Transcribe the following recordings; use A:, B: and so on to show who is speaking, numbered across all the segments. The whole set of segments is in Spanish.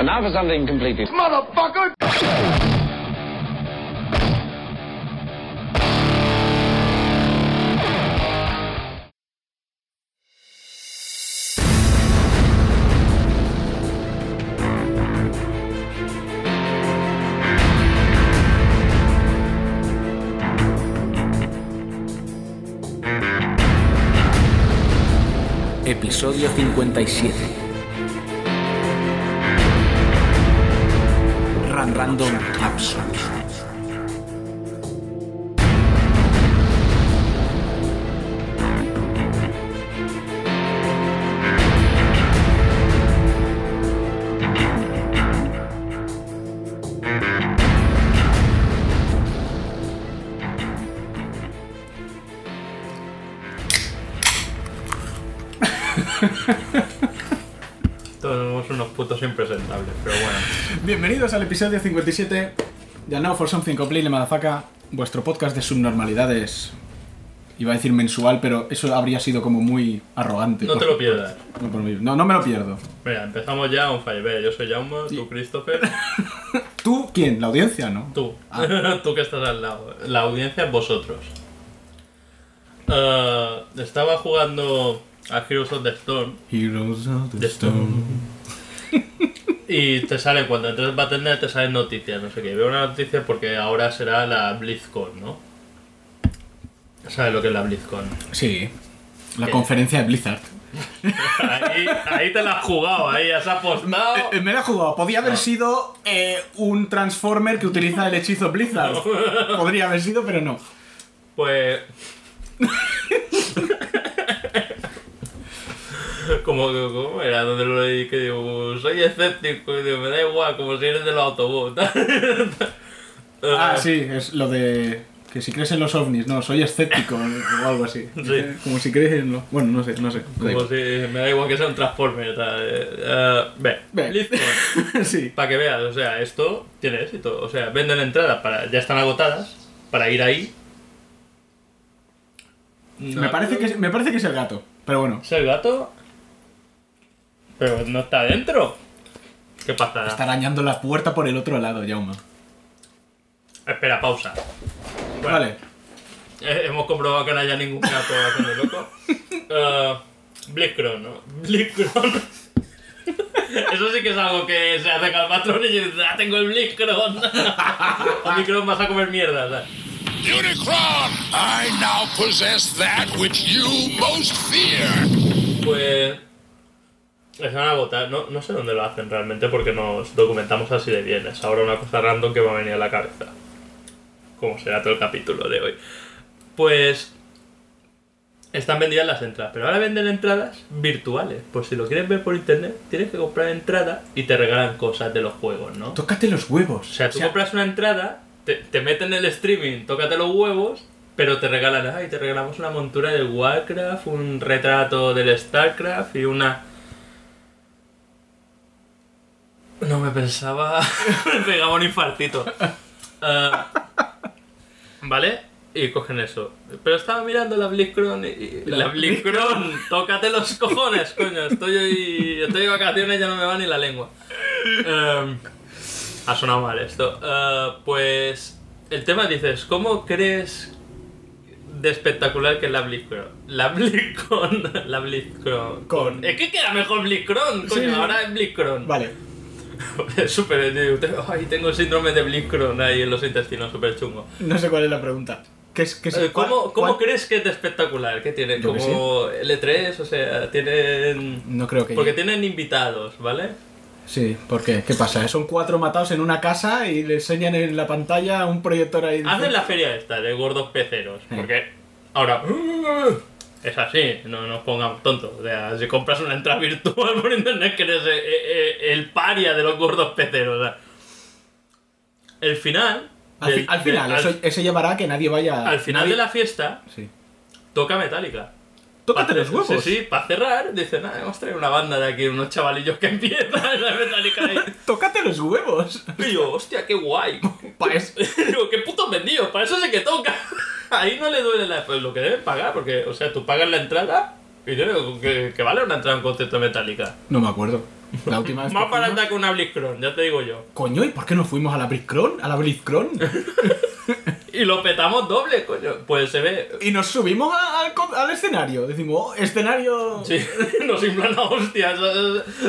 A: And now for something completely...
B: Motherfucker!
C: Episodio 57. Random Absurd.
D: Episodio 57 de Now for Something Completely Madafaka, vuestro podcast de subnormalidades. Iba a decir mensual, pero eso habría sido como muy arrogante.
E: No te lo pierdas.
D: No, por mí. no, no me lo pierdo.
E: Mira, empezamos ya on fire. Yo soy Jaume, tú Christopher,
D: ¿Tú quién? La audiencia, ¿no?
E: tú.
D: Ah.
E: tú que estás al lado. La audiencia vosotros. Eh, estaba jugando a Heroes of the Storm
D: Heroes of
E: The Storm. Y te sale, cuando entras en Battle.net te salen noticias, no sé qué. Veo una noticia porque ahora será la BlizzCon, ¿no? ¿Sabes lo que es la BlizzCon?
D: Sí. La
E: ¿Qué?
D: conferencia de Blizzard.
E: Ahí, ahí te la has jugado, ahí ya se ha apostado.
D: Eh, eh, me la he jugado. Podía haber sido eh, un Transformer que utiliza el hechizo Blizzard. Podría haber sido, pero no.
E: Pues. como, como era donde lo leí que digo, soy escéptico, y digo, me da igual, como si eres del autobús.
D: Ah, sí, es lo de que si crees en los ovnis, no, soy escéptico o algo así.
E: Sí.
D: Como si crees en los... Bueno, no sé, no sé.
E: Como si me da igual que sea un Transformer. tal. Eh, eh, ve,
D: Ve.
E: BlizzCon.
D: sí.
E: Para que veas, o sea, esto tiene éxito. O sea, venden entradas para. ya están agotadas para ir ahí.
D: Me, parece que, me parece que es el gato, pero bueno.
E: ¿Es el gato? Pero no está adentro. ¿Qué pasa?
D: Está arañando la puerta por el otro lado, Jauma.
E: Espera, pausa. Bueno,
D: Vale.
E: eh, hemos comprobado que no haya ningún gato haciendo loco. Uh, ¿no? Blitzcron. Eso sí que es algo que se hace calmatrón y dices, ah, tengo el Blitzcron. Omicron vas a comer mierda, ¿sabes?
B: Unicron! I now possess that which you most fear!
E: Pues. Les van a votar. No, no sé dónde lo hacen realmente porque nos documentamos así de bien. Es ahora una cosa random que me va a venir a la cabeza. Como será todo el capítulo de hoy. Pues. Están vendidas las entradas, pero ahora venden entradas virtuales. Pues si lo quieres ver por internet, tienes que comprar entrada y te regalan cosas de los juegos, ¿no?
D: Tócate los huevos.
E: O sea, tú compras una entrada, te, te meten en el streaming, tócate los huevos, pero te regalan, ay, te regalamos una montura del Warcraft, un retrato del Starcraft y una... No me pensaba... me pegaba un infartito. Ah, ¿Vale? Y cogen eso. Pero estaba mirando la BlizzCon y... La,
D: La
E: tócate los cojones, coño. Estoy, hoy- estoy de vacaciones, ya no me va ni la lengua. Em, ha sonado mal esto. Eh, pues el tema dices, ¿cómo crees de espectacular que es la BlizzCon? La BlizzCon, la BlizzCon.
D: Con.
E: Es que queda mejor BlizzCon, coño,
D: Sí.
E: ahora es BlizzCon.
D: Vale.
E: Súper, ay, tengo síndrome de BlizzCon ahí en los intestinos, súper chungo.
D: No sé cuál es la pregunta. ¿Qué es, qué es-
E: Eh, ¿Cómo,
D: cuál-
E: cómo
D: cuál-
E: crees que es de espectacular? ¿Qué tiene?
D: Yo que
E: Como L3, o sea, tienen...
D: No creo que...
E: Porque tienen invitados, ¿vale?
D: Sí, ¿por qué? ¿Qué pasa? Son cuatro matados en una casa y le enseñan en la pantalla un proyector ahí.
E: Hacen la feria esta de gordos peceros.
D: Sí.
E: Porque ahora es así, no nos pongamos tontos. O sea, si compras una entrada virtual por internet, que eres eh, eh, el paria de los gordos peceros. o sea. El final.
D: Al, fi-
E: del-
D: al final, eso, eso llevará a que nadie vaya...
E: al final
D: nadie-
E: de la fiesta,
D: Sí.
E: toca Metallica.
D: Tócate los huevos.
E: Sí, sí, para cerrar, dicen, ah, hemos traído una banda de aquí, unos chavalillos que empiezan la Metallica ahí.
D: Tócate los huevos.
E: Y yo, hostia, qué guay.
D: Pa' eso-
E: Digo, qué putos vendidos, para eso sí que toca. Ahí no le duele la, pues lo que deben pagar, porque, o sea, tú pagas la entrada y yo digo que, que vale una entrada un concierto de Metallica.
D: No me acuerdo. La última vez
E: Más barata que una BlizzCon, ya te digo yo.
D: Coño, ¿y por qué no fuimos a la BlizzCon? ¿A la BlizzCon?
E: Y lo petamos doble, coño. Pues se ve.
D: y nos subimos a- al, al escenario. Decimos, oh, escenario...
E: Sí, nos inflan a hostias.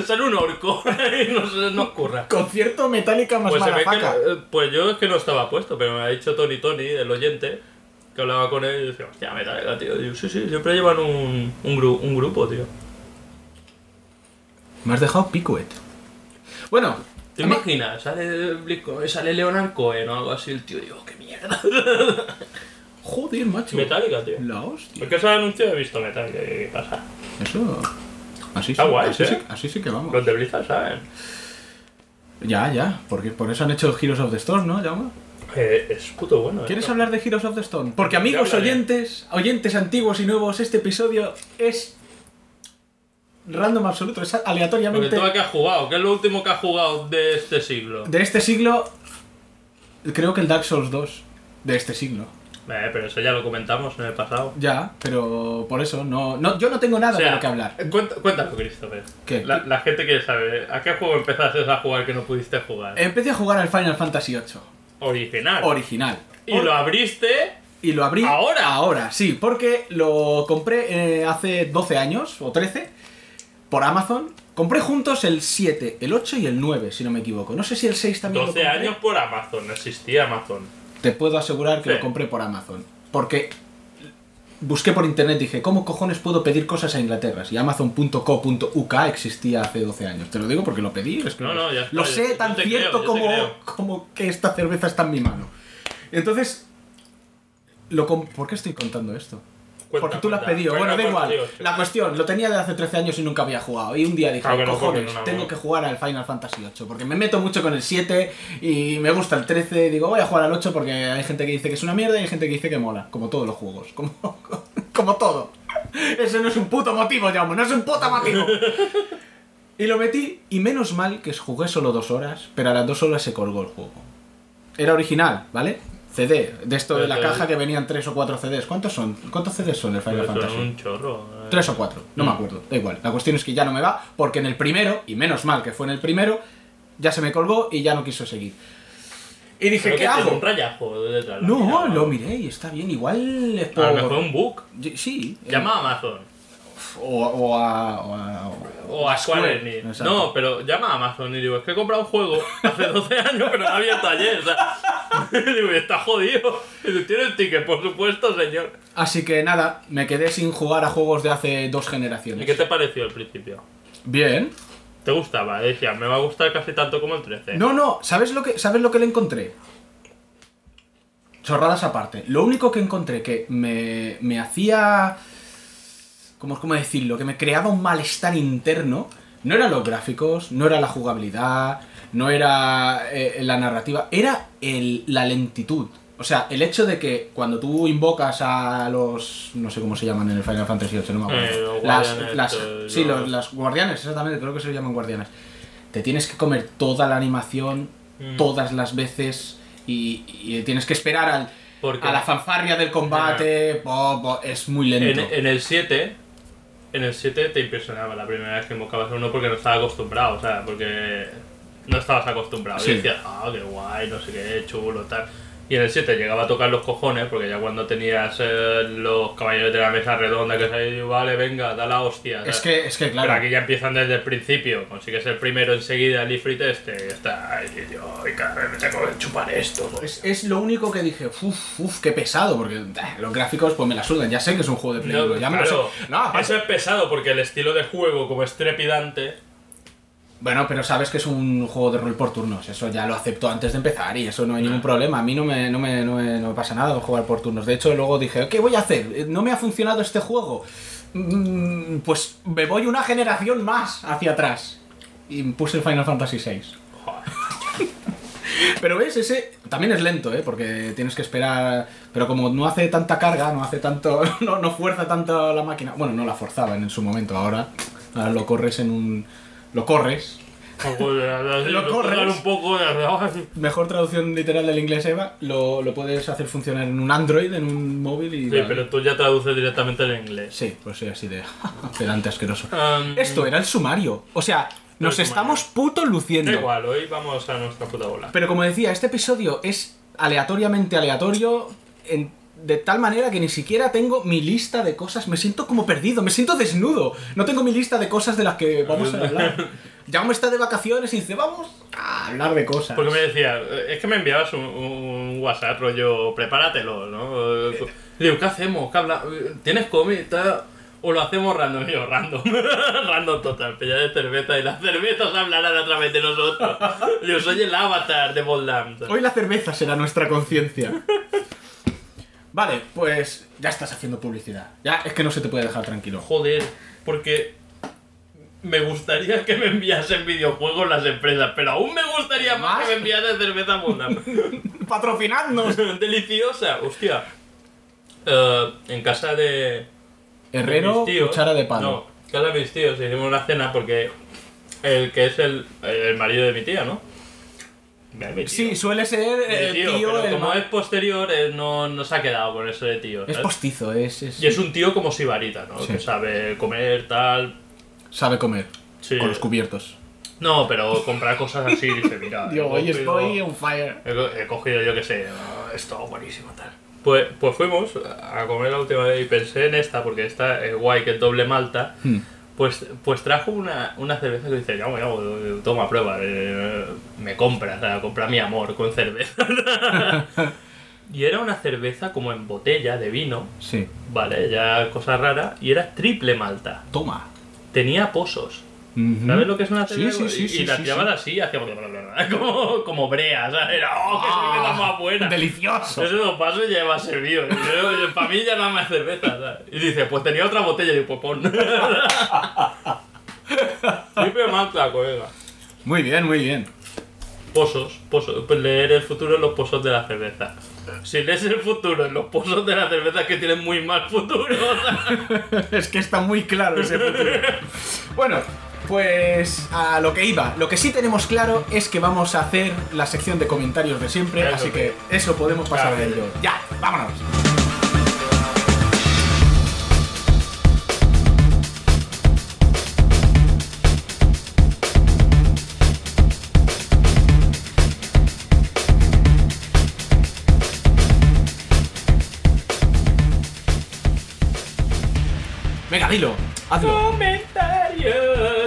E: Sale un orco y nos, nos curra.
D: Concierto metálica más
E: Pues se ve que. no- eh, Pues yo es que no estaba puesto, pero me ha dicho Tony Tony, el oyente, que hablaba con él y decía, hostia, Metallica, tío. Sí, sí, siempre llevan un, un, gru- un grupo, tío.
D: Me has dejado picoet. Bueno,
E: ¿Te imaginas? Sale, Blizzcon- sale Leonard Cohen o algo así, el tío, digo, qué mierda.
D: Joder, macho.
E: Metallica, tío.
D: La hostia.
E: Porque ese anuncio he visto Metallica, ¿qué pasa?
D: Eso... Así
E: Está
D: sí,
E: guay,
D: así,
E: ¿eh?
D: sí, así sí que vamos.
E: Los de Blizzard saben.
D: Ya, ya, porque por eso han hecho Heroes of the Storm, ¿no, Jaume?
E: Eh, es puto bueno.
D: ¿Quieres
E: esto.
D: hablar de Heroes of the Storm? Porque amigos oyentes, oyentes antiguos y nuevos, este episodio es random absoluto, es
E: Porque
D: aleatoriamente
E: tú a qué has jugado, ¿qué es lo último que has jugado de este siglo?
D: de este siglo. Creo que el Dark Souls 2 de este siglo.
E: Eh, pero eso ya lo comentamos en el pasado.
D: Ya, pero por eso no, no yo no tengo nada
E: O sea,
D: de lo que hablar.
E: cuéntalo, Christopher.
D: ¿Qué?
E: La, la gente quiere saber, ¿a qué juego empezaste a jugar que no pudiste jugar?
D: Empecé a jugar al Final Fantasy VIII
E: Original.
D: original.
E: y lo abriste
D: Y lo abrí
E: ¿Ahora?
D: Ahora, sí, porque lo compré eh, hace 12 años o 13 por Amazon. Compré juntos el 7, el 8 y el 9, si no me equivoco. No sé si el 6 también lo
E: 12
D: compré.
E: años por Amazon, existía Amazon.
D: Te puedo asegurar que
E: Sí.
D: lo compré por Amazon. Porque busqué por internet, dije, ¿cómo cojones puedo pedir cosas a Inglaterra? Si amazon.co.uk existía hace 12 años. Te lo digo porque lo pedí. es que
E: No, no, ya está,
D: Lo sé
E: yo
D: tan cierto
E: creo,
D: como, como que esta cerveza está en mi mano. Entonces, lo ¿por qué estoy contando esto?
E: Cuenta,
D: Porque tú lo has pedido. Bueno, da
E: cuenta,
D: igual. La cuestión, lo tenía de hace 13 años y nunca había jugado. Y un día dije,
E: no,
D: cojones,
E: no,
D: tengo que jugar al Final Fantasy VIII. Porque me meto mucho con el 7 y me gusta el 13. Digo, voy a jugar al 8 porque hay gente que dice que es una mierda y hay gente que dice que mola. Como todos los juegos. Como, como todo. Ese no es un puto motivo, Jaume. No es un puto motivo. Y lo metí y menos mal que jugué solo dos horas, pero a las dos horas se colgó el juego. Era original, ¿vale? CD, de esto de la
E: Pero-
D: caja que venían tres o cuatro CDs. ¿Cuántos son? ¿Cuántos CDs son el Final
E: Pero son
D: Fantasy?
E: un chorro. eh.
D: Tres o cuatro, no me acuerdo, da igual. La cuestión es que ya no me va, porque en el primero, y menos mal que fue en el primero, ya se me colgó y ya no quiso seguir. Y dije,
E: Creo
D: ¿qué
E: que tiene
D: hago?
E: un rayajo detrás. la
D: No,
E: mirada.
D: lo miré y está bien, igual es
E: A
D: por...
E: lo mejor un bug.
D: Sí. eh,
E: Llama a Amazon.
D: O, o a... O a,
E: O a Square Enix. No, pero llama a Amazon y digo, es que he comprado un juego hace 12 años, pero no ha abierto ayer. O sea, digo, está jodido. Y ¿tiene el ticket? Por supuesto, señor.
D: Así que nada, me quedé sin jugar a juegos de hace dos generaciones.
E: ¿Y qué te pareció al principio?
D: Bien.
E: ¿Te gustaba? Decía, me va a gustar casi tanto como el 13.
D: No, no, ¿sabes lo que, ¿sabes lo que le encontré? Chorradas aparte. Lo único que encontré que me, me hacía... ¿cómo, ¿Cómo decirlo? Que me creaba un malestar interno. No eran los gráficos, no era la jugabilidad, no era eh, la narrativa, era el, la lentitud. O sea, el hecho de que cuando tú invocas a los... no sé cómo se llaman en el Final Fantasy VIII, no me acuerdo.
E: Eh,
D: las, las-
E: eh,
D: sí,
E: los-
D: las guardianes, exactamente, creo que se llaman guardianes. Te tienes que comer toda la animación,
E: Mm.
D: todas las veces, y, y tienes que esperar al, a la fanfarria del combate. bo- bo- es muy
E: en,
D: lento.
E: en el 7, en el 7 te impresionaba la primera vez que invocabas a uno porque no estaba acostumbrado, o sea, porque no estabas acostumbrado.
D: Sí.
E: Y decías, ah, qué guay, no sé qué, chulo, tal. Y en el 7 llegaba a tocar los cojones, porque ya cuando tenías eh, los caballeros de la mesa redonda que se vale, venga, da la hostia.
D: es que, es que
E: Pero
D: claro.
E: aquí ya empiezan desde el principio. Consigues el primero enseguida, el Ifrit este, y está ahí, tío, y cara, me tengo que chupar esto.
D: Es, es lo único que dije, uff, uff, qué pesado, porque eh, los gráficos pues me la sudan, ya sé que es un juego de Play
E: No,
D: ya me lo. No,
E: eso es pesado porque el estilo de juego, como es trepidante,
D: Bueno, pero sabes que es un juego de rol por turnos, eso ya lo acepto antes de empezar y eso no hay ningún problema. A mí no me, no me, no me, no me pasa nada jugar por turnos. De hecho, luego dije, ¿qué voy a hacer? ¿No me ha funcionado este juego? Mm, Pues me voy una generación más hacia atrás. Y puse el Final Fantasy VI. Pero ves, ese también es lento, ¿eh? Porque tienes que esperar. Pero como no hace tanta carga, no hace tanto. No, no fuerza tanto la máquina. Bueno, no la forzaba en su momento. Ahora, ahora lo corres en un. Lo corres.
E: lo
D: corres.
E: un poco.
D: Mejor traducción literal del inglés Eva. Lo, lo puedes hacer funcionar en un Android, en un móvil y.
E: Sí, pero tú ya traduces directamente en inglés.
D: Sí, pues soy así de. pedante asqueroso.
E: Um,
D: Esto era el sumario. O sea, Nos estamos puto
E: Da
D: luciendo.
E: igual, hoy vamos a nuestra puta bola.
D: Pero como decía, este episodio es aleatoriamente aleatorio en- de tal manera que ni siquiera tengo mi lista de cosas. Me siento como perdido, me siento desnudo. No tengo mi lista de cosas de las que vamos a hablar. Jaume está de vacaciones y dice, vamos a hablar de cosas.
E: Porque me decía, es que me enviabas un, un WhatsApp rollo, prepáratelo, ¿no? Digo, ¿qué hacemos? ¿Qué habla- ¿Tienes comida? ¿O lo hacemos random? Y yo, random. random total, pilla de cerveza y las cervezas hablarán a través de nosotros. Yo soy el avatar de Boldam.
D: Hoy la cerveza será nuestra conciencia. Vale, pues ya estás haciendo publicidad. Ya es que no se te puede dejar tranquilo.
E: Joder, porque me gustaría que me enviasen videojuegos las empresas, pero aún me gustaría más,
D: ¿Más?
E: que me enviasen cerveza Boldam.
D: ¡Patrocinadnos!
E: Deliciosa, hostia. Eh, en casa de.
D: Herrero,
E: tíos-
D: cuchara de palo.
E: No, en casa de mis tíos hicimos una cena porque el que es el, el marido de mi tía, ¿no?
D: Sí, suele ser el
E: tío,
D: tío,
E: pero
D: el
E: como es posterior, él no, no se ha quedado con eso de tío.
D: Es postizo, es, es-
E: Y es un tío como sibarita, ¿no?
D: Sí.
E: Que sabe comer, tal.
D: sabe comer.
E: Sí.
D: Con los cubiertos.
E: No, pero comprar cosas así, dice, mira.
D: Digo, hoy estoy on fire.
E: He, co- he cogido, yo que sé, "Ah, esto buenísimo, tal. Pues, pues fuimos a comer la última vez y pensé en esta, porque esta es guay, que es doble malta.
D: Hmm.
E: Pues, pues trajo una, una cerveza que dice, ya, ya, toma prueba, eh, me compra, o sea, compra mi amor con cerveza. y era una cerveza como en botella de vino,
D: Sí.
E: vale, ya cosa rara, y era triple malta.
D: Toma.
E: Tenía pozos. ¿Sabes lo que es una
D: Sí,
E: cerveza?
D: sí, sí,
E: y,
D: sí,
E: y la
D: sí,
E: tirabas
D: sí.
E: así, hacía como, como brea, ¿sabes? Era, ¡oh, qué cerveza más buena!
D: Delicioso.
E: Ese dos pasos ya servido. Yo, para mí ya nada más cerveza, ¿sabes? Y dice, pues tenía otra botella. Y pues pon. Triple malta, colega.
D: Muy bien, muy bien.
E: Pozos, pozos. Pues leer el futuro en los pozos de la cerveza. Si lees el futuro en los pozos de la cerveza, es que tienen muy mal futuro.
D: es que está muy claro ese futuro. bueno, pues a lo que iba. Lo que sí tenemos claro es que vamos a hacer la sección de comentarios de siempre, así
E: sí.
D: que eso podemos pasar
E: Claro.
D: a ello. Ya, vámonos. Venga, dilo, hazlo.
E: Comentarios.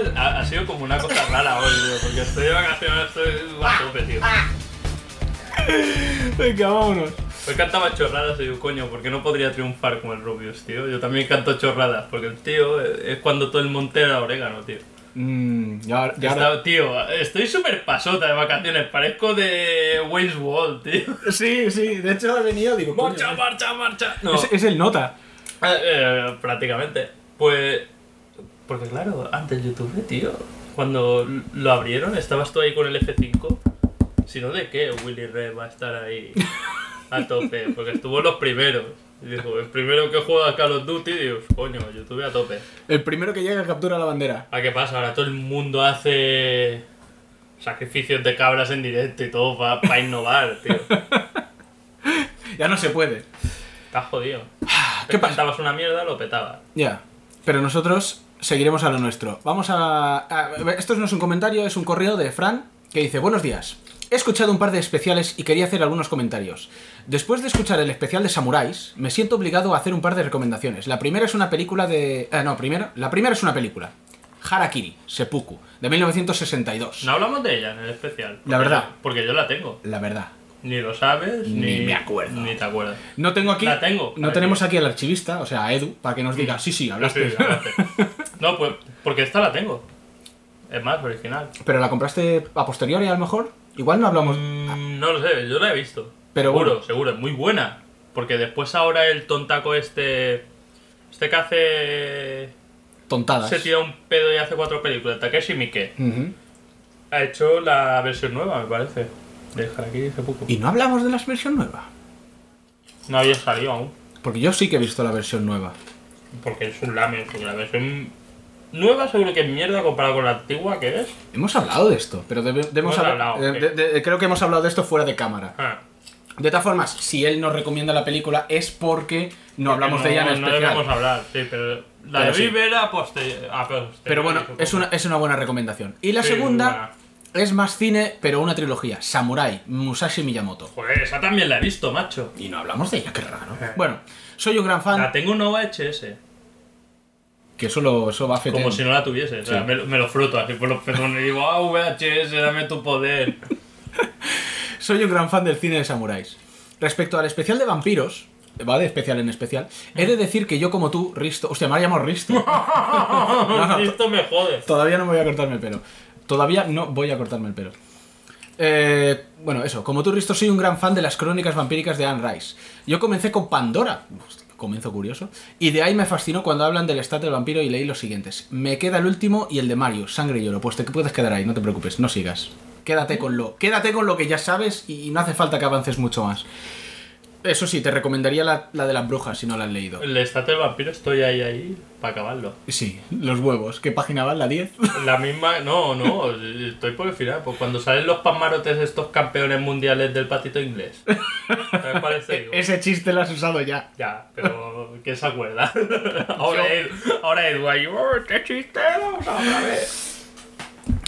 E: Ha, sido como una cosa rara hoy, tío, porque estoy de vacaciones, estoy a tope, tío.
D: Venga, vámonos.
E: Hoy cantaba chorradas y digo, coño, ¿por qué no podría triunfar como el Rubius, tío? Yo también canto chorradas, porque el tío es cuando todo el monte era orégano, tío.
D: Mm, ya, ya
E: Está-
D: ahora-
E: tío, estoy súper pasota de vacaciones, parezco de Wayne's World, tío.
D: Sí, sí, de hecho he venido, digo, coño,
E: Marcha, marcha, marcha. No,
D: es, es el nota.
E: eh, eh, prácticamente. Pues, porque claro, antes YouTube, tío, cuando lo abrieron, estabas tú ahí con el F5. Si no, ¿de qué Willy Red va a estar ahí a tope? Porque estuvo en los primeros. Y dijo, el primero que juega Call of Duty, digo, coño, YouTube a tope.
D: El primero que llega captura la bandera.
E: ¿A qué pasa? Ahora todo el mundo hace sacrificios de cabras en directo y todo para innovar, tío.
D: Ya no se puede.
E: Estás jodido.
D: ¿Qué
E: Te
D: pasa?
E: cantabas una mierda, lo petabas.
D: Ya. Pero nosotros seguiremos a lo nuestro. Vamos a, a- Esto no es un comentario, es un correo de Fran que dice: Buenos días. He escuchado un par de especiales y quería hacer algunos comentarios. Después de escuchar el especial de Samuráis, me siento obligado a hacer un par de recomendaciones. La primera es una película de. eh, no, primero. La primera es una película. Harakiri, Seppuku, de 1962.
E: No hablamos de ella en el especial.
D: La verdad.
E: Porque yo la tengo.
D: La verdad.
E: Ni lo sabes,
D: Ni
E: ni,
D: me acuerdo.
E: Ni te acuerdas.
D: No tengo aquí.
E: La tengo,
D: No tenemos aquí al archivista, o sea, a Edu, para que nos diga: Sí, sí, hablaste.
E: Sí, hablaste. no, pues porque esta la tengo. Es más, original.
D: Pero la compraste a posteriori a lo mejor. Igual no hablamos.
E: Mm, no lo sé, yo la he visto.
D: Pero
E: seguro,
D: bueno.
E: seguro, es muy buena. Porque después ahora el tontaco este. Este que hace.
D: Tontadas.
E: Se tira un pedo y hace cuatro películas. Takeshi Miike.
D: Ujú.
E: Ha hecho la versión nueva, me parece. De Harakiri hace poco.
D: Y no hablamos de la versión nueva.
E: No había salido aún.
D: Porque yo sí que he visto la versión nueva.
E: Porque es un lame. Porque la versión nueva seguro que es mierda comparado con la antigua que es.
D: Hemos hablado de esto, pero debe- debemos
E: Hemos
D: hablar-
E: hablado,
D: de- de- de- creo que hemos hablado de esto fuera de cámara.
E: Ah,
D: De todas formas, si él nos recomienda la película es porque no hablamos de ella en
E: no
D: especial.
E: debemos hablar, sí, pero la
D: Pero
E: de
D: sí.
E: Era ah, pero
D: Pero bueno, es una, es una buena recomendación. Y la
E: Sí,
D: segunda es más cine, pero una trilogía. Samurai, Musashi Miyamoto.
E: Joder, esa también la he visto, macho.
D: Y no hablamos de ella, qué raro.
E: Eh.
D: Bueno, soy un gran fan.
E: La tengo en VHS,
D: Que solo eso va a
E: como si no la tuviese. O sea,
D: Sí.
E: me, lo- me lo fruto así por los pezones y digo, ah, VHS, dame tu poder.
D: Soy un gran fan del cine de samuráis. Respecto al especial de vampiros, va de especial en especial, he de decir que yo como tú, Risto... Hostia, me ha llamado Risto. no.
E: Esto me jode.
D: Todavía no me voy a cortarme el pelo. Todavía no voy a cortarme el pelo. Eh, bueno, eso, como tú, Risto, soy un gran fan de las crónicas vampíricas de Anne Rice. Yo comencé con Pandora, comienzo curioso, y de ahí me fascinó cuando hablan del estado del vampiro y leí los siguientes. Me queda el último y el de Mario, Sangre y Oro. Pues te puedes quedar ahí, no te preocupes, no sigas. Quédate con lo, quédate con lo que ya sabes y no hace falta que avances mucho más. Eso sí, te recomendaría la, la de las brujas si no la has leído.
E: El estatua del vampiro estoy ahí, ahí, para acabarlo.
D: Sí, los huevos. ¿Qué página va? ¿La 10?
E: La misma, no, no, estoy por el final. Pues cuando salen los pasmarotes estos campeones mundiales del patito inglés. ¿Sabes cuál es?
D: Ese chiste lo has usado ya.
E: Ya, pero ¿quién se acuerda? ahora Edu, ahora Edu ahí, "Oh, este chiste, vamos a vez.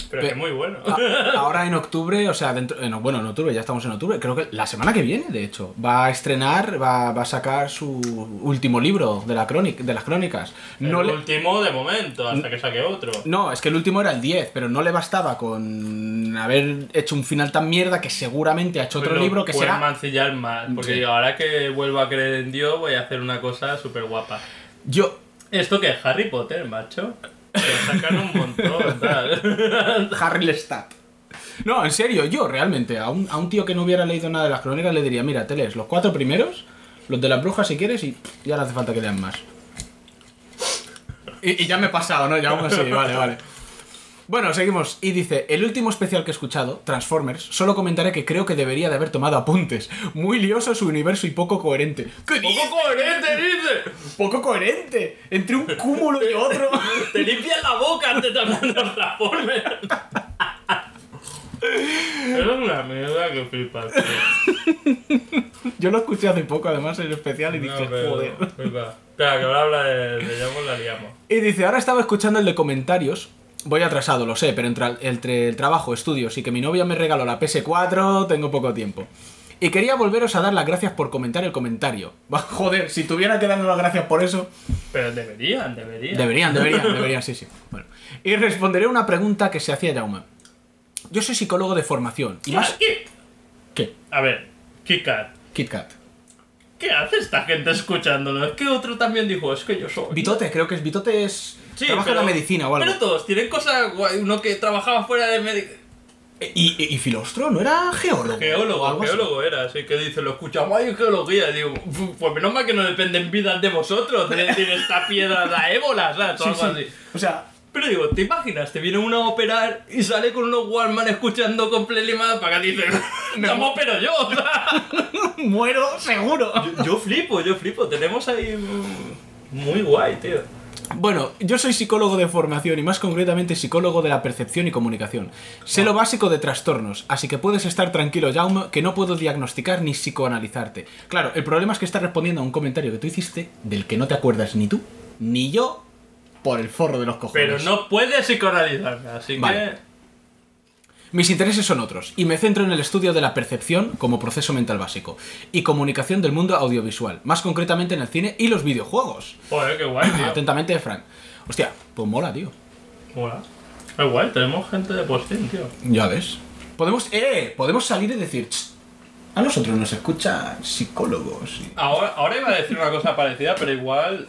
E: Pero que es muy bueno.
D: A- Ahora en octubre, o sea, dentro, en- bueno, en octubre, ya estamos en octubre, creo que la semana que viene, de hecho, va a estrenar, va, va a sacar su último libro de, la crónica, de las crónicas. No,
E: el
D: le-
E: último de momento, hasta que saque otro.
D: no, es que el último era el 10, pero no le bastaba con haber hecho un final tan mierda que seguramente ha hecho otro libro que será...
E: mancillar más. Porque
D: Sí.
E: ahora que vuelvo a creer en Dios, voy a hacer una cosa súper guapa.
D: Yo,
E: ¿Esto que es Harry Potter, macho? Sacan un montón, tal.
D: Harry Lestat. No, en serio, yo realmente, a un, a un tío que no hubiera leído nada de las crónicas le diría, mira, te lees los cuatro primeros, los de las brujas si quieres, y ya no hace falta que lean más. Y, y ya me he pasado, ¿no? Ya aún así, vale, vale. Bueno, seguimos. Y dice, el último especial que he escuchado, Transformers, solo comentaré que creo que debería de haber tomado apuntes. Muy lioso su universo y poco coherente. ¿Qué?
E: ¡Poco coherente, dice!
D: Poco coherente. Entre un cúmulo y otro.
E: Te limpias la boca antes de hablar de los Transformers. Es una mierda que flipas.
D: Yo lo escuché hace poco, además, el especial, y dije,
E: No, pero,
D: joder.
E: flipa. Que ahora habla de, de Llamo la liamos.
D: Y dice, ahora estaba escuchando el de comentarios. Voy atrasado, lo sé, pero entre, entre el trabajo, estudios y que mi novia me regaló la PS4, tengo poco tiempo. Y quería volveros a dar las gracias por comentar el comentario. Joder, si tuviera que darnos las gracias por eso.
E: Pero deberían, deberían.
D: Deberían, deberían, deberían, sí, sí. Bueno. Y responderé una pregunta que se hacía Jaume. Yo soy psicólogo de formación. Y más...
E: ¿Qué?
D: ¿Qué?
E: A ver, KitKat.
D: KitKat.
E: ¿Qué hace esta gente escuchándolo? Es que otro también dijo, es que yo soy.
D: Bitote, creo que es Bitote es...
E: Sí,
D: trabaja
E: pero-
D: en la medicina o algo.
E: Pero todos tienen cosas guay. Uno que trabajaba fuera de medicina.
D: ¿Y, y, y Filostro? ¿No era geólogo?
E: Geólogo,
D: así?
E: geólogo era, así que dice, lo escuchamos en geología. Digo, "Fu, pues menos mal que no dependen vidas de vosotros de decir esta piedra da ébola, ¿sabes? O
D: Sí,
E: algo
D: sí.
E: así.
D: O sea,
E: Pero digo, ¿te imaginas? Te viene uno a operar y sale con unos Walkman escuchando con playlist para que dice, ¡No, pero yo! o sea.
D: muero seguro.
E: yo, yo flipo, yo flipo. Tenemos ahí. Muy guay, tío.
D: Bueno, yo soy psicólogo de formación y más concretamente psicólogo de la percepción y comunicación. Sé lo básico de trastornos, así que puedes estar tranquilo, Jaume, que no puedo diagnosticar ni psicoanalizarte. Claro, el problema es que estás respondiendo a un comentario que tú hiciste del que no te acuerdas ni tú ni yo por el forro de los cojones.
E: Pero no puedes psicoanalizarme, así
D: Vale.
E: que.
D: Mis intereses son otros, y me centro en el estudio de la percepción como proceso mental básico, y comunicación del mundo audiovisual, más concretamente en el cine y los videojuegos.
E: Joder, qué guay, tío.
D: Atentamente, Frank. Hostia, pues mola, tío.
E: Mola. Qué guay, tenemos gente de postín, tío.
D: Ya ves. Podemos, eh, podemos salir y decir, "Ch, a nosotros nos escuchan psicólogos. y-".
E: Ahora, ahora iba a decir una cosa parecida, pero igual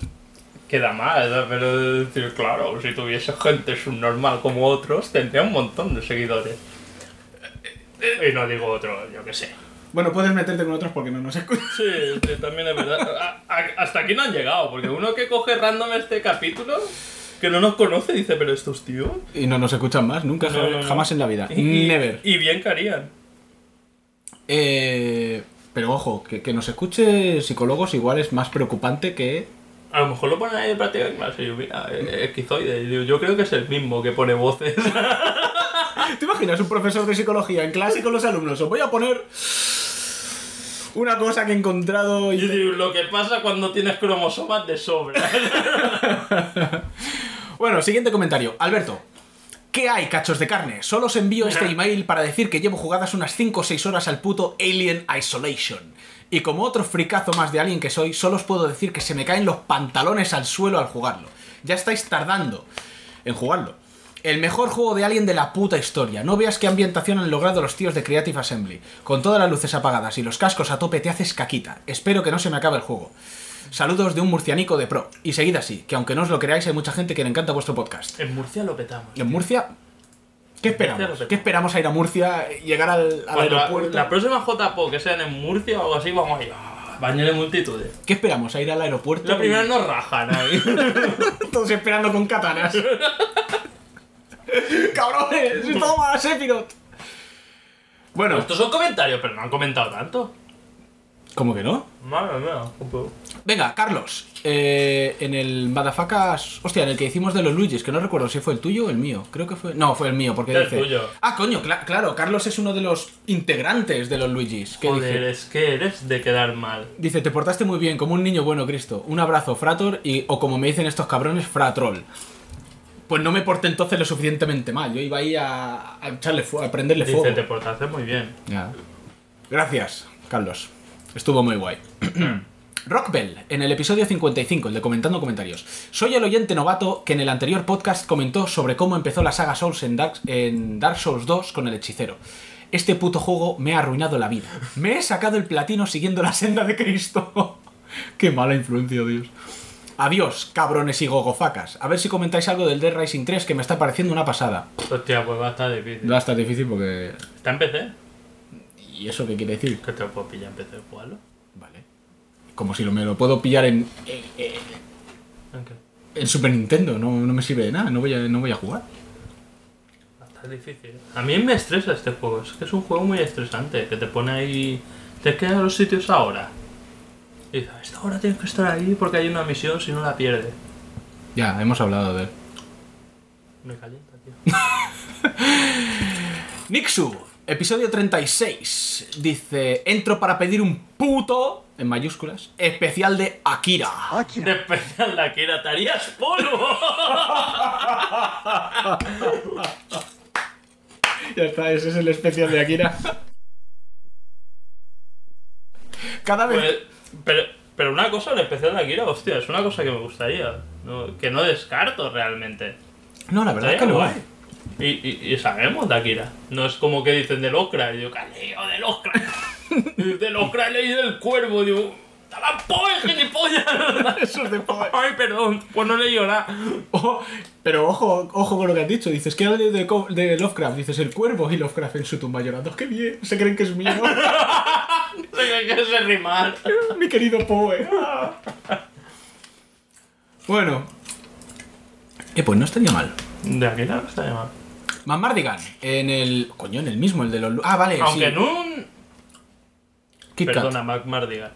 E: queda mal, ¿no? pero decir, claro, si tuviese gente subnormal como otros, tendría un montón de seguidores. Y no digo otro, yo qué sé.
D: Bueno, puedes meterte con otros porque no nos escuchan.
E: Sí, sí, también es verdad. A- a- hasta aquí no han llegado, porque uno que coge random este capítulo, que no nos conoce, dice, pero estos tíos...
D: Y no nos escuchan más, nunca,
E: No, no, no.
D: jamás en la vida.
E: Y-
D: Never.
E: Y bien que harían.
D: Eh, pero ojo, que, que nos escuche psicólogos igual es más preocupante que...
E: A lo mejor lo ponen ahí de práctica en clase y yo, mira, eh, esquizoide. Yo creo que es el mismo que pone voces.
D: ¿Te imaginas un profesor de psicología en clase con los alumnos? Os voy a poner... Una cosa que he encontrado...
E: Y lo que pasa cuando tienes cromosomas de sobra.
D: Bueno, siguiente comentario. Alberto. ¿Qué hay, cachos de carne? Solo os envío este email para decir que llevo jugadas unas 5 o 6 horas al puto Alien Isolation. Y como otro fricazo más de Alien que soy, solo os puedo decir que se me caen los pantalones al suelo al jugarlo. Ya estáis tardando en jugarlo. El mejor juego de Alien de la puta historia. No veas qué ambientación han logrado los tíos de Creative Assembly. Con todas las luces apagadas y los cascos a tope te haces caquita. Espero que no se me acabe el juego. Saludos de un murcianico de pro. Y seguid así, que aunque no os lo creáis, hay mucha gente que le encanta vuestro podcast.
E: en Murcia lo petamos.
D: En Murcia, ¿qué esperamos?
E: lo.
D: ¿Qué esperamos a ir a Murcia, llegar al, aeropuerto?
E: la próxima JPO que sean en Murcia o algo así, vamos a ir. ah, Baño de multitudes.
D: ¿Qué esperamos? ¿A ir al aeropuerto?
E: La primera nos rajan ahí.
D: Todos esperando con katanas. ¡Cabrones! ¡Toma, Sephiroth! Bueno,
E: Estos son comentarios, pero no han comentado tanto.
D: ¿cómo que no?
E: Madre mía, un poco.
D: Venga, Carlos, eh, en el Madafacas. Hostia, en el que hicimos de los Luigis, que no recuerdo si fue el tuyo o el mío. Creo que fue. No, fue el mío, porque
E: El
D: dice.
E: tuyo.
D: Ah, coño, cla- claro, Carlos es uno de los integrantes de los Luigis. Que
E: Joder,
D: dice,
E: es que eres de quedar mal.
D: dice, te portaste muy bien, como un niño bueno, Cristo. Un abrazo, Frator, y, o como me dicen estos cabrones, Fratrol. Pues no me porté entonces lo suficientemente mal. Yo iba ahí a, a echarle fuego, a prenderle fuego.
E: Dice, te portaste muy bien.
D: Ya. Gracias, Carlos. Estuvo muy guay. Rockbell, en el episodio 55, el de Comentando Comentarios. Soy el oyente novato que en el anterior podcast comentó sobre cómo empezó la saga Souls en Dark, en Dark Souls 2 con el hechicero. Este puto juego me ha arruinado la vida. Me he sacado el platino siguiendo la senda de Cristo. Qué mala influencia, Dios. Adiós, cabrones y gogofacas. A ver si comentáis algo del Dead Rising 3 que me está pareciendo una pasada.
E: Hostia, pues va a estar difícil.
D: Va a estar difícil porque...
E: ¿Está en PC?
D: ¿Y eso qué quiere decir?
E: Que te lo puedo pillar en PC jugarlo.
D: Como si lo, me lo puedo pillar en, en, en-
E: ¿En
D: Super Nintendo. No, no me sirve de nada. No voy a, no voy a jugar.
E: Estar difícil. A mí me estresa este juego. Es que es un juego muy estresante. Que te pone ahí. Te quedas en los sitios ahora. Y dices, esta hora tienes que estar ahí porque hay una misión si no la pierdes.
D: Ya, hemos hablado de él.
E: Me calienta, tío.
D: Nixu, episodio 36. Dice: Entro para pedir un puto, en mayúsculas, especial de Akira.
E: De especial que era, te harías polvo.
D: Ya está, ese es el especial de Akira. Cada vez.
E: Pues, pero, pero una cosa, el especial de Akira, hostia, es una cosa que me gustaría. no- que no descarto realmente.
D: no, la verdad es que no.
E: guay. Y, y, y sabemos de Akira. No es como que dicen del Okra. Y digo, ¿qué has leído del Okra? Y del Okra he leído el cuervo. Digo, ¡Talan Poe, gilipollas!
D: Eso es de Poe.
E: Ay, perdón, pues no leído nada.
D: Ojo, pero ojo, ojo con lo que has dicho. Dices que habla de, de, de Lovecraft. Dices el cuervo y Lovecraft en su tumba llorando. ¡Qué bien! Se creen que es mío.
E: Se que se rimar.
D: Mi querido Poe. bueno. Eh, pues no estaría mal.
E: De Akira no está llamado.
D: Mamardigan, en el. Coño, en el mismo, el de los. Ah, vale,
E: Aunque
D: sí.
E: en un.
D: Kit Kat.
E: Perdona, Mac Mardigan.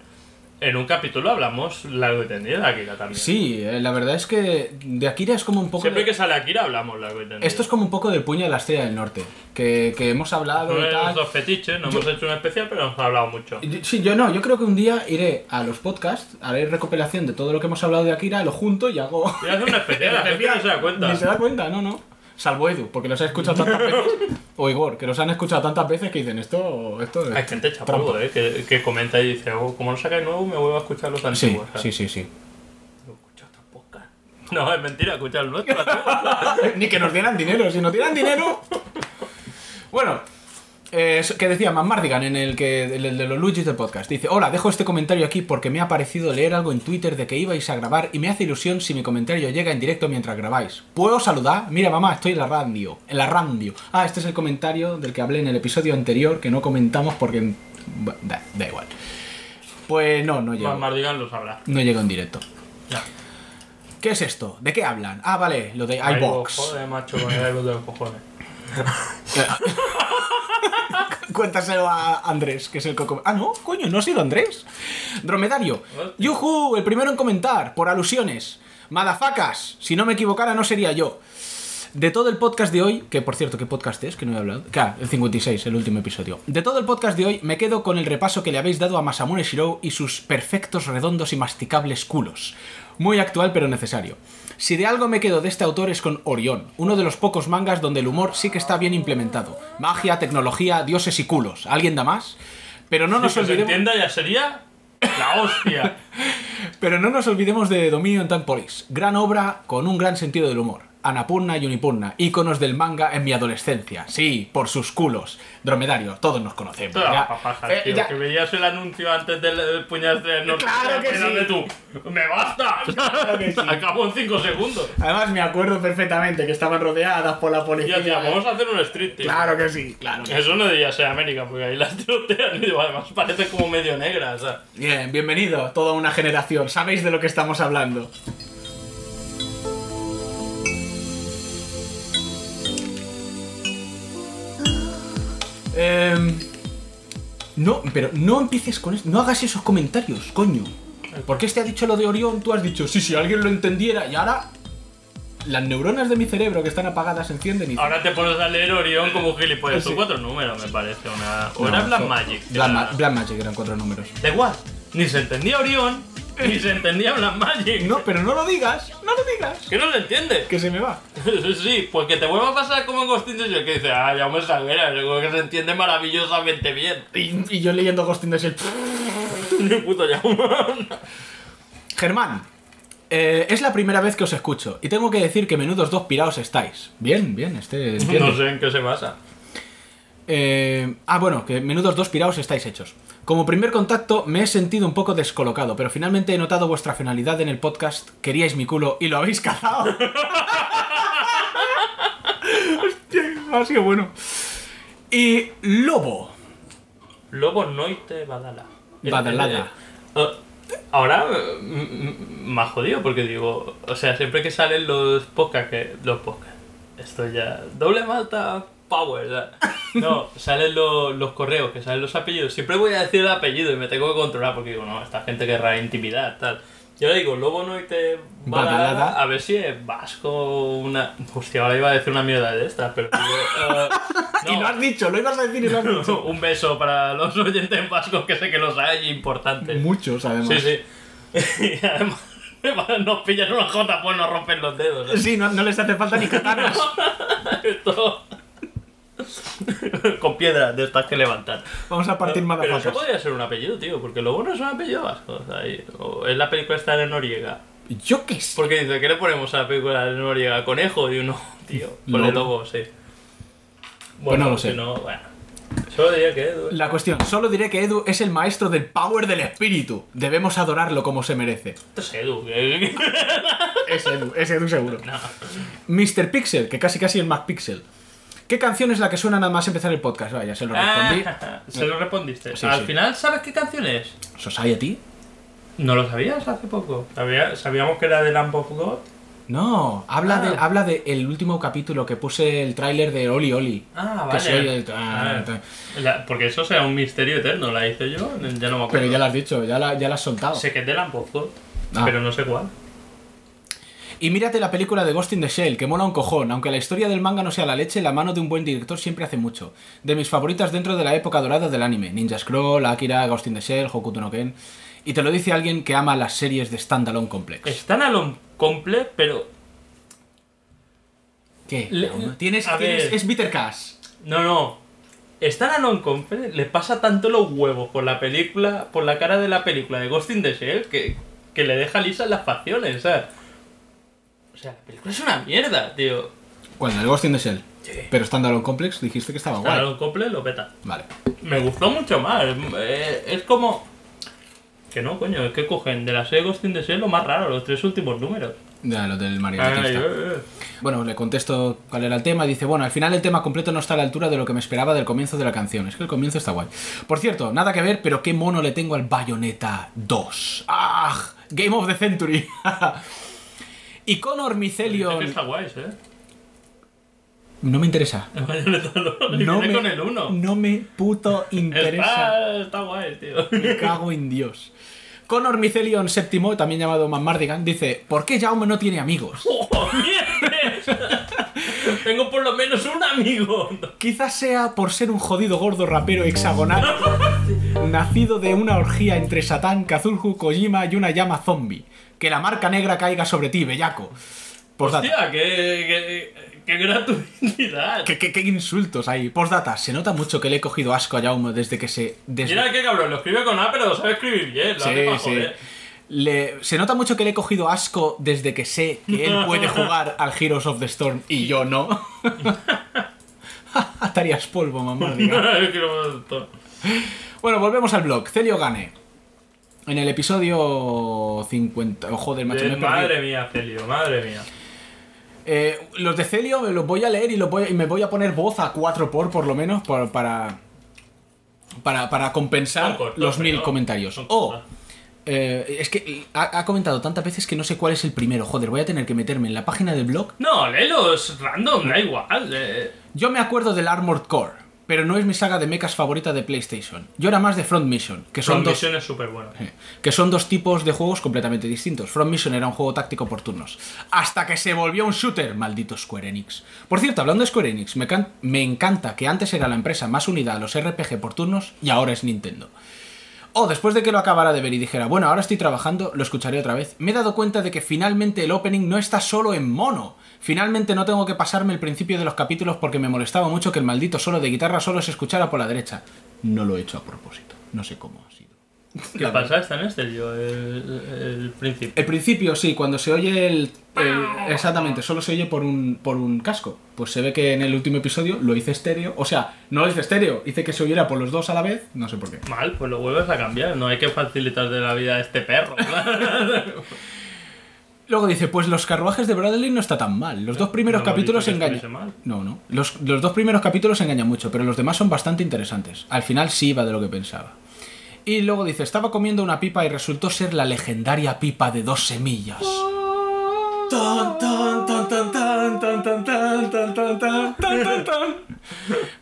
E: En un capítulo hablamos largo y tendido de Akira también.
D: Sí, eh, la verdad es que de Akira es como un poco.
E: Siempre
D: de-
E: que sale Akira hablamos largo y tendido.
D: Esto es como un poco del puño de la estrella del norte. Que, que hemos hablado
E: Uno
D: y
E: de
D: tal.
E: nuestros fetiches, no hemos hecho un especial, pero hemos hablado mucho.
D: Y- Sí, yo no, yo creo que un día iré a los podcasts, haré recopilación de todo lo que hemos hablado de Akira, lo junto y hago.
E: Voy a hacer un especial, la gente no se da cuenta.
D: Ni se da cuenta, no, no. Salvo Edu, porque los ha escuchado tantas veces. O Igor, que los han escuchado tantas veces que dicen esto. esto es
E: Hay gente
D: trampa".
E: chapudo, ¿eh? Que, que comenta y dice, oh, como no sacáis nuevo, me vuelvo a escuchar los
D: Sí,
E: antiguos.
D: sí, sí, sí.
E: Podcast. No, es mentira, escucha el nuestro.
D: Ni que nos dieran dinero, si nos dieran dinero. Bueno, eh, que decía Mamardigan en el que de los Luigis del podcast. Dice: Hola, dejo este comentario aquí porque me ha parecido leer algo en Twitter de que ibais a grabar y me hace ilusión si mi comentario llega en directo mientras grabáis. ¿Puedo saludar? Mira, mamá, estoy en la radio. En la radio. Ah, este es el comentario del que hablé en el episodio anterior que no comentamos porque. Da, da igual. Pues no, no
E: Más
D: llego.
E: Mardigan lo sabrá.
D: No llego en directo.
E: Ya.
D: ¿Qué es esto? ¿De qué hablan? Ah, vale, lo de iBox.
E: Joder, macho, con el de los cojones.
D: Cuéntaselo a Andrés, que es el coco. Ah, no, coño, no ha sido Andrés. Dromedario. Yuhu, el primero en comentar, por alusiones. Madafacas, si no me equivocara no sería yo. De todo el podcast de hoy, que por cierto, ¿qué podcast es? Que no he hablado. Claro, el 56, el último episodio. De todo el podcast de hoy, me quedo con el repaso que le habéis dado a Masamune Shirou y sus perfectos, redondos y masticables culos. Muy actual, pero necesario. Si de algo me quedo de este autor es con Orión, uno de los pocos mangas donde el humor sí que está bien implementado. Magia, tecnología, dioses y culos. ¿Alguien da más? Pero no nos
E: que se
D: olvidemos.
E: entienda ya sería la hostia.
D: Pero no nos olvidemos de Dominion Time Police, gran obra con un gran sentido del humor. Anapurna y Unipurna, íconos del manga en mi adolescencia. Sí, por sus culos. Dromedario, todos nos conocemos.
E: La papaja,
D: Eh,
E: tío,
D: ya.
E: que veías el anuncio antes del, del puñal de norte.
D: Claro que sí.
E: de tú. ¡Me basta!
D: Claro que sí.
E: Acabo en 5 segundos.
D: Además me acuerdo perfectamente que estaban rodeadas por la
E: Y
D: policía.
E: ya, tío, vamos a hacer un street, tío.
D: Claro que sí, claro. que sí.
E: Eso no debía ser América, porque ahí las trotean y además parece como medio negra, o sea.
D: Bien, bienvenido, toda una generación. Sabéis de lo que estamos hablando. Em, no, pero no empieces con eso. No hagas esos comentarios, coño. Porque este ha dicho lo de Orión, tú has dicho, sí, si alguien lo entendiera, y ahora las neuronas de mi cerebro que están apagadas se encienden y...
E: Ahora te pones a leer Orión como gilipollas.
D: Sí.
E: Son cuatro números, me parece. Una... O
D: No,
E: era Black Magic.
D: Black,
E: era-
D: Ma- Black Magic eran cuatro números.
E: Da igual. Ni se entendía Orión, ni se entendía Black Magic.
D: No, pero no lo digas, no lo digas.
E: Que no lo entiende.
D: Que se me va.
E: Sí, pues que te vuelva a pasar como en Ghost in the Shell, que dice, ah, ya me salguera, yo creo que se entiende maravillosamente bien.
D: Y, y yo leyendo Ghost in the Shell.
E: Ni puto llama.
D: Germán, eh, es la primera vez que os escucho y tengo que decir que menudos dos piraos estáis. Bien, bien, este entiendo.
E: No sé en qué se basa.
D: Eh, ah, bueno, que menudos dos piraos estáis hechos. Como primer contacto me he sentido un poco descolocado, pero finalmente he notado vuestra finalidad en el podcast. Queríais mi culo y lo habéis cazado. Hostia, ha sido bueno. Y Lobo.
E: Lobo Noite Badala.
D: Badalada.
E: Eh, eh, ahora m- m- me ha jodido porque digo, o sea, siempre que salen los podcasts, que, los podcasts, esto ya, doble malta power, ¿sabes? no, salen los, los correos, que salen los apellidos, siempre voy a decir el apellido y me tengo que controlar porque digo, no, esta gente querrá intimidad, tal. Yo le digo, Lobo Noite Badalada,
D: Badalada.
E: a ver si es vasco una... Hostia, ahora iba a decir una mierda de estas, pero digo... eh,
D: Y
E: no.
D: lo has dicho, lo ibas a decir y lo has dicho.
E: Un beso para los oyentes vascos que sé que los hay importantes.
D: Muchos, además.
E: Sí, sí. Y además nos pillan una jota, pues nos rompen los dedos. ¿eh?
D: Sí, no, no les hace falta ni katanas.
E: Esto... Con piedras de estas que levantan.
D: Vamos a partir
E: Pero eso podría ser un apellido, tío, porque Lobo no es un apellido vasco. O sea, y- o es la película esta de Noriega.
D: Yo qué sé.
E: Porque dice, ¿qué le ponemos a la película de Noriega? ¿Conejo? Y uno, tío, ponle
D: Lobo.
E: Lobo, sí.
D: Pues no lo sé.
E: si no, bueno. Solo diría que Edu.
D: La cuestión, solo diré que Edu es el maestro del power del espíritu. Debemos adorarlo como se merece.
E: Esto es Edu.
D: Es Edu, es Edu seguro.
E: No.
D: Mr. Pixel, que casi casi es Mac Pixel. ¿Qué canción es la que suena nada más empezar el podcast? Vaya, se lo respondí.
E: Ah, se lo respondiste.
D: Sí,
E: Al
D: sí.
E: final, ¿sabes qué canción es?
D: ¿Society?
E: ¿No lo sabías hace poco? Sabía- Sabíamos que era de Lamb of God.
D: No, habla
E: Ah.
D: de habla de el último capítulo que puse el tráiler de Oli Oli.
E: Ah, vale.
D: el- ah,
E: Ah, la- porque eso será un misterio eterno, la hice yo, ya no me acuerdo.
D: Pero ya lo has dicho, ya la, ya la has soltado.
E: Sé que es de Lamb of God,
D: Ah.
E: pero no sé cuál.
D: Y mírate la película de Ghost in the Shell, que mola un cojón. Aunque la historia del manga no sea la leche, la mano de un buen director siempre hace mucho. De mis favoritas dentro de la época dorada del anime. Ninja Scroll, Akira, Ghost in the Shell, Hokuto no Ken. Y te lo dice alguien que ama las series de Standalone Complex.
E: Están a lo comple, pero.
D: ¿Qué? Tienes,
E: a
D: tienes-
E: ver.
D: es Bitter Cash.
E: No, no. Están a non comple, le pasa tanto los huevos por la película, por la cara de la película de Ghost in the Shell, que, que le deja lisas las facciones, ¿sabes? O sea, la película es una mierda, tío.
D: Bueno, el Ghost in the Shell.
E: Sí.
D: Pero Standalone Complex dijiste que estaba guay.
E: lo comple, lo peta.
D: Vale.
E: Me gustó mucho más. eh, Es como. Que no, coño, es que cogen de la serie Ghost in the Shell lo más raro, los tres últimos números.
D: Ya, lo del
E: Ay,
D: marionetista.
E: eh.
D: Bueno, le contesto cuál era el tema. Dice, bueno, al final el tema completo no está a la altura de lo que me esperaba del comienzo de la canción. Es que el comienzo está guay. Por cierto, nada que ver, pero qué mono le tengo al Bayonetta 2. ¡Ah! Game of the Century. y
E: que
D: Mycelion...
E: está guay, ¿eh?
D: No me interesa.
E: No,
D: me,
E: con el 1.
D: no me puto interesa.
E: Está, está guay, tío.
D: Me cago en Dios. Connor Mycelion VII, también llamado Mardigan, dice: ¿Por qué Jaume no tiene amigos?
E: ¡Oh, mierda! Tengo por lo menos un amigo.
D: Quizás sea por ser un jodido gordo rapero hexagonal, nacido de una orgía entre Satán, Kazulhu, Kojima y una llama zombie. Que la marca negra caiga sobre ti, bellaco. Postdata.
E: Hostia, qué, qué, qué gratuidad.
D: ¿Qué, qué, qué insultos hay. Postdata, se nota mucho que le he cogido asco a Jaume desde que se... Desde...
E: Mira qué cabrón, lo escribe con A, pero lo sabe escribir bien. Lo hace pa' joder.
D: Le- se nota mucho que le he cogido asco desde que sé que él puede jugar al Heroes of the Storm y yo no. Estarías polvo, mamá. Bueno, volvemos al blog. Celio Gane. En el episodio 50. Oh, joder, macho, me he
E: madre mía, Celio, madre mía.
D: Eh, los de Celio me los voy a leer y, los voy, y me voy a poner voz a 4 por, por lo menos, por- para. Para, para compensar los mil comentarios. O.
E: cortos.
D: eh, es que ha, ha comentado tantas veces que no sé cuál es el primero. Joder, voy a tener que meterme en la página del blog.
E: No, léelos random, da igual. eh.
D: Yo me acuerdo del Armored Core, pero no es mi saga de mechas favorita de PlayStation. Yo era más de Front Mission, que son
E: Front
D: dos.
E: Mission es súper bueno.
D: que son dos tipos de juegos completamente distintos. Front Mission era un juego táctico por turnos, hasta que se volvió un shooter, maldito Square Enix. Por cierto, hablando de Square Enix, me, can- me encanta que antes era la empresa más unida a los RPG por turnos y ahora es Nintendo. O después de que lo acabara de ver y dijera, bueno, ahora estoy trabajando, lo escucharé otra vez, me he dado cuenta de que finalmente el opening no está solo en mono. Finalmente no tengo que pasarme el principio de los capítulos porque me molestaba mucho que el maldito solo de guitarra solo se escuchara por la derecha. No lo he hecho a propósito, no sé cómo ha sido.
E: ¿Qué pasa? Está en yo, el, el príncipe.
D: El principio, sí, cuando se oye el, el- Exactamente, solo se oye por un, por un casco. Pues se ve que en el último episodio lo hice estéreo. O sea, no lo hice estéreo, hice que se oyera por los dos a la vez. No sé por qué.
E: Mal, pues lo vuelves a cambiar. No hay que facilitar de la vida a este perro.
D: Luego dice, pues los carruajes de Bradley no está tan mal. Los dos primeros
E: no hemos
D: capítulos engañan. No, no. Los, los dos primeros capítulos engañan mucho, pero los demás son bastante interesantes. Al final sí iba de lo que pensaba. Y luego dice, estaba comiendo una pipa y resultó ser la legendaria pipa de dos semillas.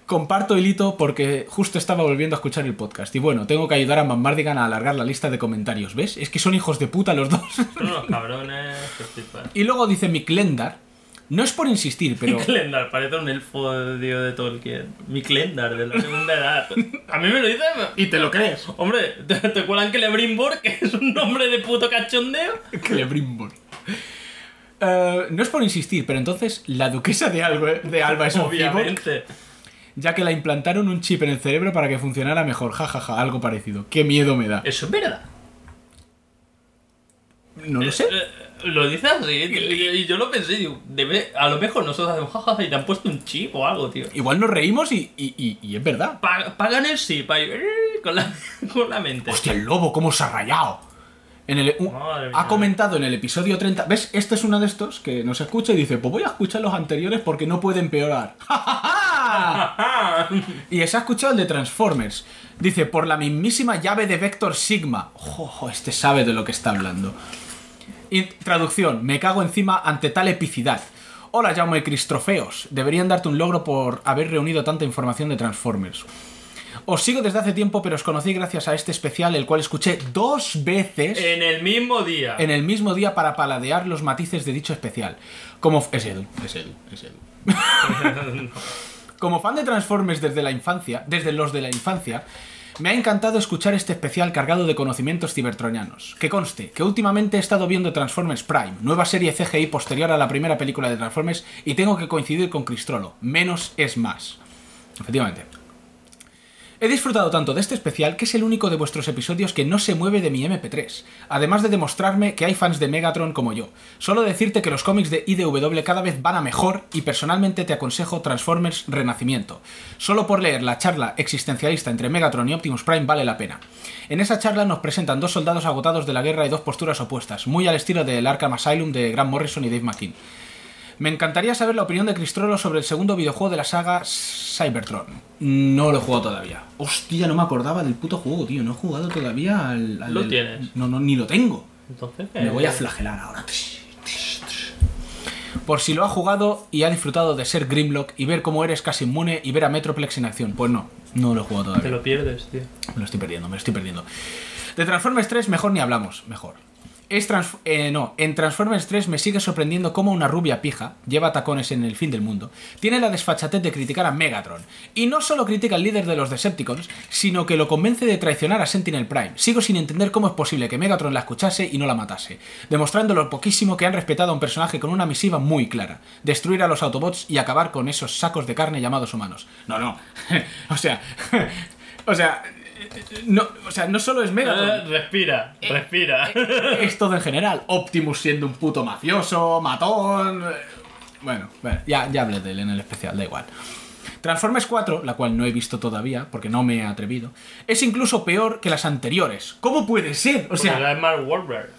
D: Comparto el hito porque justo estaba volviendo a escuchar el podcast. Y bueno, tengo que ayudar a Mammardigan a alargar la lista de comentarios. ¿Ves? Es que son hijos de puta los dos.
E: Son unos cabrones.
D: Y luego dice Miklendar. No es por insistir, pero.
E: Miklendar, parece un elfo tío, de Tolkien. Miklendar, de la segunda edad. A mí me lo dicen.
D: ¿Y te lo crees?
E: Hombre, ¿te, te cuelan Celebrimbor, que es un nombre de puto cachondeo?
D: Celebrimbor. Eh, no es por insistir, pero entonces la duquesa de Alba, de Alba es un
E: Obviamente.
D: ya que la implantaron un chip en el cerebro para que funcionara mejor. jajaja, algo parecido. Qué miedo me da.
E: Eso es verdad.
D: No lo sé.
E: Eh, Lo dices así, y, yo lo pensé, digo, debe, a lo mejor nosotros hacemos jajaja y te han puesto un chip o algo, tío.
D: Igual nos reímos y, y- y- y es verdad.
E: Pa- pagan el chip ahí, eh, con la, con la mente.
D: Hostia, el lobo, cómo se ha rayado. En el, un-
E: Madre
D: ha comentado en el episodio 30. ¿Ves? Este es uno de estos que nos escucha y dice: Pues voy a escuchar los anteriores porque no puede empeorar. y se ha escuchado el de Transformers. Dice: Por la mismísima llave de Vector Sigma. Ojo, este sabe de lo que está hablando. Y traducción: Me cago encima ante tal epicidad. Hola, Jaume Cristrofeos. Deberían darte un logro por haber reunido tanta información de Transformers. Os sigo desde hace tiempo, pero os conocí gracias a este especial, el cual escuché dos veces
E: En el mismo día.
D: en el mismo día para paladear los matices de dicho especial. Como es Edu, es Edu, es Edu. Como fan de Transformers desde la infancia, desde los de la infancia, me ha encantado escuchar este especial cargado de conocimientos cibertronianos. Que conste, que últimamente he estado viendo Transformers Prime, nueva serie CGI posterior a la primera película de Transformers, y tengo que coincidir con Cristrolo. Menos es más. Efectivamente. He disfrutado tanto de este especial que es el único de vuestros episodios que no se mueve de mi MP3, además de demostrarme que hay fans de Megatron como yo. Solo decirte que los cómics de IDW cada vez van a mejor y personalmente te aconsejo Transformers Renacimiento. Solo por leer la charla existencialista entre Megatron y Optimus Prime vale la pena. En esa charla nos presentan dos soldados agotados de la guerra y dos posturas opuestas, muy al estilo del Arkham Asylum de Grant Morrison y Dave McKean. Me encantaría saber la opinión de Cristrolo sobre el segundo videojuego de la saga Cybertron. No lo he jugado todavía. Hostia, no me acordaba del puto juego, tío. No he jugado todavía al. al
E: Lo
D: del-
E: tienes.
D: No, no, ni lo tengo.
E: Entonces,
D: Me
E: eh,
D: voy a flagelar ahora. Por si lo ha jugado y ha disfrutado de ser Grimlock y ver cómo eres casi inmune y ver a Metroplex en acción. Pues no, no lo he jugado
E: Te
D: todavía.
E: lo pierdes, tío.
D: Me lo estoy perdiendo, me lo estoy perdiendo. De Transformers 3 mejor ni hablamos, mejor. Es trans- eh, no, en Transformers 3 me sigue sorprendiendo cómo una rubia pija, lleva tacones en el fin del mundo, tiene la desfachatez de criticar a Megatron. Y no solo critica al líder de los Decepticons, sino que lo convence de traicionar a Sentinel Prime. Sigo sin entender cómo es posible que Megatron la escuchase y no la matase, demostrando lo poquísimo que han respetado a un personaje con una misiva muy clara, destruir a los Autobots y acabar con esos sacos de carne llamados humanos. No, no. o sea, o sea, no, o sea, no solo es Megatron.
E: Eh, respira, respira.
D: es todo en general. Optimus siendo un puto mafioso, matón. eh, Bueno, bueno, ya, ya hablé de él en el especial, da igual. Transformers 4, la cual no he visto todavía, porque no me he atrevido, es incluso peor que las anteriores. ¿Cómo puede ser? O
E: sea, es Mark Wahlberg.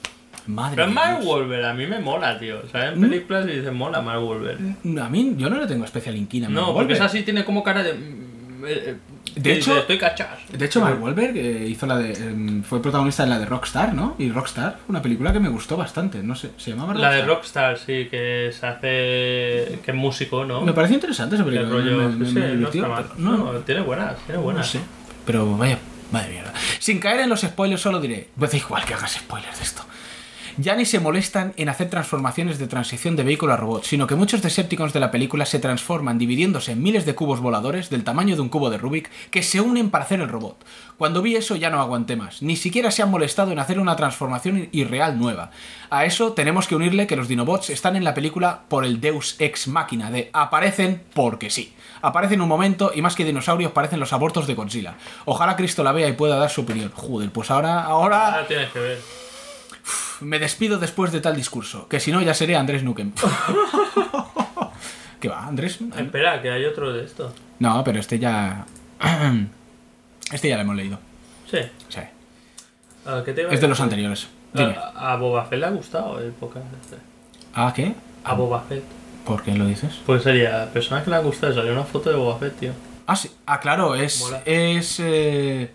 D: madre
E: Pero es Mark. Wahlberg, a mí me mola, tío. O sea, en
D: ¿Mm?
E: películas y dice mola Mark Wahlberg.
D: A mí, yo no le tengo especial inquina. Mark
E: No, porque es así, tiene como cara de.
D: De hecho-
E: estoy cachas.
D: De hecho, Mark Wahlberg eh, hizo la de, em, fue protagonista en la de Rockstar, ¿no? Y Rockstar, una película que me gustó bastante. No sé, ¿se llamaba
E: La de
D: Rockstar?
E: Rockstar, sí, que se hace. que es músico, ¿no?
D: Me pareció interesante esa
E: El
D: película.
E: rollo.
D: me-
E: sí,
D: me
E: no mal.
D: no,
E: No, tiene buenas, tiene
D: No
E: buenas.
D: sé. Pero vaya, madre mierda. Sin caer en los spoilers, solo diré: Me da igual que hagas spoilers de esto. Ya ni se molestan en hacer transformaciones de transición de vehículo a robot, sino que muchos Decepticons de la película se transforman dividiéndose en miles de cubos voladores del tamaño de un cubo de Rubik que se unen para hacer el robot. Cuando vi eso ya no aguanté más, ni siquiera se han molestado en hacer una transformación irreal nueva. A eso tenemos que unirle que los Dinobots están en la película por el Deus Ex Máquina de aparecen porque sí. Aparecen un momento y más que dinosaurios parecen los abortos de Godzilla. Ojalá Cristo la vea y pueda dar su opinión. Joder, pues ahora, ahora
E: Ah, tienes que ver.
D: Me despido después de tal discurso, que si no ya seré Andrés Nukem. ¿Qué va, Andrés?
E: Espera, que hay otro de esto.
D: No, pero este ya... Este ya lo hemos leído.
E: Sí.
D: Sí.
E: Ah, ¿qué te iba a
D: Es de los
E: decir?
D: anteriores. Dime.
E: A, a Boba Fett le ha gustado el podcast este.
D: ¿Ah, qué?
E: A Boba Fett.
D: ¿Por qué lo dices?
E: Pues sería, personas que le ha gustado, salió una foto de Boba Fett, tío.
D: Ah, sí. Ah, claro, es...
E: Mola.
D: Es... Eh,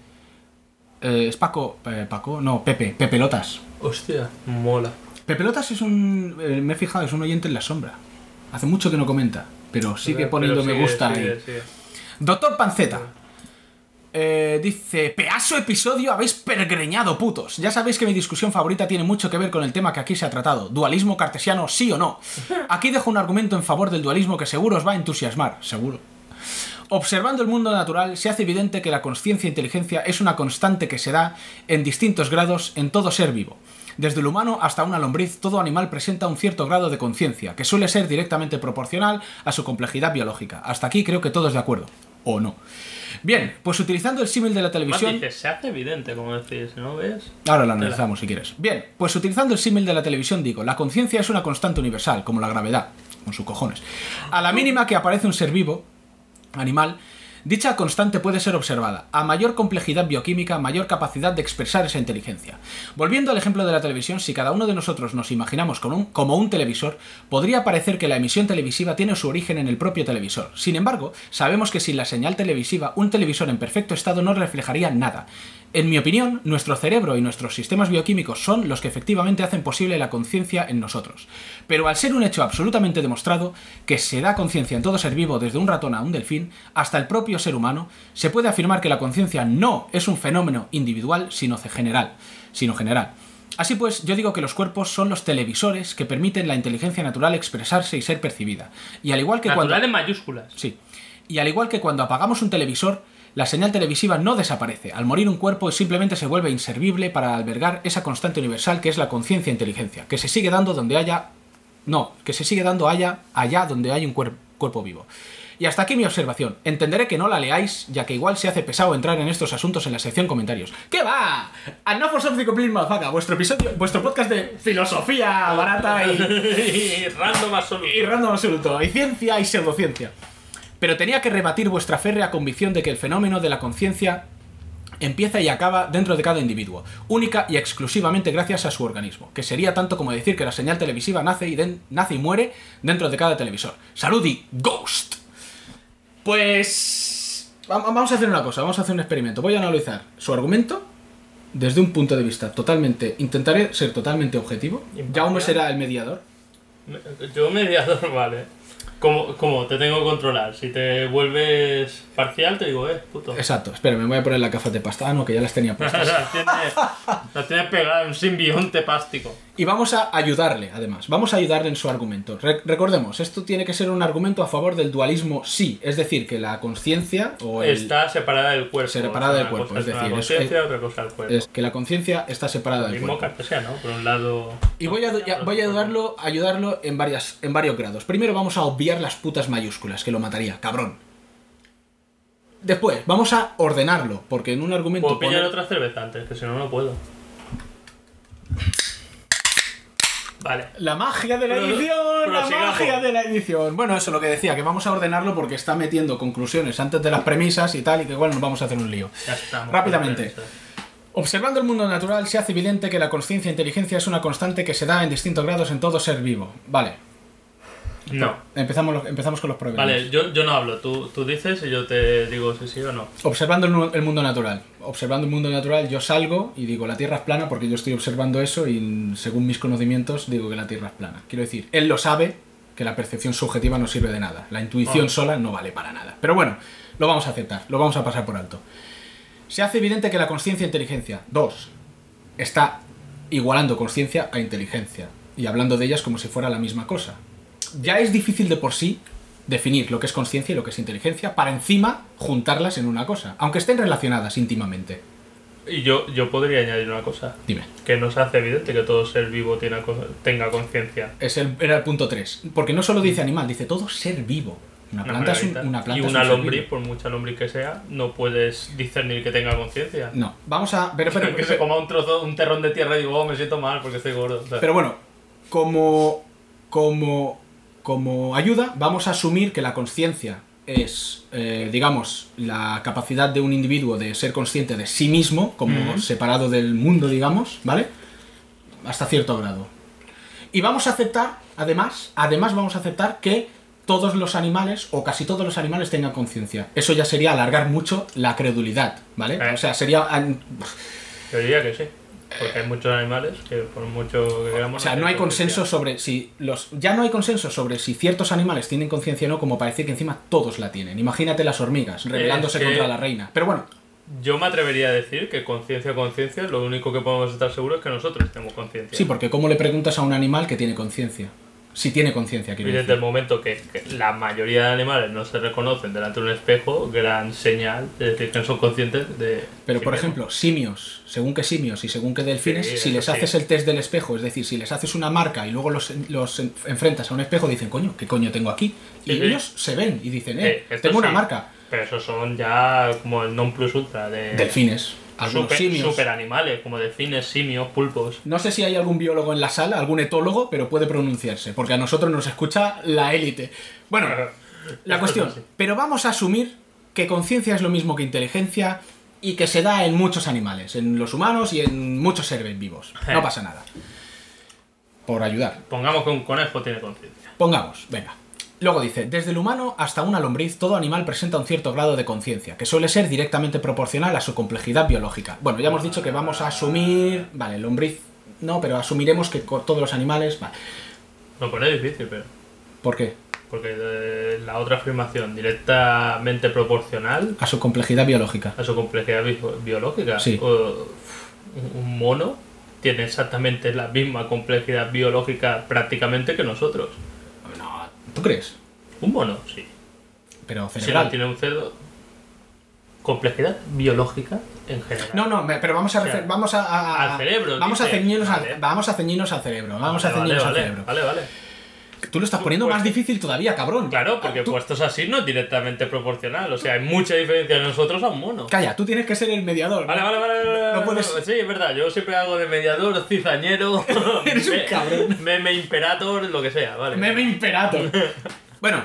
D: eh, es Paco... eh, Paco... No, Pepe. Pepelotas.
E: Hostia, mola.
D: Pepelotas es un... eh, me he fijado, es un oyente en la sombra. Hace mucho que no comenta, pero sigue
E: Pero
D: poniendo me
E: sigue,
D: gusta
E: sigue,
D: ahí.
E: sigue.
D: Doctor Panceta. Eh, dice, pedazo episodio habéis pergreñado putos. Ya sabéis que mi discusión favorita tiene mucho que ver con el tema que aquí se ha tratado. Dualismo cartesiano, sí o no. Aquí dejo un argumento en favor del dualismo que seguro os va a entusiasmar, seguro. Observando el mundo natural, se hace evidente que la conciencia e inteligencia es una constante que se da en distintos grados en todo ser vivo. Desde el humano hasta una lombriz, todo animal presenta un cierto grado de conciencia, que suele ser directamente proporcional a su complejidad biológica. Hasta aquí creo que todos de acuerdo. ¿O no? Bien, pues utilizando el símil de la televisión...
E: dices, se hace evidente, como decir, si no ves.
D: Ahora lo analizamos si quieres. Bien, pues utilizando el símil de la televisión digo, la conciencia es una constante universal, como la gravedad, con sus cojones. A la mínima que aparece un ser vivo, animal, dicha constante puede ser observada. A mayor complejidad bioquímica, mayor capacidad de expresar esa inteligencia. Volviendo al ejemplo de la televisión, si cada uno de nosotros nos imaginamos con un- como un televisor, podría parecer que la emisión televisiva tiene su origen en el propio televisor. Sin embargo, sabemos que sin la señal televisiva, un televisor en perfecto estado no reflejaría nada. En mi opinión, nuestro cerebro y nuestros sistemas bioquímicos son los que efectivamente hacen posible la conciencia en nosotros. Pero al ser un hecho absolutamente demostrado, que se da conciencia en todo ser vivo desde un ratón a un delfín, hasta el propio ser humano, se puede afirmar que la conciencia no es un fenómeno individual, sino general. Sino general. Así pues, yo digo que los cuerpos son los televisores que permiten la inteligencia natural expresarse y ser percibida. Y al igual que cuando...
E: Natural en mayúsculas.
D: Sí. Y al igual que cuando apagamos un televisor, la señal televisiva no desaparece. Al morir un cuerpo simplemente se vuelve inservible para albergar esa constante universal que es la conciencia e inteligencia, que se sigue dando donde haya... No, que se sigue dando allá, allá donde hay un cuer- cuerpo vivo. Y hasta aquí mi observación. Entenderé que no la leáis, ya que igual se hace pesado entrar en estos asuntos en la sección comentarios. ¿Qué va? Now for something completely motherfucker, vuestro episodio, vuestro podcast de filosofía barata y,
E: y random absoluto.
D: y random absoluto, y ciencia y pseudociencia. Pero tenía que rebatir vuestra férrea convicción de que el fenómeno de la conciencia empieza y acaba dentro de cada individuo, única y exclusivamente gracias a su organismo, que sería tanto como decir que la señal televisiva nace y, den- nace y muere dentro de cada televisor. Salud y Ghost. Pues... va- Vamos a hacer una cosa, vamos a hacer un experimento. Voy a analizar su argumento desde un punto de vista totalmente... Intentaré ser totalmente objetivo. Jaume será el mediador.
E: Yo mediador, vale. ¿Cómo, ¿Cómo? Te tengo que controlar. Si te vuelves parcial, te digo, eh, puto.
D: Exacto, espera, me voy a poner la gafas de pasta. Ah, no, que ya las tenía puestas.
E: las tienes, las tienes pegadas, un simbionte pástico.
D: Y vamos a ayudarle, además. Vamos a ayudarle en su argumento. Re- recordemos, esto tiene que ser un argumento a favor del dualismo sí. Es decir, que la conciencia o el...
E: Está separada del cuerpo.
D: Separada
E: O sea,
D: del cuerpo,
E: cosa
D: es decir, es-
E: conciencia, otra cosa el cuerpo.
D: es que la conciencia está separada
E: Lo
D: del cuerpo.
E: cartesiano, por un lado.
D: Y voy a, voy a ayudarlo, ayudarlo en, varias, en varios grados. Primero vamos a obviar las putas mayúsculas, que lo mataría, cabrón. Después, vamos a ordenarlo, porque en un argumento...
E: Puedo pillar
D: pone-
E: otra cerveza antes, que si no, no puedo. Vale.
D: La magia de la
E: Pero-
D: edición, la magia de la edición. Bueno, eso lo que decía, que vamos a ordenarlo porque está metiendo conclusiones antes de las premisas y tal, y que igual nos vamos a hacer un lío.
E: Ya estamos.
D: Rápidamente. Observando el mundo natural se hace evidente que la conciencia e inteligencia es una constante que se da en distintos grados en todo ser vivo. Vale,
E: No.
D: empezamos, empezamos con los problemas.
E: Vale, yo, yo no hablo. Tú, tú dices y yo te digo si sí o no.
D: Observando el mundo natural. Observando el mundo natural, yo salgo y digo la Tierra es plana porque yo estoy observando eso y según mis conocimientos digo que la Tierra es plana. Quiero decir, él lo sabe que la percepción subjetiva no sirve de nada. La intuición
E: Ah.
D: sola no vale para nada. Pero bueno, lo vamos a aceptar, lo vamos a pasar por alto. Se hace evidente que la conciencia e inteligencia, dos, está igualando conciencia a inteligencia y hablando de ellas como si fuera la misma cosa. Ya es difícil de por sí definir lo que es conciencia y lo que es inteligencia para encima juntarlas en una cosa, aunque estén relacionadas íntimamente.
E: Y yo, yo podría añadir una cosa.
D: Dime.
E: Que nos hace evidente que todo ser vivo tiene tenga conciencia.
D: Era el punto 3. Porque no solo dice animal, dice todo ser vivo. Una
E: Una
D: planta es un, una planta
E: y
D: es un
E: una lombriz, por mucha lombriz que sea, no puedes discernir que tenga conciencia.
D: No, vamos a. Pero, pero,
E: que se coma un trozo, un terrón de tierra y digo, oh, me siento mal porque estoy gordo. O sea,
D: pero bueno, como. Como. Como ayuda, vamos a asumir que la conciencia es, eh, digamos, la capacidad de un individuo de ser consciente de sí mismo, como separado del mundo, digamos, ¿vale? Hasta cierto grado. Y vamos a aceptar, además, además vamos a aceptar que todos los animales, o casi todos los animales, tengan conciencia. Eso ya sería alargar mucho la credulidad, ¿vale?
E: Eh.
D: O sea, sería...
E: yo diría que sí. Porque hay muchos animales que por mucho que queramos...
D: O sea, no hay consenso sobre si los. Ya no hay consenso sobre si ciertos animales tienen conciencia o no, como parece que encima todos la tienen. Imagínate las hormigas rebelándose
E: que-
D: contra la reina. Pero bueno,
E: Yo me atrevería a decir que conciencia, conciencia, lo único que podemos estar seguros es que nosotros tenemos conciencia.
D: sí, porque ¿cómo le preguntas a un animal que tiene conciencia? Si tiene conciencia,
E: Y desde
D: decir.
E: el momento que, que la mayoría de animales no se reconocen delante de un espejo, gran señal de decir que no son conscientes de.
D: Pero por ejemplo, simios, según qué simios y según qué delfines,
E: Sí,
D: si les
E: sí.
D: haces el test del espejo, es decir, si les haces una marca y luego los, los en- enfrentas a un espejo, dicen, coño, ¿qué coño tengo aquí? Y
E: Sí,
D: ellos se ven y dicen,
E: Eh,
D: eh, tengo una marca.
E: Pero esos son ya como el non plus ultra de.
D: Delfines, algunos
E: super,
D: simios.
E: super animales, como delfines, simios, pulpos.
D: No sé si hay algún biólogo en la sala, algún etólogo, pero puede pronunciarse, porque a nosotros nos escucha la élite. Bueno, la cuestión, pero vamos a asumir que conciencia es lo mismo que inteligencia y que se da en muchos animales, en los humanos y en muchos seres vivos. No pasa nada. Por ayudar.
E: Pongamos que un conejo tiene conciencia.
D: Pongamos, venga. Luego dice, desde el humano hasta una lombriz, todo animal presenta un cierto grado de conciencia, que suele ser directamente proporcional a su complejidad biológica. Bueno, ya hemos dicho que vamos a asumir... Vale, lombriz no, pero asumiremos que todos los animales... Vale.
E: Lo pone difícil, pero.
D: ¿Por qué?
E: Porque eh, la otra afirmación, directamente proporcional
D: A su complejidad biológica.
E: a su complejidad bi- biológica.
D: Sí.
E: O, un mono tiene exactamente la misma complejidad biológica prácticamente que nosotros.
D: ¿Tú crees?
E: Un mono, sí.
D: Pero
E: Si no
D: cerebral.
E: tiene un cerdo. Complejidad biológica en general.
D: No, no, pero vamos a,
E: O sea,
D: vamos a,
E: al cerebro,
D: Vamos a ceñirnos
E: Vale.
D: al, vamos a ceñirnos al cerebro. Vamos a ceñirnos
E: vale,
D: al cerebro.
E: vale, vale.
D: Tú lo estás poniendo
E: Pues-
D: más difícil todavía, cabrón.
E: Claro, porque
D: Tú-
E: puestos así no es directamente proporcional. O sea, hay mucha diferencia de nosotros a un mono.
D: Calla, tú tienes que ser el mediador.
E: Vale, vale, vale. vale,
D: No puedes-
E: Sí, es verdad. Yo siempre hago de mediador, cizañero.
D: Eres un cabrón.
E: Meme imperator, lo que sea, vale.
D: Meme imperator. bueno.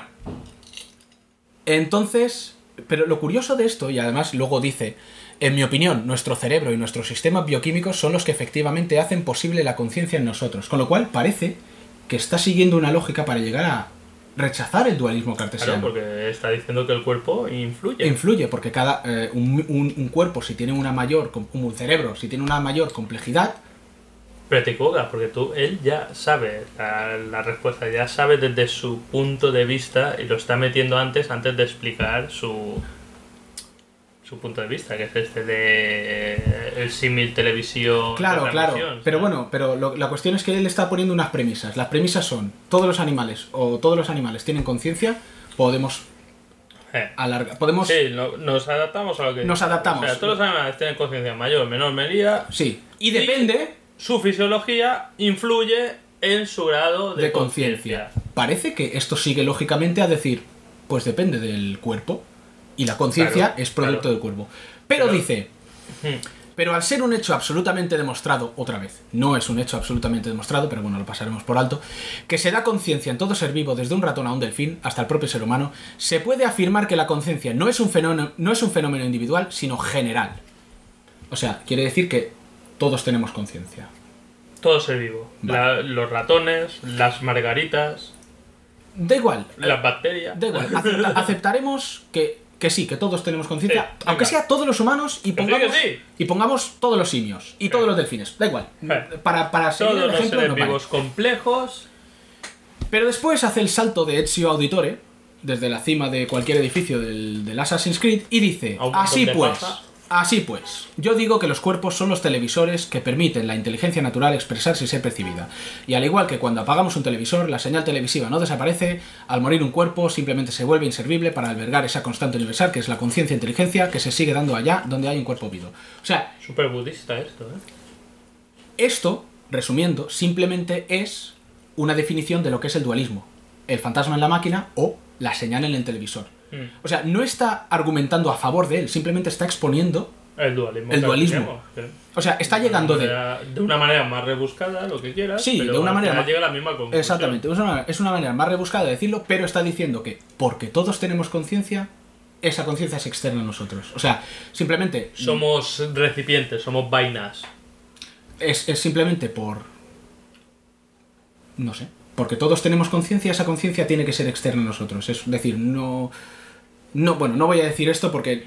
D: Entonces, pero lo curioso de esto, y además luego dice, en mi opinión, nuestro cerebro y nuestros sistemas bioquímicos son los que efectivamente hacen posible la conciencia en nosotros. Con lo cual parece que está siguiendo una lógica para llegar a rechazar el dualismo
E: Claro,
D: cartesiano.
E: porque está diciendo que el cuerpo influye.
D: Influye, porque cada eh, un, un- un cuerpo, si tiene una mayor, un cerebro, si tiene una mayor complejidad,
E: Pero te equivocas, porque tú, él ya sabe la, la respuesta, ya sabe desde su punto de vista y lo está metiendo antes, antes de explicar su su punto de vista, que es este de el símil televisión.
D: Claro, claro. Pero bueno, pero lo- la cuestión es que él está poniendo unas premisas. Las premisas son, todos los animales o todos los animales tienen conciencia, podemos
E: Eh.
D: alargar, podemos...
E: Sí, no- nos adaptamos a lo que
D: Nos adaptamos.
E: O sea, todos los animales tienen conciencia en mayor o menor medida.
D: Sí. Y depende
E: Su fisiología influye en su grado de,
D: de conciencia. Parece que esto sigue lógicamente a decir, pues depende del cuerpo y la conciencia
E: Claro,
D: es producto
E: claro.
D: del cuerpo. Pero
E: Pero-
D: dice,
E: Hmm.
D: pero al ser un hecho absolutamente demostrado, otra vez, no es un hecho absolutamente demostrado, pero bueno, lo pasaremos por alto, que se da conciencia en todo ser vivo, desde un ratón a un delfín hasta el propio ser humano, se puede afirmar que la conciencia no, es un fenómeno- no es un fenómeno individual, sino general. O sea, quiere decir que todos tenemos conciencia.
E: Todo ser vivo. La- los ratones, las margaritas,
D: Da igual,
E: las bacterias.
D: Da igual, acepta- aceptaremos que, que sí, que todos tenemos conciencia,
E: Sí, venga.
D: aunque sea todos los humanos y pongamos,
E: sí.
D: y pongamos todos los simios y todos los delfines, da igual.
E: Eh.
D: Para, para seguir
E: Todos
D: el
E: los
D: ejemplo,
E: seres
D: no
E: vivos complejos.
D: Pero después hace el salto de Ezio Auditore, desde la cima de cualquier edificio del, del Assassin's Creed, y dice, así pues,
E: paja".
D: Así pues, yo digo que los cuerpos son los televisores que permiten la inteligencia natural expresarse y ser percibida. Y al igual que cuando apagamos un televisor, la señal televisiva no desaparece, al morir un cuerpo simplemente se vuelve inservible para albergar esa constante universal que es la conciencia e inteligencia que se sigue dando allá donde hay un cuerpo vivo. O sea,
E: Súper budista esto, ¿eh?
D: esto, resumiendo, simplemente es una definición de lo que es el dualismo. El fantasma en la máquina o la señal en el televisor.
E: Mm.
D: O sea, no está argumentando a favor de él, simplemente está exponiendo.
E: El dualismo.
D: El dualismo. O sea, está llegando
E: de...
D: de...
E: una manera- de una manera más rebuscada, lo que quieras.
D: Sí,
E: pero
D: de una manera más-
E: llega a la misma conclusión.
D: Exactamente, es una, es una manera más rebuscada de decirlo, pero está diciendo que porque todos tenemos conciencia, esa conciencia es externa a nosotros. O sea, simplemente
E: Somos recipientes, somos vainas.
D: es, es simplemente por... No sé. Porque todos tenemos conciencia, esa conciencia tiene que ser externa a nosotros. Es decir, no... No, bueno, no voy a decir esto porque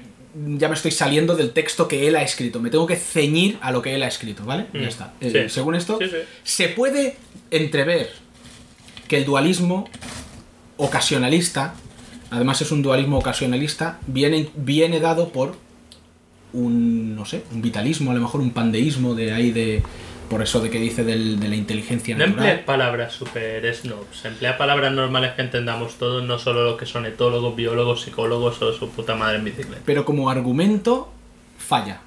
D: ya me estoy saliendo del texto que él ha escrito. Me tengo que ceñir a lo que él ha escrito, ¿vale?
E: Mm,
D: Ya está. Eh, según esto,
E: Sí, sí.
D: se puede entrever que el dualismo ocasionalista, además es un dualismo ocasionalista, viene, viene dado por un, no sé, un vitalismo, a lo mejor un pandeísmo de ahí de... Por eso de que dice del- de la inteligencia
E: No
D: natural.
E: emplees palabras super snobs, emplea palabras normales que entendamos todos, no solo los que son etólogos, biólogos, psicólogos o su puta madre en bicicleta.
D: pero como argumento falla.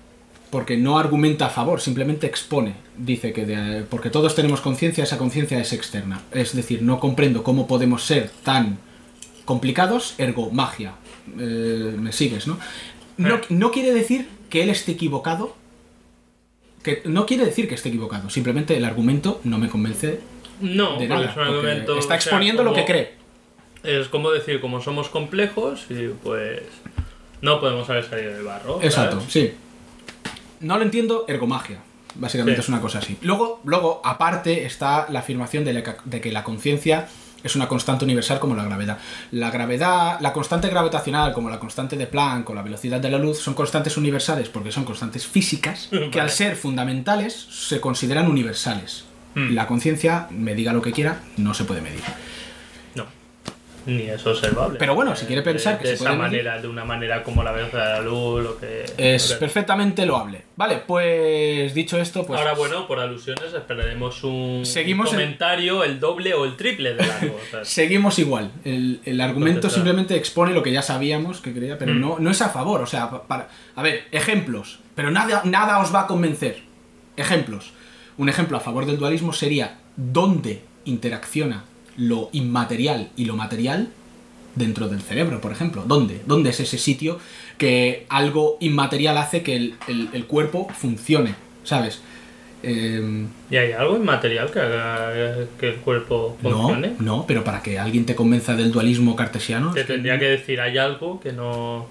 D: Porque no argumenta a favor, simplemente expone. Dice que de- porque todos tenemos conciencia, esa conciencia es externa. Es decir, no comprendo cómo podemos ser tan complicados, ergo magia. Eh, Me sigues, ¿no? No, no quiere decir que él esté equivocado. Que no quiere decir que esté equivocado. Simplemente el argumento no me convence
E: No,
D: de
E: porque
D: nada.
E: es un argumento.
D: está
E: o sea,
D: exponiendo lo que cree.
E: Es como decir, como somos complejos, y pues. No podemos haber salido del barro.
D: Exacto,
E: ¿sabes?
D: sí. No lo entiendo, ergomagia. Básicamente
E: Sí.
D: es una cosa así. Luego, luego aparte, está la afirmación de, la- de que la conciencia es una constante universal como la gravedad. La gravedad, la constante gravitacional, como la constante de Planck o la velocidad de la luz, son constantes universales porque son constantes físicas que
E: Vale.
D: al ser fundamentales se consideran universales.
E: Hmm.
D: La conciencia, me diga lo que quiera, no se puede medir.
E: Ni es observable.
D: Pero bueno, si quiere pensar
E: de,
D: que
E: de
D: se
E: esa
D: puede medir-
E: manera, de una manera como la velocidad de la luz, lo que.
D: Es
E: lo que-
D: perfectamente loable. Vale, pues dicho esto, pues...
E: Ahora, bueno, por alusiones esperaremos un
D: Seguimos en-
E: comentario el doble o el triple de largo. o sea,
D: Seguimos igual. El, el argumento
E: Entonces,
D: simplemente expone lo que ya sabíamos que creía, pero
E: Mm.
D: no, no es a favor. O sea, pa- para. A ver, ejemplos. Pero nada, nada os va a convencer. Ejemplos. Un ejemplo a favor del dualismo sería dónde interacciona lo inmaterial y lo material dentro del cerebro, por ejemplo. ¿Dónde? ¿Dónde es ese sitio que algo inmaterial hace que el, el- el cuerpo funcione? ¿Sabes? Em,
E: ¿Y hay algo inmaterial que haga que el cuerpo
D: no,
E: funcione?
D: no, pero para que alguien te convenza del dualismo cartesiano.
E: Te
D: que-
E: tendría que decir, hay algo que no.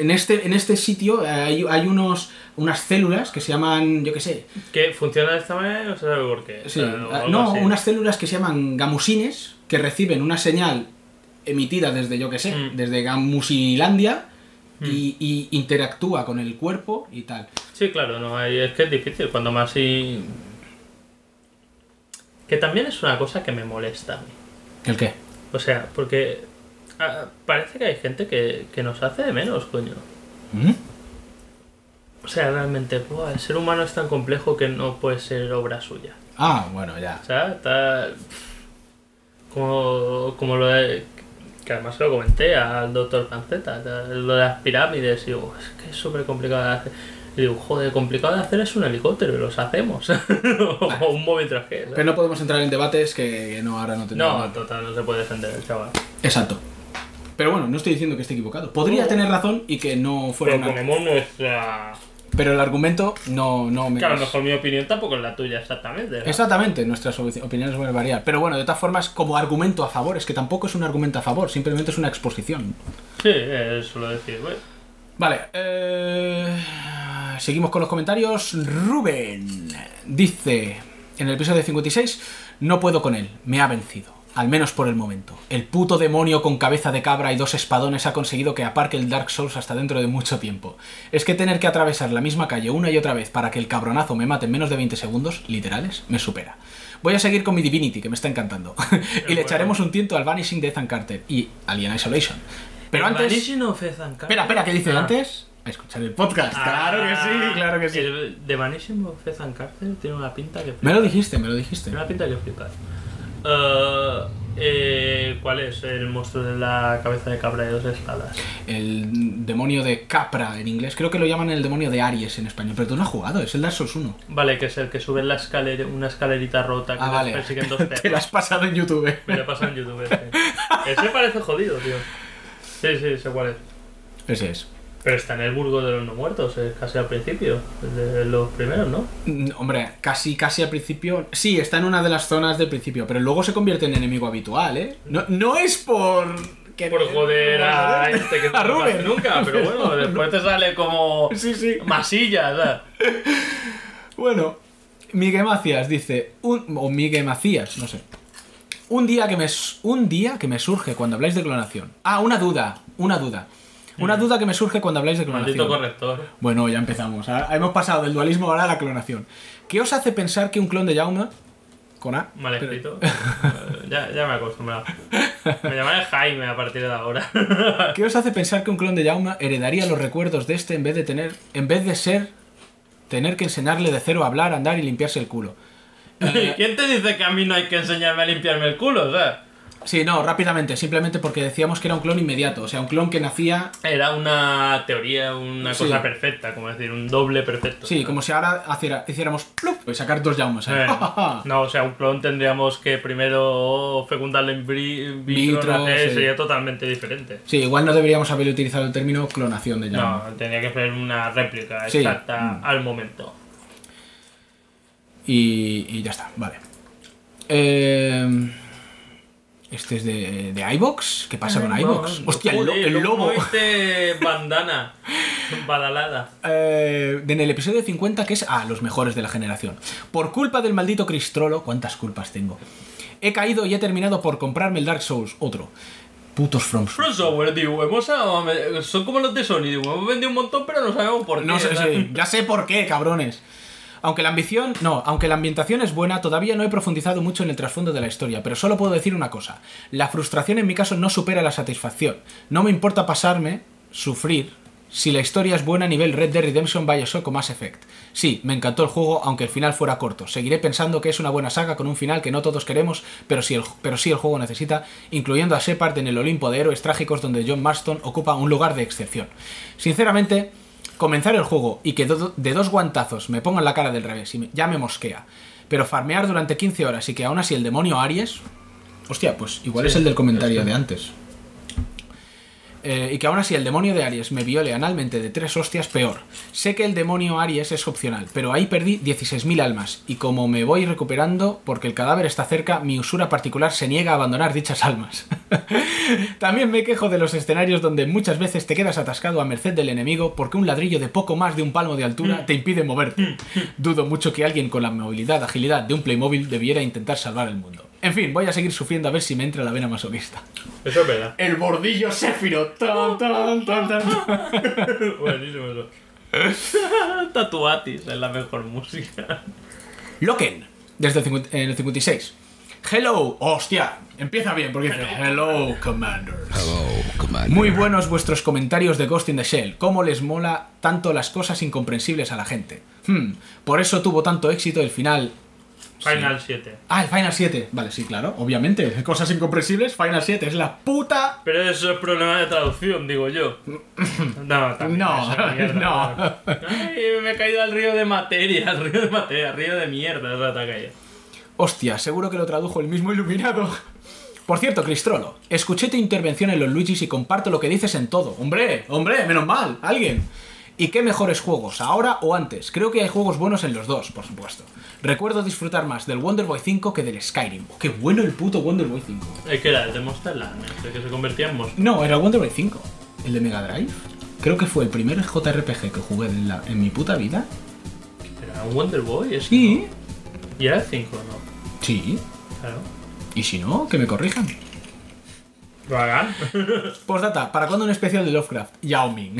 D: En este, en este sitio hay, hay unos, unas células que se llaman, yo qué sé,
E: que funciona de esta manera no se sabe por qué.
D: sí,
E: o
D: ah, no,
E: así.
D: unas células que se llaman gamusines que reciben una señal emitida desde, yo qué sé,
E: Mm.
D: desde Gamusilandia y, y interactúa con el cuerpo y tal.
E: Sí, claro, no, hay- es que es difícil. Cuando más, i- Que también es una cosa que me molesta a mí.
D: ¿El qué?
E: O sea, porque ah, parece que hay gente que, que nos hace de menos, coño.
D: ¿Mm?
E: O sea, realmente, buah, el ser humano es tan complejo que no puede ser obra suya.
D: Ah, bueno, ya.
E: O sea, está. Como, como lo de. Que además se lo comenté al doctor Panceta, lo de las pirámides. Y digo, es que es súper complicado de hacer. Y digo, joder, complicado de hacer es un helicóptero los hacemos. o un móvil traje. ¿sabes?
D: Pero no podemos entrar en debates que no, ahora no tenemos.
E: No, total, no se puede defender el chaval.
D: Exacto. Pero bueno, no estoy diciendo que esté equivocado. Podría tener razón y que no fuera
E: Pero
D: una...
E: tenemos nuestra.
D: Pero el argumento no, no me...
E: Que a lo mejor mi opinión tampoco es la tuya exactamente.
D: Exactamente, nuestras opi- opiniones pueden variar. Pero bueno, de todas formas, como argumento a favor, es que tampoco es un argumento a favor, simplemente es una exposición.
E: Sí, eso lo decir, güey.
D: Vale, eh, seguimos con los comentarios. Rubén dice, en el episodio 56, no puedo con él, me ha vencido. Al menos por el momento. El puto demonio con cabeza de cabra y dos espadones ha conseguido que aparque el Dark Souls hasta dentro de mucho tiempo. Es que tener que atravesar la misma calle una y otra vez para que el cabronazo me mate en menos de 20 segundos, literales, me supera. Voy a seguir con mi Divinity, que me está encantando. y le
E: bueno.
D: echaremos un tiento al Vanishing de Ethan Carter y Alien Isolation. Pero antes... Espera, espera, ¿qué dice
E: Ah.
D: antes? A escuchar el podcast. claro que sí, claro que sí.
E: El de Vanishing of Ethan Carter tiene una pinta que
D: Me lo dijiste, me lo dijiste.
E: Tiene una pinta que flipas. Eh, eh, ¿Cuál es el monstruo de la cabeza de cabra de dos espadas?
D: El demonio de Capra en inglés. Creo que lo llaman el demonio de Aries en español. Pero tú no has jugado, es el Dark Souls 1.
E: Vale, que es el que sube en la escalera, una escalerita rota que
D: Ah, vale.
E: persiguen dos
D: Te lo has pasado en YouTube.
E: Me lo he pasado en YouTube. sí. Ese parece jodido, tío. Sí, sí, sé cuál es.
D: Ese es.
E: Pero está en el burgo de los no muertos, es casi al principio, de los primeros, ¿no?
D: Mm, Hombre, casi, casi al principio. Sí, está en una de las zonas del principio, pero luego se convierte en enemigo habitual, ¿eh? No, no es por. querer-
E: Por joder a este que no
D: a Rubén.
E: nunca, pero bueno, después te sale como
D: Sí, sí.
E: masilla, ¿sabes?
D: Bueno, Miguel Macías dice, un, o Miguel Macías, no sé. Un día que me un día que me surge cuando habláis de clonación. Ah, una duda, una duda. Una duda que me surge cuando habláis de clonación.
E: Maldito corrector.
D: Bueno, ya empezamos. Ahora hemos pasado del dualismo ahora a la clonación. ¿Qué os hace pensar que un clon de Jaume con A?
E: Mal
D: pero-
E: escrito. Ya, ya me he acostumbrado. Me llamaré Jaime a partir de ahora.
D: ¿Qué os hace pensar que un clon de Jaume heredaría los recuerdos de este en vez de tener en vez de ser tener que enseñarle de cero a hablar, andar y limpiarse el culo? Eh,
E: ¿Quién te dice que a mí no hay que enseñarme a limpiarme el culo, sabes?
D: Sí, no, rápidamente, simplemente porque decíamos que era un clon inmediato, o sea, un clon que nacía
E: Era una teoría, una
D: Sí.
E: cosa perfecta, como decir, un doble perfecto.
D: Sí, como si ahora haciera- hiciéramos plup, y sacar dos Jaumes. ¿eh?
E: Eh, no, o sea, un clon tendríamos que primero fecundarlo in bri- vitro,
D: sí.
E: sería totalmente diferente.
D: Sí, igual no deberíamos haber utilizado el término clonación de Jaume.
E: No, tenía que ser una réplica exacta
D: Mm.
E: al momento.
D: Y, y ya está, vale. Eh, este es de, de iVox. ¿Qué pasa con iVox? Hostia, el, lo-
E: Joder,
D: el lobo.
E: este bandana badalada.
D: Eh, en el episodio 50, que es a los mejores de la generación. Por culpa del maldito Cristrolo, ¿cuántas culpas tengo? He caído y he terminado por comprarme el Dark Souls, otro. Putos From Software.
E: From Software, digo, hemos, son como los de Sony, digo, hemos vendido un montón, pero no sabemos por qué.
D: No sé,
E: ¿sabes?
D: sí, ya sé por qué, cabrones. Aunque la ambición, no, aunque la ambientación es buena, todavía no he profundizado mucho en el trasfondo de la historia, pero solo puedo decir una cosa. La frustración en mi caso no supera la satisfacción. No me importa pasarme, sufrir, si la historia es buena a nivel Red Dead Redemption, Bioshock o Mass Effect. Sí, me encantó el juego, aunque el final fuera corto. Seguiré pensando que es una buena saga con un final que no todos queremos, pero sí el, pero sí el juego necesita, incluyendo a Shepard en el Olimpo de héroes trágicos donde John Marston ocupa un lugar de excepción. Sinceramente, comenzar el juego y que do- de dos guantazos me pongan la cara del revés y me- ya me mosquea. Pero farmear durante 15 horas y que aún así el demonio Aries... Hostia, pues igual
E: Sí,
D: es el del comentario
E: es que-
D: de antes. Eh, y que aún así el demonio de Aries me viole analmente de tres hostias, peor. Sé que el demonio Aries es opcional, pero ahí perdí 16.000 almas, y como me voy recuperando porque el cadáver está cerca, mi usura particular se niega a abandonar dichas almas. También me quejo de los escenarios donde muchas veces te quedas atascado a merced del enemigo porque un ladrillo de poco más de un palmo de altura te impide moverte. Dudo mucho que alguien con la movilidad, agilidad de un Playmobil debiera intentar salvar el mundo. En fin, voy a seguir sufriendo a ver si me entra la vena masoquista.
E: Eso es verdad.
D: El bordillo Sephiroth. Tan, tan, tan, tan.
E: Buenísimo eso. Tatuatis es la mejor música.
D: Loken. desde el, 50 en el 56. Hello, hostia, empieza bien porque dice Hello, Commander. Muy buenos vuestros comentarios de Ghost in the Shell. ¿Cómo les mola tanto las cosas incomprensibles a la gente? Hmm, por eso tuvo tanto éxito el final.
E: Final 7.
D: Ah, el Final 7. Vale, sí, claro, obviamente. Cosas incomprensibles, Final 7 es la puta.
E: Pero eso es problema de traducción, digo yo. No, también
D: No, no.
E: Ay, me he caído al río de materia, al río de materia, al río de mierda, ha caído.
D: Hostia, seguro que lo tradujo el mismo iluminado. Por cierto, Cristrolo, escuché tu intervención en los Luigis y comparto lo que dices en todo. Hombre, hombre, menos mal, alguien. ¿Y qué mejores juegos, ahora o antes? Creo que hay juegos buenos en los dos, por supuesto. Recuerdo disfrutar más del Wonder Boy 5 que del Skyrim. Qué bueno el puto Wonder Boy 5.
E: Es que era el de Monster Land, el que se convertía en monstruo.
D: No, era el Wonder Boy 5. El de Mega Drive. Creo que fue el primer JRPG que jugué en, la- en mi puta vida.
E: Era un Wonder Boy, ese,
D: Sí.
E: ¿no? Y era el 5, ¿no?
D: Sí.
E: Claro.
D: Y si no, que me corrijan.
E: Lo hagan.
D: Postdata, ¿para cuándo un especial de Lovecraft? Yao Ming.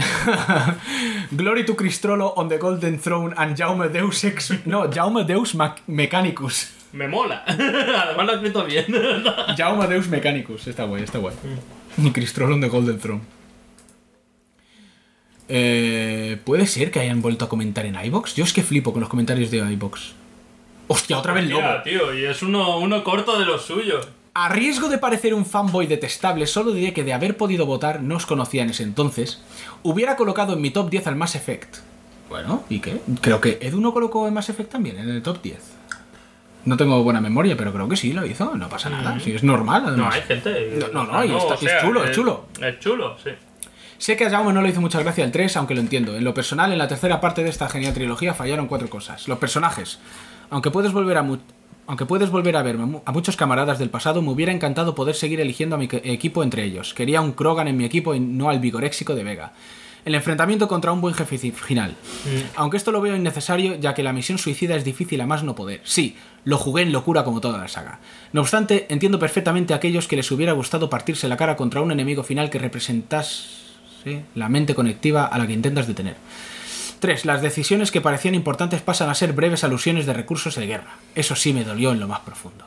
D: Glory to Cristrolo on the Golden Throne and Jaume Deus Ex... No, Jaume Deus Mac- Mechanicus.
E: Me mola. Además lo escrito bien.
D: Jaume Deus Mechanicus. Está guay, está guay. Y Cristrolo on the Golden Throne. Eh, ¿Puede ser que hayan vuelto a comentar en iBox? Yo es que flipo con los comentarios de iBox. Hostia, otra vez lobo.
E: Tío, y es uno, uno corto de los suyos.
D: A riesgo de parecer un fanboy detestable, solo diré que de haber podido votar, no os conocía en ese entonces, hubiera colocado en mi top 10 al Mass Effect. Bueno, ¿y qué? Creo que Edu no colocó en Mass Effect también, en el top 10. No tengo buena memoria, pero creo que sí lo hizo, no pasa nada, sí, es normal
E: No, hay gente.
D: No, no, no, y está- es chulo, es chulo.
E: Es chulo, sí.
D: Sé que a Jaume no le hizo mucha gracia el 3, aunque lo entiendo. En lo personal, en la tercera parte de esta genial trilogía fallaron cuatro cosas. Los personajes. Aunque puedes volver a aunque puedes volver a ver mu- a muchos camaradas del pasado, me hubiera encantado poder seguir eligiendo a mi equipo entre ellos. Quería un Krogan en mi equipo y no al vigoréxico de Vega. El enfrentamiento contra un buen jefe final. Aunque esto lo veo innecesario, ya que la misión suicida es difícil a más no poder. Sí, lo jugué en locura como toda la saga. No obstante, entiendo perfectamente a aquellos que les hubiera gustado partirse la cara contra un enemigo final que representase la mente conectiva a la que intentas detener. 3. Las decisiones que parecían importantes pasan a ser breves alusiones de recursos de guerra. Eso sí me dolió en lo más profundo.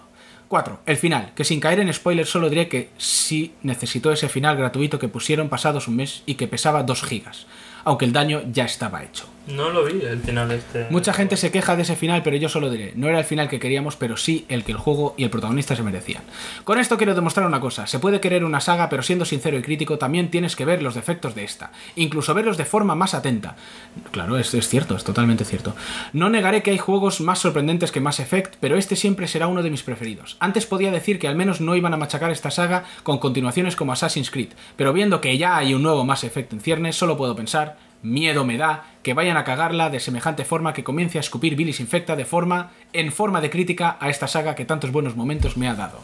D: 4. El final, que sin caer en spoilers solo diré que sí necesitó ese final gratuito que pusieron pasados un mes y que pesaba 2 gigas, aunque el daño ya estaba hecho.
E: No lo vi el final este.
D: Mucha gente se queja de ese final, pero yo solo diré, no era el final que queríamos, pero sí el que el juego y el protagonista se merecían. Con esto quiero demostrar una cosa, se puede querer una saga, pero siendo sincero y crítico, también tienes que ver los defectos de esta, incluso verlos de forma más atenta. Claro, es, es cierto, es totalmente cierto. No negaré que hay juegos más sorprendentes que Mass Effect, pero este siempre será uno de mis preferidos. Antes podía decir que al menos no iban a machacar esta saga con continuaciones como Assassin's Creed, pero viendo que ya hay un nuevo Mass Effect en ciernes, solo puedo pensar, miedo me da que vayan a cagarla de semejante forma que comience a escupir bilis infecta de forma en forma de crítica a esta saga que tantos buenos momentos me ha dado.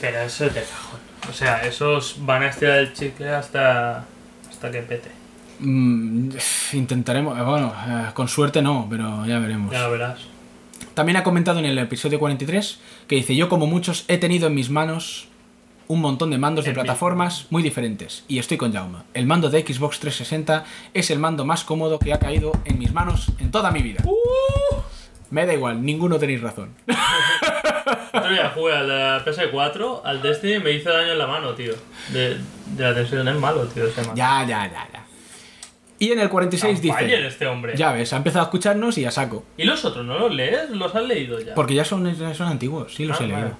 E: Pero eso es de cajón. O sea, esos van a estirar el chicle hasta. hasta que pete.
D: Mm, intentaremos, bueno, eh, con suerte no, pero ya veremos.
E: Ya lo verás.
D: También ha comentado en el episodio 43 que dice, yo como muchos he tenido en mis manos un montón de mandos de plataformas muy diferentes y estoy con Jaume. El mando de Xbox 360 es el mando más cómodo que ha caído en mis manos en toda mi vida. Me da igual, ninguno tenéis razón.
E: Otro día jugué al de la PS4, al Destiny me hizo daño en la mano, tío. De, de la tensión es malo, tío, ese mano.
D: ya, ya, ya, ya. Y en el 46
E: Fire
D: dice,
E: este hombre.
D: ya ves, ha empezado a escucharnos y a saco.
E: ¿Y los otros no los lees? ¿Los has leído ya?
D: Porque ya son, ya son antiguos, sí los
E: Ah,
D: he leído.
E: vale.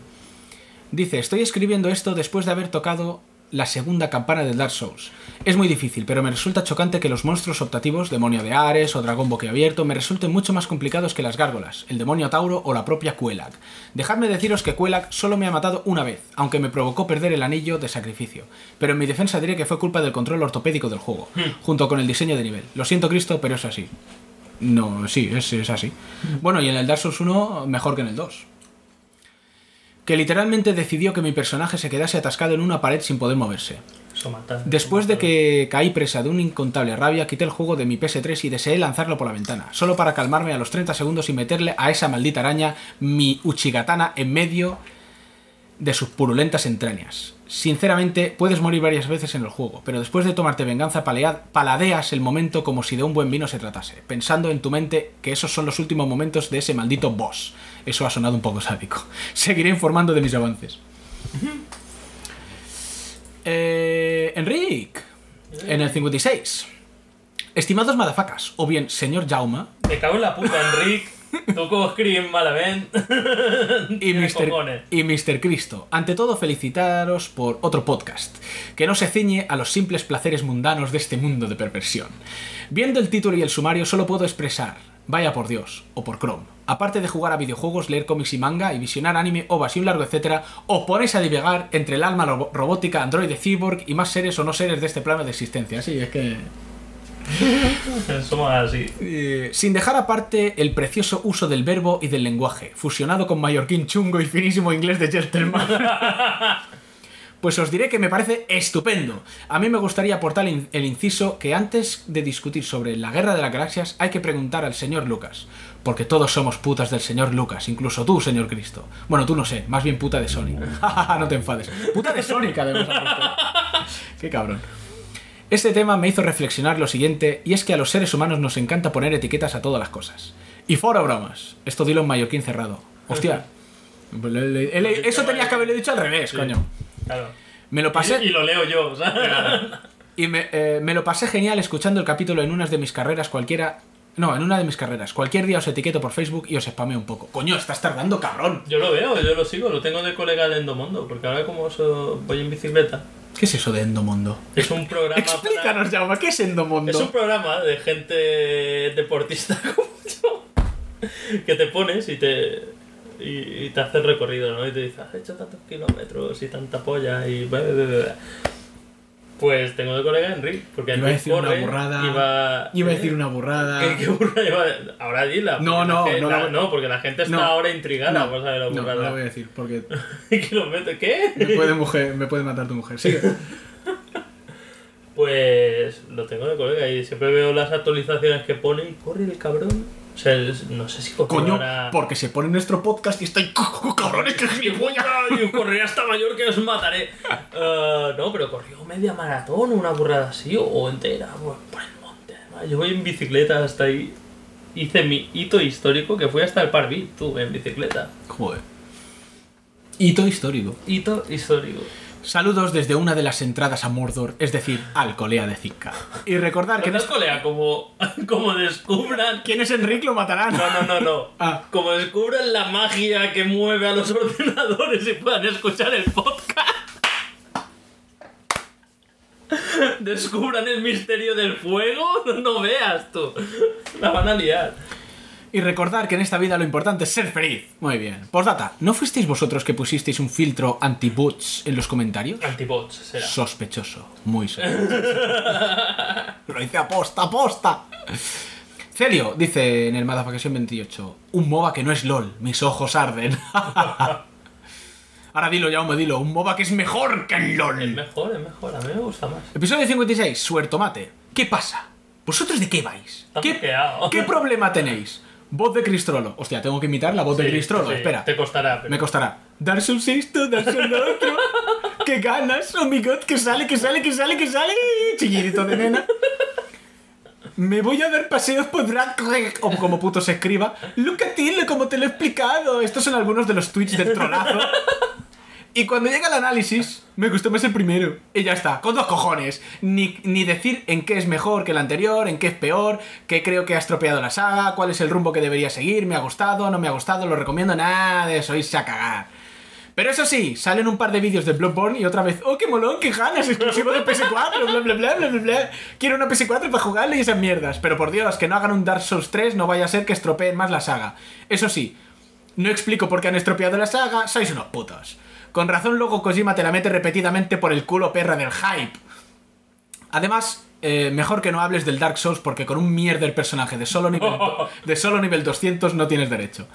D: Dice, estoy escribiendo esto después de haber tocado la segunda campana del Dark Souls. Es muy difícil, pero me resulta chocante que los monstruos optativos, demonio de Ares o dragón boquiabierto, me resulten mucho más complicados que las gárgolas, el demonio Tauro o la propia Quelag. Dejadme deciros que Quelag solo me ha matado una vez, aunque me provocó perder el anillo de sacrificio. Pero en mi defensa diré que fue culpa del control ortopédico del juego, junto con el diseño de nivel. Lo siento Cristo, pero es así. No, sí, es, es así. Bueno, y en el Dark Souls 1 mejor que en el 2 que literalmente decidió que mi personaje se quedase atascado en una pared sin poder moverse. Después de que caí presa de una incontable rabia, quité el juego de mi PS3 y deseé lanzarlo por la ventana, solo para calmarme a los 30 segundos y meterle a esa maldita araña mi Uchigatana en medio de sus purulentas entrañas. Sinceramente, puedes morir varias veces en el juego, pero después de tomarte venganza paladeas el momento como si de un buen vino se tratase, pensando en tu mente que esos son los últimos momentos de ese maldito boss. Eso ha sonado un poco sádico. Seguiré informando de mis avances. Eh, Enric, en el 56. Estimados madafacas, o bien señor Jauma
E: Me cago en la puta, Enric. Como escribes malamente.
D: y y Mr. Cristo. Ante todo, felicitaros por otro podcast, que no se ciñe a los simples placeres mundanos de este mundo de perversión. Viendo el título y el sumario, solo puedo expresar, vaya por Dios, o por Chrome. Aparte de jugar a videojuegos, leer cómics y manga, y visionar anime, ovas y un largo etcétera, os ponéis a divagar entre el alma robótica, androide, cyborg y más seres o no seres de este plano de existencia. Así es que...
E: Somos así.
D: Eh, sin dejar aparte el precioso uso del verbo y del lenguaje, fusionado con mallorquín chungo y finísimo inglés de gentleman. Pues os diré que me parece estupendo. A mí me gustaría aportar el in- el inciso que antes de discutir sobre la guerra de las galaxias hay que preguntar al señor Lucas. Porque todos somos putas del señor Lucas, incluso tú, señor Cristo. Bueno, tú no sé, más bien puta de Sony. no te enfades. Puta de Sonic, además. Qué cabrón. Este tema me hizo reflexionar lo siguiente, y es que a los seres humanos nos encanta poner etiquetas a todas las cosas. Y fora bromas. Esto dilo en mallorquín cerrado. Hostia. Eso tenías que haberle dicho al revés,
E: Sí.
D: coño.
E: Claro.
D: Me lo pasé...
E: Y, y lo leo yo, ¿sabes?
D: Y me, eh, me lo pasé genial escuchando el capítulo en una de mis carreras cualquiera... No, en una de mis carreras. Cualquier día os etiqueto por Facebook y os spameo un poco. Coño, estás tardando, cabrón.
E: Yo lo veo, yo lo sigo, lo tengo de colega de Endomondo, porque ahora como voy en bicicleta,
D: ¿Qué es eso de Endomondo?
E: es un programa para-
D: Explícanos, Jaume, ¿qué es Endomondo?
E: Es un programa de gente deportista como yo, que te pones y te y, y te hace el recorrido, ¿no? Y te dice, has hecho tantos kilómetros y tanta polla y bla, bla, bla". Pues tengo de colega a Enric, porque
D: Iba a decir una
E: corre,
D: burrada.
E: Iba,
D: Iba a decir una burrada.
E: ¿Qué, qué burrada iba a- Ahora dila.
D: No, no, no
E: la- no, porque la gente está
D: No.
E: ahora intrigada
D: No,
E: por saber la
D: no, no
E: burrada.
D: lo voy a decir, porque
E: Kilómetro, ¿Qué?
D: me puede, mujer, me puede matar tu mujer. Sigue.
E: Pues lo tengo de colega y siempre veo las actualizaciones que pone y corre el cabrón. O sea, no sé si
D: Coño,
E: ahora-
D: porque se pone nuestro podcast y estoy... ¡Cabrones, que
E: Y
D: gilipollas!
E: yo correré hasta mayor que os mataré. Eh, no, pero corrió media maratón una burrada así, o, entera, pues, por el monte. además. Yo voy en bicicleta hasta ahí. Hice mi hito histórico que fui hasta el Parvis, tú, en bicicleta.
D: Joder. Hito histórico.
E: Hito histórico.
D: Saludos desde una de las entradas a Mordor, es decir, Alcolea de Zika. Y recordar que no
E: es colea, como, como descubran.
D: ¿Quién es Enrique lo matarán.
E: No, no, no, no.
D: Ah.
E: Como descubran la magia que mueve a los ordenadores y puedan escuchar el podcast. Descubran el misterio del fuego, no veas tú. La van a liar.
D: Y recordar que en esta vida lo importante es ser feliz. Muy bien. Postdata, ¿no fuisteis vosotros que pusisteis un filtro anti-bots en los comentarios?
E: Antibots será.
D: Sospechoso, muy sospechoso. Lo hice aposta, aposta. Celio dice en el Madafacasión 28, un MOBA que no es LOL, mis ojos arden. Ahora dilo, Jaume, dilo, un MOBA que es mejor que el
E: Es
D: LOL.
E: mejor, es mejor. A mí me gusta más.
D: Episodio 56, Suertomate. ¿Qué pasa? ¿Vosotros de qué vais? ¿Qué. ¿Qué problema tenéis? Voz de Cristrolo. Hostia, tengo que imitar la voz de
E: Sí,
D: Cristrolo.
E: sí,
D: Espera.
E: Te costará. pero-
D: Me costará. Darse un esto, darse un otro. ¡Qué ganas! ¡Oh, mi God! ¡Que sale, que sale, que sale, que sale! Chillidito de nena. Me voy a dar paseos por Drag o como puto se escriba. Look at it, como te lo he explicado. Estos son algunos de los tweets del trolazo. Y cuando llega el análisis, me gustó más el primero. Y ya está, con dos cojones. Ni, ni decir en qué es mejor que el anterior, en qué es peor, qué creo que ha estropeado la saga, cuál es el rumbo que debería seguir, me ha gustado, no me ha gustado, lo recomiendo, nada de eso, irse a cagar. Pero eso sí, salen un par de vídeos de Bloodborne y otra vez, oh, qué molón, qué ganas, exclusivo de PS4, bla, bla, bla, bla, bla, bla. Quiero una PS4 para jugarle y esas mierdas. Pero por Dios, que no hagan un Dark Souls 3, no vaya a ser que estropeen más la saga. Eso sí, no explico por qué han estropeado la saga, sois unos putos. Con razón luego Kojima te la mete repetidamente por el culo perra del hype. Además, eh, mejor que no hables del Dark Souls porque con un mierder personaje de solo nivel, de solo nivel 200 no tienes derecho.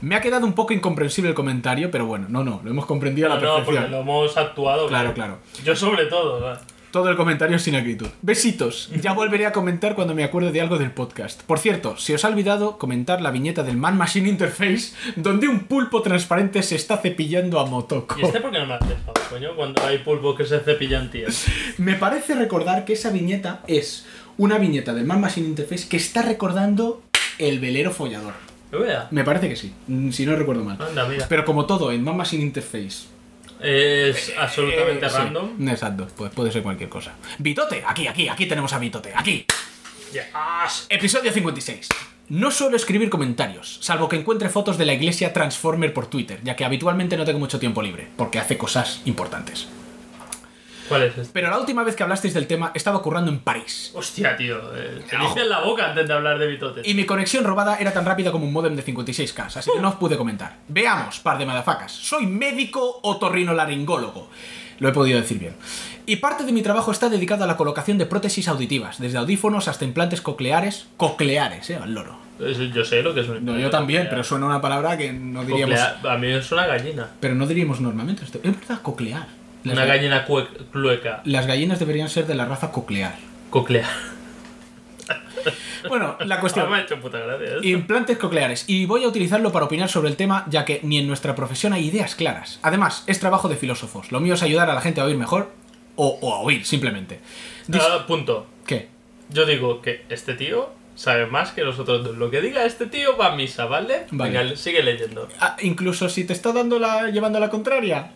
D: Me ha quedado un poco incomprensible el comentario, pero bueno, no, no, lo hemos comprendido a la
E: no, porque
D: perfección.
E: lo hemos actuado.
D: Claro, claro.
E: Yo sobre todo. ¿verdad?
D: Todo el comentario sin acritud. Besitos. Ya volveré a comentar cuando me acuerde de algo del podcast. Por cierto, se os ha olvidado comentar la viñeta del Man Machine Interface, donde un pulpo transparente se está cepillando a Motoko.
E: ¿Y este por qué no me has dejado, coño? Cuando hay pulpos que se cepillan, tío.
D: Me parece recordar que esa viñeta es una viñeta del Man Machine Interface que está recordando el velero follador.
E: ¿Lo vea?
D: Me parece que sí, mm, si no recuerdo mal.
E: Anda, mira.
D: Pero como todo en Man Machine Interface.
E: Es absolutamente
D: eh, sí,
E: random.
D: exacto, pues puede ser cualquier cosa. Vitote, aquí, aquí, aquí tenemos a Vitote, aquí.
E: Yes.
D: Episodio 56. No suelo escribir comentarios, salvo que encuentre fotos de la iglesia Transformer por Twitter, ya que habitualmente no tengo mucho tiempo libre, porque hace cosas importantes.
E: ¿Cuál es este?
D: Pero la última vez que hablasteis del tema estaba currando en París.
E: Hostia, tío. eh, te
D: No.
E: limpias la boca antes de hablar de bitotes.
D: Y mi conexión robada era tan rápida como un modem de 56K, así que no os pude comentar. Veamos, par de madafacas. Soy médico otorrinolaringólogo. Lo he podido decir bien. Y parte de mi trabajo está dedicado a la colocación de prótesis auditivas, desde audífonos hasta implantes cocleares. Cocleares, eh, al loro.
E: Yo sé lo que es un
D: No, yo también, pero suena una palabra que no diríamos.
E: Coclea- A mí es una gallina.
D: Pero no diríamos normalmente. esto. Es verdad, coclear. Las,
E: Una
D: ga-
E: gallina clueca.
D: las gallinas deberían ser de la raza coclear.
E: Coclea.
D: Bueno, la cuestión.
E: Me ha hecho puta gracia.
D: Implantes cocleares. Y voy a utilizarlo para opinar sobre el tema, ya que ni en nuestra profesión hay ideas claras. Además, es trabajo de filósofos. Lo mío es ayudar a la gente a oír mejor o, o a oír, simplemente. Dis-
E: Ah, punto.
D: ¿Qué?
E: Yo digo que este tío sabe más que los otros dos. Lo que diga este tío va a misa, ¿vale?
D: Vale.
E: Venga, sigue leyendo.
D: Ah, incluso si te está dando la, llevando la contraria.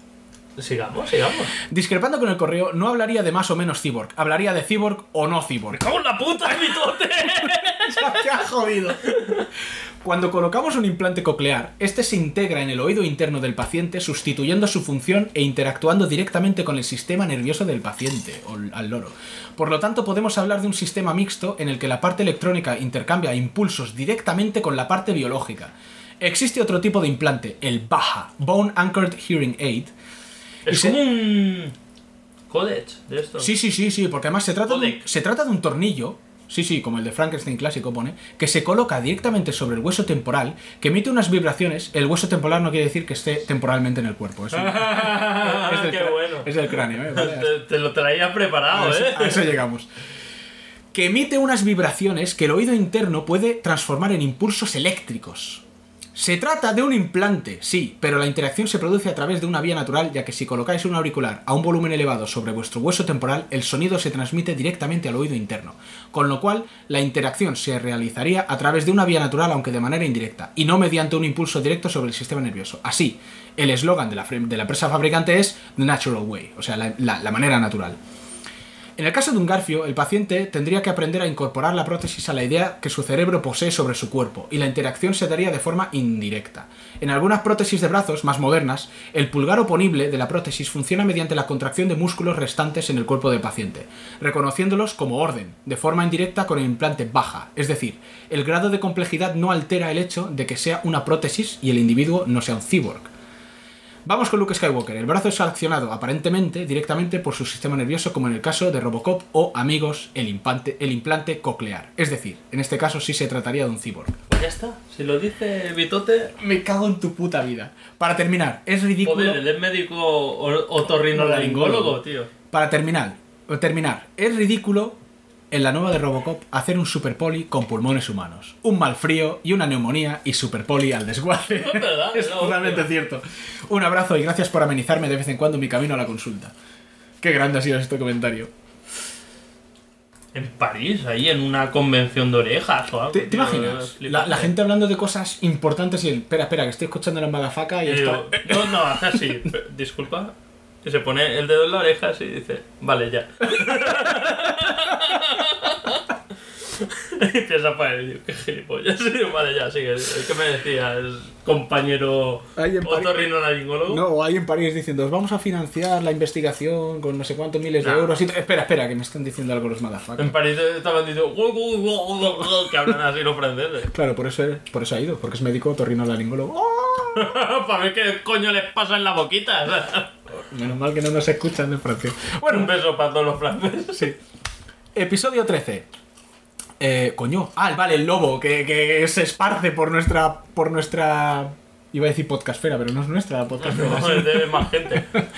E: Sigamos, sigamos.
D: Discrepando con el correo, no hablaría de más o menos cyborg. Hablaría de cyborg o no cyborg.
E: ¡Cago en la puta, bitote!
D: ¡Qué ha jodido! Cuando colocamos un implante coclear, este se integra en el oído interno del paciente, sustituyendo su función e interactuando directamente con el sistema nervioso del paciente, o al loro. Por lo tanto, podemos hablar de un sistema mixto en el que la parte electrónica intercambia impulsos directamente con la parte biológica. Existe otro tipo de implante, el BAHA, Bone Anchored Hearing Aid.
E: Es como un... Codec de esto.
D: Sí, sí, sí, sí, porque además se trata, de se trata de un tornillo, sí, sí, como el de Frankenstein clásico pone, que se coloca directamente sobre el hueso temporal, que emite unas vibraciones. El hueso temporal no quiere decir que esté temporalmente en el cuerpo. Es, un- es del
E: ¡Qué
D: cra-
E: bueno!
D: es del cráneo, ¿eh? Vale,
E: Te, te lo traía preparado,
D: a, eso,
E: ¿eh?
D: a eso llegamos. Que emite unas vibraciones que el oído interno puede transformar en impulsos eléctricos. Se trata de un implante, sí, pero la interacción se produce a través de una vía natural, ya que si colocáis un auricular a un volumen elevado sobre vuestro hueso temporal, el sonido se transmite directamente al oído interno, con lo cual la interacción se realizaría a través de una vía natural, aunque de manera indirecta, y no mediante un impulso directo sobre el sistema nervioso. Así, el eslogan de la, empresa fabricante es The Natural Way, o sea, la manera natural. En el caso de un garfio, el paciente tendría que aprender a incorporar la prótesis a la idea que su cerebro posee sobre su cuerpo, y la interacción se daría de forma indirecta. En algunas prótesis de brazos más modernas, el pulgar oponible de la prótesis funciona mediante la contracción de músculos restantes en el cuerpo del paciente, reconociéndolos como orden, de forma indirecta con el implante baja, es decir, el grado de complejidad no altera el hecho de que sea una prótesis y el individuo no sea un cyborg. Vamos con Luke Skywalker. El brazo es accionado aparentemente directamente por su sistema nervioso, como en el caso de Robocop o Amigos, el implante, el implante coclear. Es decir, en este caso sí se trataría de un cyborg.
E: Pues ya está. Si lo dice Bitote,
D: Me cago en tu puta vida. Para terminar, es ridículo.
E: joder, él es médico otorrinolaringólogo, tío.
D: Para terminar, terminar, es ridículo en la nueva de Robocop hacer un superpoli con pulmones humanos, un mal frío y una neumonía y superpoli al desguace.
E: Es verdad,
D: totalmente cierto. Un abrazo y gracias por amenizarme de vez en cuando mi camino a la consulta. Qué grande ha sido este comentario.
E: En París, ahí en una convención de orejas o algo.
D: ¿Te, te imaginas? La, la gente hablando de cosas importantes y el. Espera, espera, que estoy escuchando la madafaca y
E: Y
D: esto.
E: digo, no, no, hace así. Disculpa. Y se pone el dedo en la oreja así y dice, vale, ya. y empieza a poner, digo, qué gilipollas. Y vale, ya, sigue. ¿Qué me decías, compañero otorrinolaringólogo?
D: No, o hay en París diciendo, os vamos a financiar la investigación con no sé cuántos miles de euros. Y espera, espera, que me están diciendo algo los madafakas.
E: En París estaban diciendo que hablan así los franceses.
D: Claro, por eso, por eso ha ido, porque es médico otorrinolaringólogo. ¡Oh!
E: Para ver qué coño les pasa en la boquita.
D: Menos mal que no nos escuchan en Francia.
E: Un
D: Bueno,
E: beso para todos los franceses.
D: sí. Episodio 13. Eh, coño. Ah, vale, el lobo que, que se esparce por nuestra. por nuestra. Iba a decir podcastfera, pero no es nuestra podcastfera.
E: No,
D: sí.
E: es de más gente.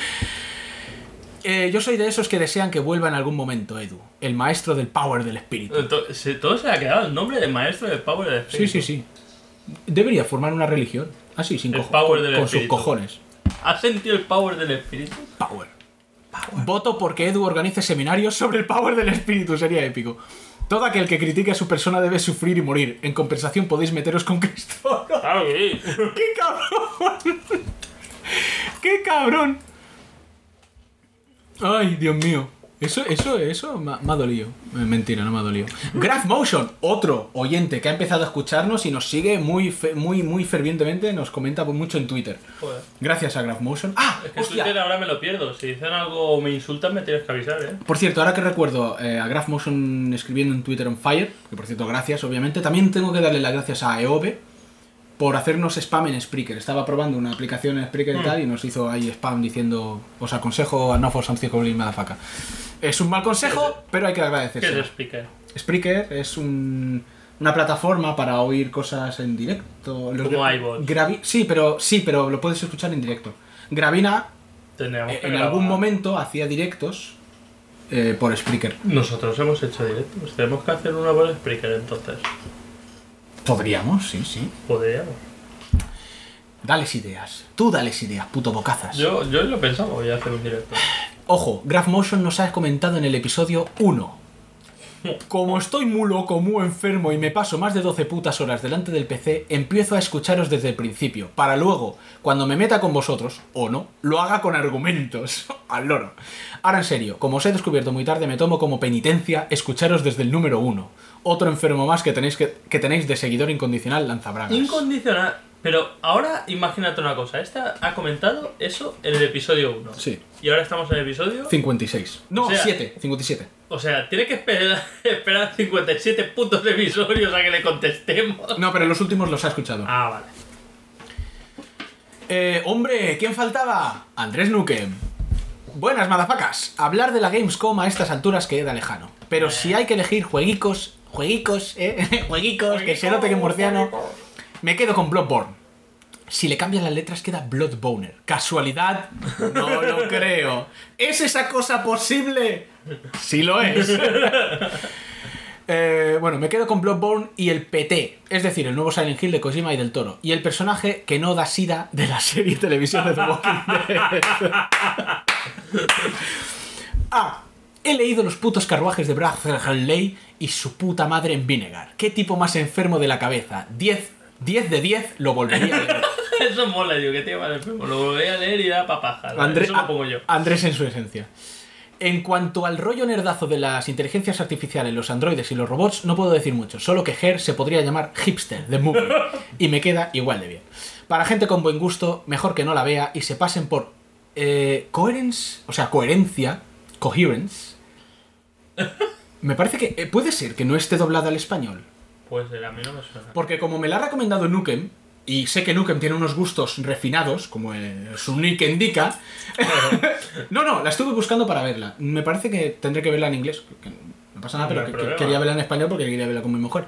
D: Eh, yo soy de esos que desean que vuelva en algún momento, Edu. El maestro del power del espíritu.
E: Todo se ha quedado el nombre de maestro del Power del
D: Sí,
E: Espíritu.
D: sí, sí. Debería formar una religión. Así, sin
E: El power
D: con,
E: del
D: con sus cojones.
E: ¿Has sentido el Power del Espíritu?
D: Power. Voto porque Edu organice seminarios sobre el power del espíritu. Sería épico. Todo aquel que critique a su persona debe sufrir y morir. En compensación podéis meteros con Cristo. ¡Qué cabrón! ¡Qué cabrón! Ay, Dios mío. Eso, eso, eso me ha dolido. Eh, Mentira, no me ha dolido. Graph Motion, otro oyente que ha empezado a escucharnos y nos sigue muy, fe- muy, muy fervientemente, nos comenta mucho en Twitter.
E: Joder.
D: Gracias a Graph Motion. ¡Ah!
E: Es que
D: hostia!
E: Twitter ahora me lo pierdo. Si dicen algo o me insultan, me tienes que avisar, ¿eh?
D: Por cierto, ahora que recuerdo eh, a Graph Motion escribiendo en Twitter on Fire, que por cierto, gracias, obviamente, también tengo que darle las gracias a Eove por hacernos spam en Spreaker. Estaba probando una aplicación en Spreaker y tal y nos hizo ahí spam diciendo, os aconsejo a no for something goblin motherfucker. Es un mal consejo, pero hay que
E: ¿Qué es
D: agradecerse.
E: Speaker?
D: Spreaker es un- una plataforma para oír cosas en directo. Los
E: Como iVoox.
D: Gravi- sí, pero sí, pero lo puedes escuchar en directo. Gravina eh, en algún momento hacía directos eh, por Spreaker.
E: Nosotros hemos hecho directos. Tenemos que hacer una por Spreaker entonces.
D: Podríamos, sí, sí.
E: Podríamos.
D: Dales ideas. Tú dales ideas, puto bocazas.
E: Yo, yo lo pensaba, voy a hacer un directo.
D: Ojo, Graph Motion nos ha comentado en el episodio 1. Como estoy muy loco, muy enfermo y me paso más de 12 putas horas delante del PC, empiezo a escucharos desde el principio, para luego, cuando me meta con vosotros, o no, lo haga con argumentos. Al loro. Ahora en serio, como os he descubierto muy tarde, me tomo como penitencia escucharos desde el número 1. Otro enfermo más que tenéis, que, que tenéis de seguidor incondicional lanzabragas.
E: Incondicional. Pero ahora imagínate una cosa. Esta ha comentado eso en el episodio 1.
D: Sí.
E: Y ahora estamos en el episodio.
D: 56. No,
E: O sea-
D: 7. 57.
E: O sea, tiene que esperar, esperar 57 putos episodios a que le contestemos.
D: No, pero los últimos los ha escuchado.
E: Ah, vale.
D: Eh, hombre, ¿quién faltaba? Andrés Nukem. Buenas, madafacas. Hablar de la Gamescom a estas alturas queda lejano. Pero si hay que elegir jueguicos, jueguicos, eh, jueguicos, que se note que es murciano, me quedo con Bloodborne. Si le cambian las letras queda Bloodboner. ¿Casualidad? No lo creo. ¿Es esa cosa posible? Sí lo es. Eh, bueno, me quedo con Bloodborne y el PT, es decir, el nuevo Silent Hill de Kojima y del Toro. Y el personaje que no da sida de la serie televisión de The Walking Dead. ah, he leído los putos carruajes de Bradley y su puta madre en Vinegar. ¿Qué tipo más enfermo de la cabeza? 10, 10 de 10 lo volvería a leer.
E: Eso mola, tío, que tío más enfermo. Lo volví a leer y da papaja.
D: André-
E: Eso lo pongo yo.
D: Andrés en su esencia. En cuanto al rollo nerdazo de las inteligencias artificiales, los androides y los robots, no puedo decir mucho, solo que Her se podría llamar hipster de movie y me queda igual de bien. Para gente con buen gusto, mejor que no la vea y se pasen por eh, coherence, o sea, coherencia, coherence. Me parece que eh, puede ser que no esté doblada al español.
E: Pues a mí no me suena.
D: Porque como me la ha recomendado Nukem, y sé que Nukem tiene unos gustos refinados, como eh, su nick indica. no, no, la estuve buscando para verla. Me parece que tendré que verla en inglés. no pasa nada,
E: No
D: pero que- que quería verla en español porque quería verla con mi mujer.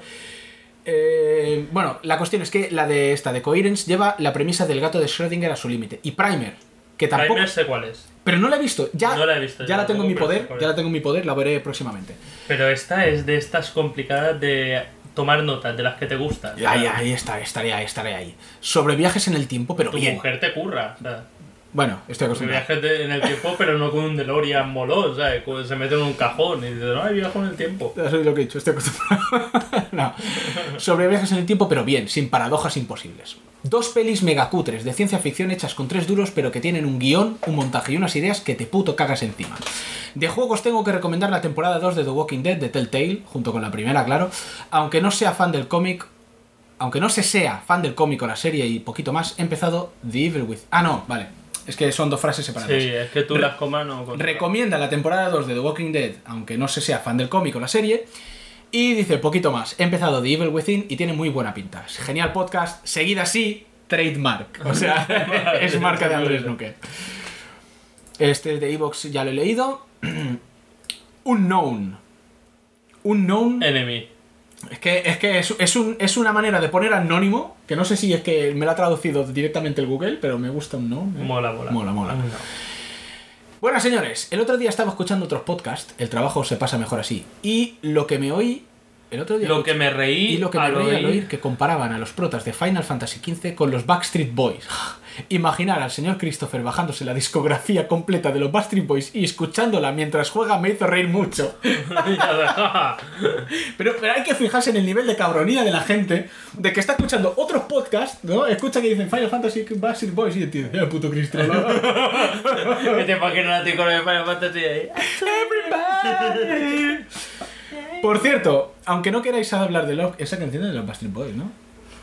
D: Eh, bueno, la cuestión es que la de esta de Coherence lleva la premisa del gato de Schrödinger a su límite. Y Primer, que tampoco.
E: Primer sé cuál es.
D: Pero no la he visto. Ya,
E: No la he visto,
D: ya la tengo en mi poder. Ya
E: es.
D: la tengo en mi poder, la veré próximamente.
E: Pero esta es de estas complicadas de tomar notas, de las que te gustan.
D: Ahí, ahí está, estaré ahí, estaré ahí. Sobre viajes en el tiempo, pero
E: Tu
D: bien.
E: mujer te curra.
D: Bueno, estoy acostumbrado.
E: viajes en el tiempo, pero no con un DeLorean molón, ¿sabes? Se mete en un cajón y dice, no, viajo en el tiempo.
D: Ya soy lo que he dicho, estoy acostumbrado. no. Sobre viajes en el tiempo, pero bien, sin paradojas imposibles. Dos pelis megacutres de ciencia ficción hechas con tres duros, pero que tienen un guion, un montaje y unas ideas que te puto cagas encima. De juegos tengo que recomendar la temporada 2 de The Walking Dead de Telltale, junto con la primera, claro. Aunque no sea fan del cómic, aunque no se sea fan del cómic o la serie y poquito más, he empezado The Evil With. Ah, no, vale. Es que son dos frases separadas.
E: Sí, es que tú las comas no...
D: Recomienda la temporada 2 de The Walking Dead, aunque no se sea fan del cómic o la serie. Y dice, poquito más, he empezado The Evil Within y tiene muy buena pinta. Genial podcast, seguida así, trademark. O sea, es marca de Andrés Nuque. Este de Evox ya lo he leído. Unknown. Unknown.
E: Enemy.
D: Es que, es, que es, es un- es una manera de poner anónimo, que no sé si es que me lo ha traducido directamente el Google, pero me gusta un no.
E: Mola, mola.
D: Mola, mola.
E: No.
D: Bueno, señores, el otro día estaba escuchando otros podcasts, el trabajo se pasa mejor así, y lo que me oí el otro día...
E: Lo que me reí
D: y lo que me reí al
E: oír-
D: que comparaban a los protas de Final Fantasy XV con los Backstreet Boys. Imaginar al señor Christopher bajándose la discografía completa de los Backstreet Boys y escuchándola mientras juega me hizo reír mucho. Pero, pero hay que fijarse en el nivel de cabronía de la gente, de que está escuchando otros podcasts, ¿no? Escucha que dicen Final Fantasy Backstreet Boys y el tío, "Eh, puto Cristo.
E: ¿Qué te imaginas a ti con el Final Fantasy ahí?
D: Everybody. Por cierto, aunque no queráis hablar de Love, esa canción es de los Backstreet Boys, ¿no?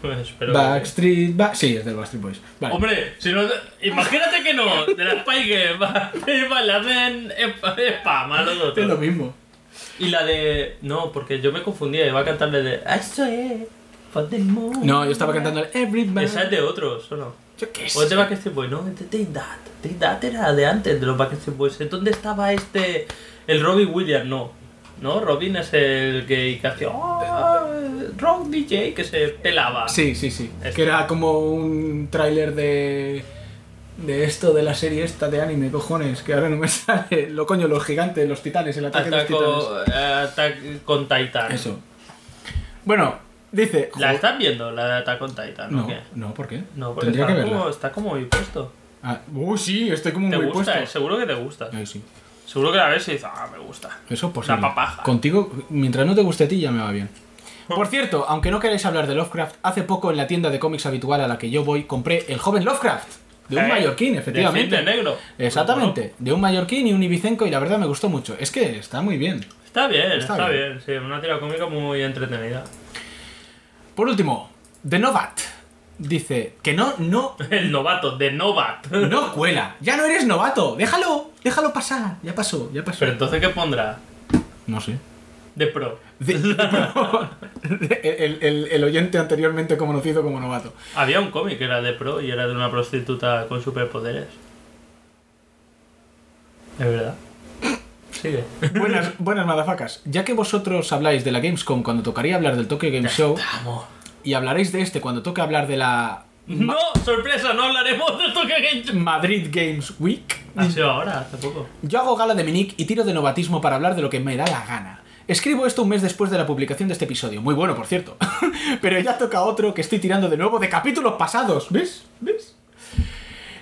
E: Pues, pero-
D: Backstreet Back. Sí, es de los Backstreet Boys. Vale.
E: Hombre, si no, imagínate que no, de la va, le hacen sp- spam a los
D: es lo
E: otros.
D: mismo.
E: Y la de. No, porque yo me confundía, iba a cantarle de. Eso es. For the moon.
D: No, yo estaba cantando Everybody.
E: Esa es de otros, ¿o no?
D: Yo qué
E: O es
D: sé.
E: de Backstreet Boys, no, Take That. Take That era de antes de los Backstreet Boys. ¿Dónde estaba este. El Robin Williams? No. No, Robin es el que, que hacía. "Oh, rock DJ que se pelaba.
D: Sí, sí, sí.
E: Este.
D: Que era como un tráiler de. De esto, de la serie esta de anime, cojones, que ahora no me sale. Lo coño, los gigantes, los titanes, el ataque de los titanes.
E: Ataco, eh, Attack con Titan.
D: Eso. Bueno, dice.
E: ¿La estás viendo, la de Attack on Titan?
D: No,
E: ¿o qué?
D: no, ¿por qué?
E: No, porque
D: Tendría
E: está,
D: que verla.
E: como, está como muy puesto.
D: Ah, uy, sí, estoy como
E: ¿Te
D: muy
E: gusta?
D: puesto.
E: eh? Seguro que te gusta.
D: Ay, sí.
E: Seguro que la ves y dices, ah, me gusta.
D: Eso es posible.
E: Una papaja.
D: Contigo, mientras no te guste a ti, ya me va bien. Por cierto, aunque no queráis hablar de Lovecraft, hace poco en la tienda de cómics habitual a la que yo voy compré El joven Lovecraft, de un
E: Eh,
D: mallorquín, efectivamente.
E: De negro.
D: Exactamente, de un mallorquín y un ibicenco y la verdad me gustó mucho. Es que está muy bien.
E: Está bien,
D: Está
E: está,
D: bien.
E: bien. Sí, una tira cómica muy entretenida.
D: Por último, The Novat dice que no, no,
E: El novato, de Novat.
D: no cuela. Ya no eres novato. Déjalo, déjalo pasar. Ya pasó, ya pasó.
E: Pero entonces, ¿qué pondrá?
D: No sé.
E: De pro.
D: De- el, el- el oyente anteriormente conocido como novato.
E: Había un cómic que era de pro y era de una prostituta con superpoderes. Es verdad. Sigue.
D: Buenas, buenas madafacas. Ya que vosotros habláis de la Gamescom cuando tocaría hablar del Tokyo Game Show
E: Vamos.
D: Y hablaréis de este cuando toque hablar de la
E: No, sorpresa, no hablaremos de Tokyo Game Show.
D: Madrid Games Week,
E: Ha sido ahora, hace poco.
D: yo hago gala de mi nick y tiro de novatismo para hablar de lo que me da la gana. Escribo esto un mes después de la publicación de este episodio. Muy bueno, por cierto. Pero ya toca otro que estoy tirando de nuevo de capítulos pasados. ¿Ves? ¿Ves?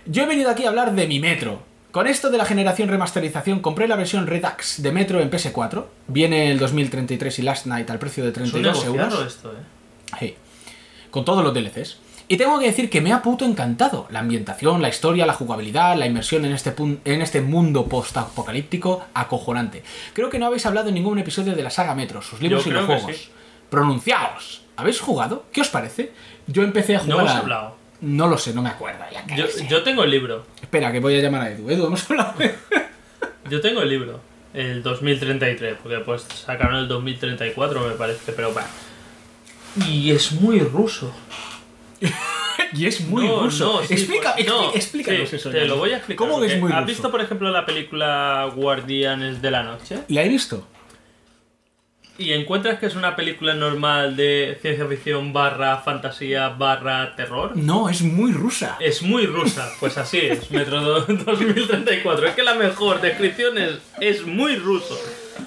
D: Yo he venido aquí a hablar de mi Metro. Con esto de la generación remasterización compré la versión Redux de Metro en PS4. Viene el 2033 y Last Night al precio de
E: Es un
D: 32
E: negociado
D: euros.
E: esto, eh.
D: Hey. Con todos los DLCs. Y tengo que decir que me ha puto encantado. La ambientación, la historia, la jugabilidad, la inmersión en este, en este mundo post-apocalíptico acojonante. Creo que no habéis hablado en ningún episodio de la saga Metro, sus libros
E: Yo
D: y los juegos.
E: sí.
D: Pronunciaos. ¿Habéis jugado? ¿Qué os parece? Yo empecé a
E: No
D: jugar.
E: hemos
D: a-
E: hablado.
D: No lo sé, no me acuerdo. Ya
E: Yo, yo tengo el libro.
D: Espera, que voy a llamar a Edu. Edu, hemos hablado.
E: Yo tengo el libro. El 2033, porque pues sacaron el 2034 me parece, pero va. Y es muy ruso.
D: y es muy
E: No,
D: ruso.
E: no, sí,
D: Explica,
E: pues- no,
D: explícanos
E: sí,
D: eso.
E: Te
D: ya.
E: lo voy a explicar.
D: ¿Cómo que es muy
E: ¿Has
D: ruso?
E: visto, por ejemplo, la película Guardianes de la Noche?
D: ¿La he visto?
E: Y encuentras que es una película normal de ciencia ficción barra fantasía barra terror.
D: No, es muy rusa.
E: Es muy rusa, pues así es, Metro do- 2034. Es que la mejor descripción es, es muy ruso.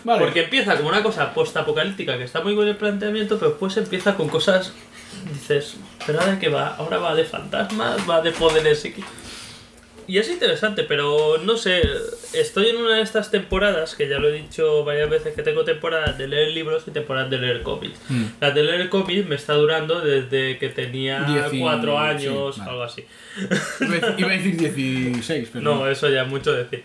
D: Vale.
E: Porque empieza como una cosa post-apocalíptica que está muy bien el planteamiento, pero después empieza con cosas. Dices, ¿pero ahora qué va? Ahora va de fantasmas, va de poderes psíquicos. Y es interesante, pero no sé. Estoy en una de estas temporadas, que ya lo he dicho varias veces, que tengo temporadas de leer libros y temporadas de leer cómics.
D: Mm.
E: La de leer cómics me está durando desde que tenía
D: Dieci-
E: cuatro
D: sí,
E: años,
D: vale.
E: algo así.
D: Iba a decir 16, pero
E: No, eso ya es mucho decir.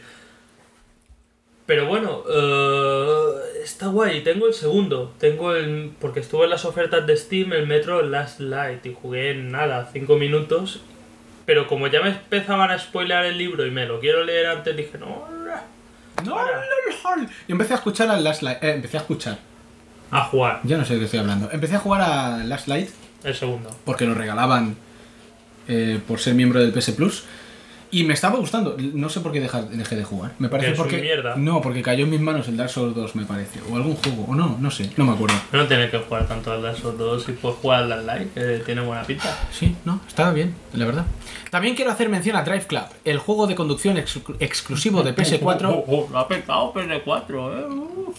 E: Pero bueno, eh, está guay. Tengo el segundo. Tengo el. Porque estuve en las ofertas de Steam, el Metro Last Light. Y jugué en nada, 5 minutos. Pero como ya me empezaban a spoilear el libro y me lo quiero leer antes, dije, no.
D: No, no, no. Yo empecé a escuchar a Last Light. eh, empecé a escuchar.
E: A jugar.
D: Ya no sé de qué estoy hablando. Empecé a jugar a Last Light
E: El segundo.
D: porque lo regalaban eh, por ser miembro del PS Plus. Y me estaba gustando. No sé por qué deja- dejé de jugar. Me parece
E: Que
D: porque.
E: mierda.
D: No, porque cayó en mis manos el Dark Souls 2, me parece. O algún juego. O no, no sé. No me acuerdo.
E: No tienes que jugar tanto al Dark Souls 2 y puedes jugar al Light, que tiene buena pinta.
D: Sí, no, estaba bien, la verdad. También quiero hacer mención a Drive Club, el juego de conducción exclu- exclusivo de PS4
E: Oh, oh, lo ha petado PS4, eh. uh.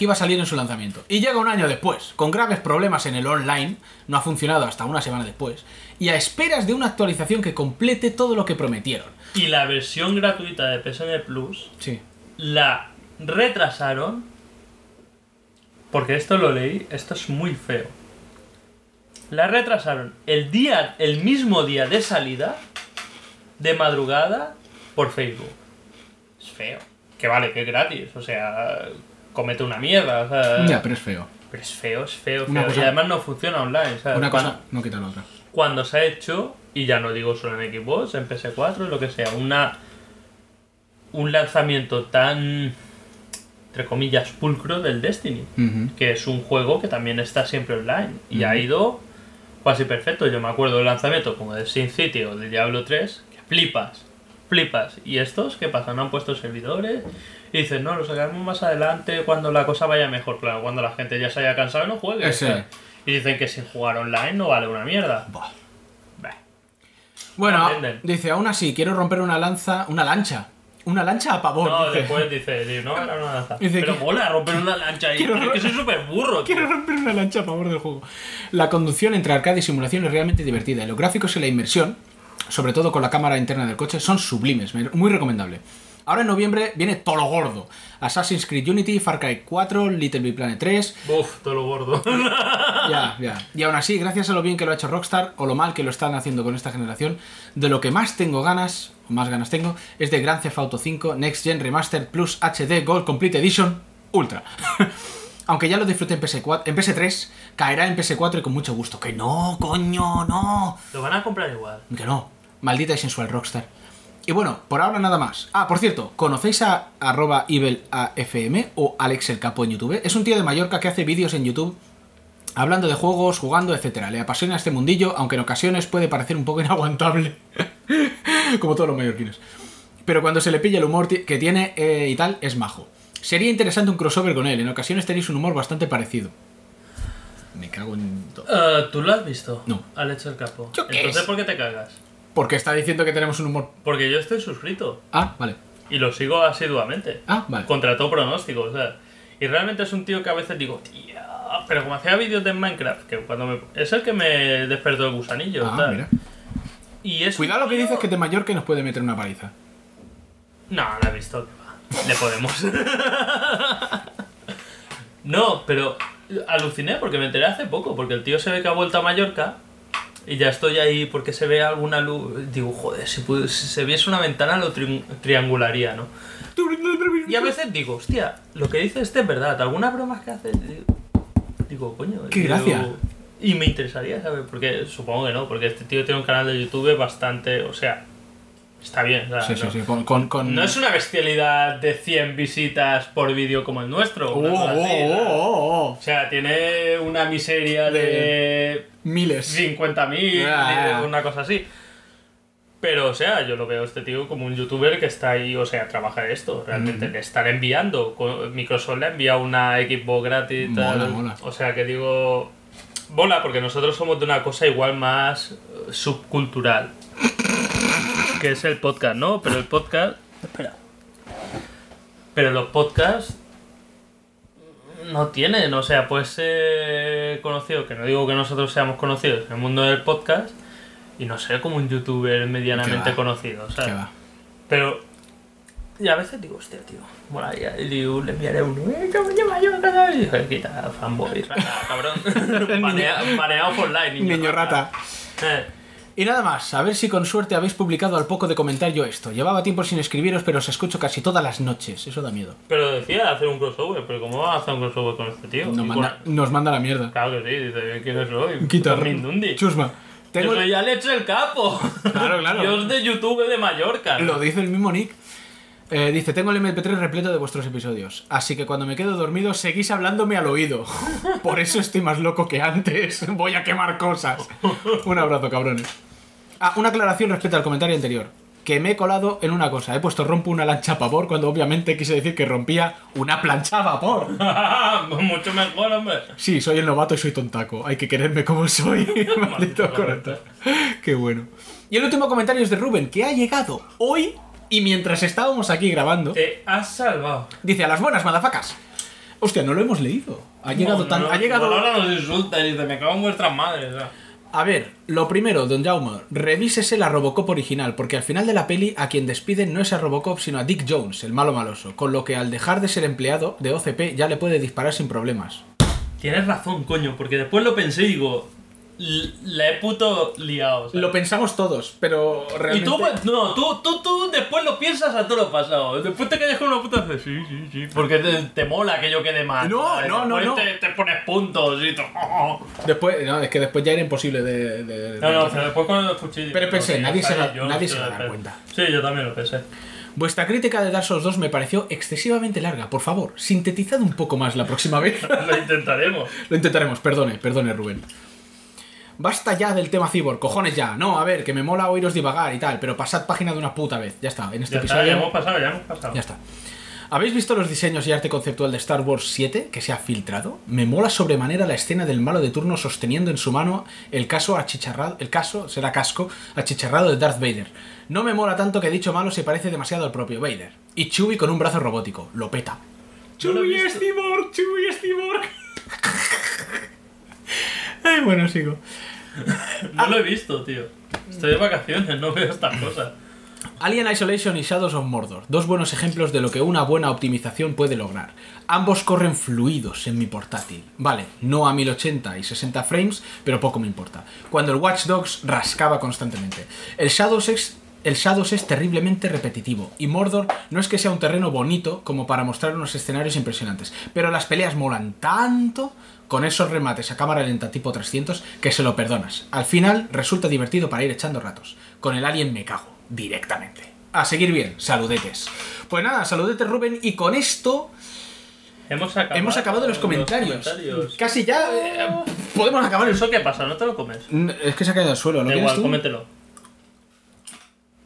D: Que iba a salir en su lanzamiento. Y llega un año después, con graves problemas en el online, no ha funcionado hasta una semana después, y a esperas de una actualización que complete todo lo que prometieron.
E: Y la versión gratuita de PSN Plus
D: Sí.
E: la retrasaron. Porque esto lo leí, esto es muy feo. La retrasaron el día, el mismo día de salida, de madrugada, por Facebook. Es feo. Que vale, que es gratis. O sea, comete una mierda. O sea,
D: Ya, pero es feo.
E: pero es feo, es feo, feo.
D: cosa-
E: y además no funciona online. ¿sabes?
D: Una
E: Cuando-
D: cosa no quita la otra.
E: cuando se ha hecho, y ya no digo solo en Xbox, en PS4, lo que sea, una un lanzamiento tan entre comillas pulcro del Destiny, que es un juego que también está siempre online y ha ido casi perfecto. Yo me acuerdo del lanzamiento como de Sin City o de Diablo 3, que flipas, flipas. Y estos, ¿qué pasa? No han puesto servidores y dicen, no, lo sacaremos más adelante cuando la cosa vaya mejor. Claro, cuando la gente ya se haya cansado y no juegue.
D: Ese.
E: ¿sabes? Y dicen que sin jugar online no vale una mierda. Bah.
D: Bueno,
E: entienden.
D: dice, aún así, quiero romper una lanza, una lancha. Una lancha a pavor.
E: No,
D: dice.
E: después dice, no, era una lanza.
D: Dice
E: Pero
D: que-
E: mola romper una lancha
D: Quiero
E: es que soy súper burro.
D: Quiero romper una lancha a favor del juego. La conducción entre arcade y simulación es realmente divertida. Y los gráficos y la inmersión, sobre todo con la cámara interna del coche, son sublimes. Me- Muy recomendable. Ahora en noviembre viene todo lo gordo. Assassin's Creed Unity, Far Cry 4, Little Big Planet 3.
E: Uf, todo lo gordo.
D: Ya, ya. Y aún así, gracias a lo bien que lo ha hecho Rockstar, o lo mal que lo están haciendo con esta generación, de lo que más tengo ganas, o más ganas tengo, es de Grand Theft Auto 5 Next Gen Remastered Plus HD Gold Complete Edition Ultra. Aunque ya lo disfruté en, PS4, en PS3, caerá en PS4 y con mucho gusto. Que no, coño, no.
E: lo van a comprar igual.
D: Que no. Maldita y sensual Rockstar. Y bueno, por ahora nada más. Ah, por cierto, ¿conocéis a arroba evilafm o Alex el Capo en YouTube? Es un tío de Mallorca que hace vídeos en YouTube hablando de juegos, jugando, etcétera. Le apasiona este mundillo, aunque en ocasiones puede parecer un poco inaguantable. Como todos los mallorquines. Pero cuando se le pilla el humor que tiene eh, y tal, es majo. Sería interesante un crossover con él. En ocasiones tenéis un humor bastante parecido. Me cago en todo.
E: Eh, ¿Tú lo has visto?
D: No.
E: Alex el capo.
D: ¿Yo qué
E: Entonces,
D: es?
E: ¿por qué te cagas?
D: Porque está diciendo que tenemos un humor.
E: Porque yo estoy suscrito
D: Ah, vale.
E: y lo sigo asiduamente.
D: Ah, vale.
E: Contra todo pronóstico, o sea. Y realmente es un tío que a veces digo, tía. Pero como hacía vídeos de Minecraft, que cuando me. Es el que me despertó el gusanillo,
D: Ah,
E: tal.
D: mira.
E: Y es
D: Cuidado lo que
E: tío-
D: dices que de Mallorca nos puede meter una paliza.
E: No, no he visto. que va. Le podemos. no, pero aluciné porque me enteré hace poco. Porque el tío se ve que ha vuelto a Mallorca. Y ya estoy ahí porque se ve alguna luz. Digo, joder, si, pude- si se viese una ventana lo tri- triangularía, ¿no? Y a veces digo, hostia, lo que dice este es verdad. Algunas bromas que hace. Digo, digo, coño.
D: Qué
E: digo,
D: gracia.
E: Y me interesaría saber, porque supongo que no, porque este tío tiene un canal de YouTube bastante. O sea, está bien. o sea,
D: Sí, sí,
E: no-
D: sí. Con, con, con-
E: no es una bestialidad de 100 visitas por vídeo como el nuestro.
D: Oh, oh, oh, oh, oh.
E: O sea, tiene una miseria de
D: Miles.
E: 50.000,
D: Ah.
E: una cosa así. Pero, o sea, yo lo veo a este tío como un youtuber que está ahí, o sea, trabaja de esto. Realmente le están enviando. Microsoft le ha enviado una Xbox gratis.
D: Mola,
E: tal.
D: mola.
E: O sea, que digo. Mola, porque nosotros somos de una cosa igual más eh, subcultural. Que es el podcast, ¿no? Pero el podcast. Espera. Pero los podcasts no tienen, o sea, puede ser conocido, que no digo que nosotros seamos conocidos en el mundo del podcast, y no ser como un youtuber medianamente conocido, ¿sabes?
D: va.
E: Pero, y a veces digo, hostia, tío, molaría, y digo, le enviaré un, eh, ¿cómo lleva yo? Y dije, quita, fanboy, rata, cabrón. Baneado por online, niño,
D: Niño rata.
E: Eh,
D: Y nada más, a ver si con suerte habéis publicado al poco de comentar yo esto. Llevaba tiempo sin escribiros, pero os escucho casi todas las noches. Eso da miedo.
E: pero decía hacer un crossover, pero ¿cómo va a hacer un crossover con este tío?
D: Nos manda,
E: con-
D: nos manda la mierda.
E: Claro que sí, dice, ¿quién soy?
D: Quita.
E: Mindundi.
D: Chusma. Tengo...
E: Yo soy Alex el Capo.
D: Claro, claro.
E: Dios de YouTube de Mallorca.
D: Lo dice el mismo Nick. Eh, dice, tengo el MP3 repleto de vuestros episodios, así que cuando me quedo dormido seguís hablándome al oído. Por eso estoy más loco que antes. Voy a quemar cosas. Un abrazo, cabrones. Ah, una aclaración respecto al comentario anterior. que me he colado en una cosa. He puesto rompo una lancha a vapor cuando obviamente quise decir que rompía una plancha a vapor.
E: Mucho mejor, hombre.
D: Sí, soy el novato y soy tontaco. Hay que quererme como soy. Maldito
E: Maldito
D: correcto. Qué bueno. Y el último comentario es de Rubén, que ha llegado hoy y mientras estábamos aquí grabando.
E: Te has salvado.
D: Dice, a las buenas, madafacas. Hostia, no lo hemos leído. Ha llegado
E: No,
D: tan...
E: no,
D: ha llegado...
E: ahora nos insulta y dice, me cago en vuestras madres. ¿sabes?
D: A ver, lo primero, don Jaume, revísese la Robocop original, porque al final de la peli a quien despiden no es a Robocop, sino a Dick Jones, el malo maloso, con lo que al dejar de ser empleado de OCP ya le puede disparar sin problemas.
E: Tienes razón, coño, porque después lo pensé y digo, l- la he puto liado. ¿sabes?
D: Lo pensamos todos, pero
E: Y
D: realmente...
E: tú, pues, no, tú, tú, tú después lo piensas a todo lo pasado. Después te callas con una puta y sí, sí, sí. Porque te, te mola que yo quede mal.
D: No,
E: ¿sabes?
D: no, no,
E: Después
D: no.
E: Te, te pones puntos y todo.
D: Después, no, es que después ya era imposible de... de-
E: No, no, o sea, después cuando lo escuché. digo,
D: Pero pensé,
E: no,
D: nadie se
E: yo,
D: nadie se va a dar
E: pero-
D: cuenta.
E: Sí, yo también lo pensé.
D: Vuestra crítica de Dark Souls 2 me pareció excesivamente larga. Por favor, sintetizad un poco más la próxima vez.
E: Lo intentaremos.
D: Lo intentaremos, perdone, perdone Rubén. Basta ya del tema Cyborg, cojones ya. No, a ver, que me mola oíros divagar y tal, pero pasad página de una puta vez. Ya está, en este
E: Ya está,
D: episodio.
E: ya hemos pasado, ya hemos pasado.
D: Ya está. ¿Habéis visto los diseños y arte conceptual de Star Wars 7 que se ha filtrado? Me mola sobremanera la escena del malo de turno sosteniendo en su mano el caso achicharrado, el caso será casco achicharrado de Darth Vader. No me mola tanto que dicho malo se parece demasiado al propio Vader. Y Chewie con un brazo robótico, lo peta. Chewie es. Cyborg, Chewie es Cyborg. Bueno, sigo.
E: No lo he visto, tío. Estoy de vacaciones, no veo estas cosas.
D: Alien Isolation y Shadows of Mordor, dos buenos ejemplos de lo que una buena optimización puede lograr. Ambos corren fluidos en mi portátil. Vale, no a 1080 y 60 frames, pero poco me importa. Cuando el Watch Dogs rascaba constantemente. El Shadows es el Shadows es terriblemente repetitivo y Mordor no es que sea un terreno bonito como para mostrar unos escenarios impresionantes, pero las peleas molan tanto con esos remates a cámara lenta tipo 300 que se lo perdonas. Al final resulta divertido para ir echando ratos. Con el Alien me cago directamente. A seguir bien, saludetes. Pues nada, saludetes Rubén y con esto
E: Hemos acabado,
D: hemos acabado los comentarios.
E: comentarios.
D: Casi ya eh, podemos acabar el...
E: ¿Eso qué pasa? ¿No te lo comes?
D: Es que se ha caído al suelo, ¿lo
E: Da igual,
D: tú?
E: cómetelo.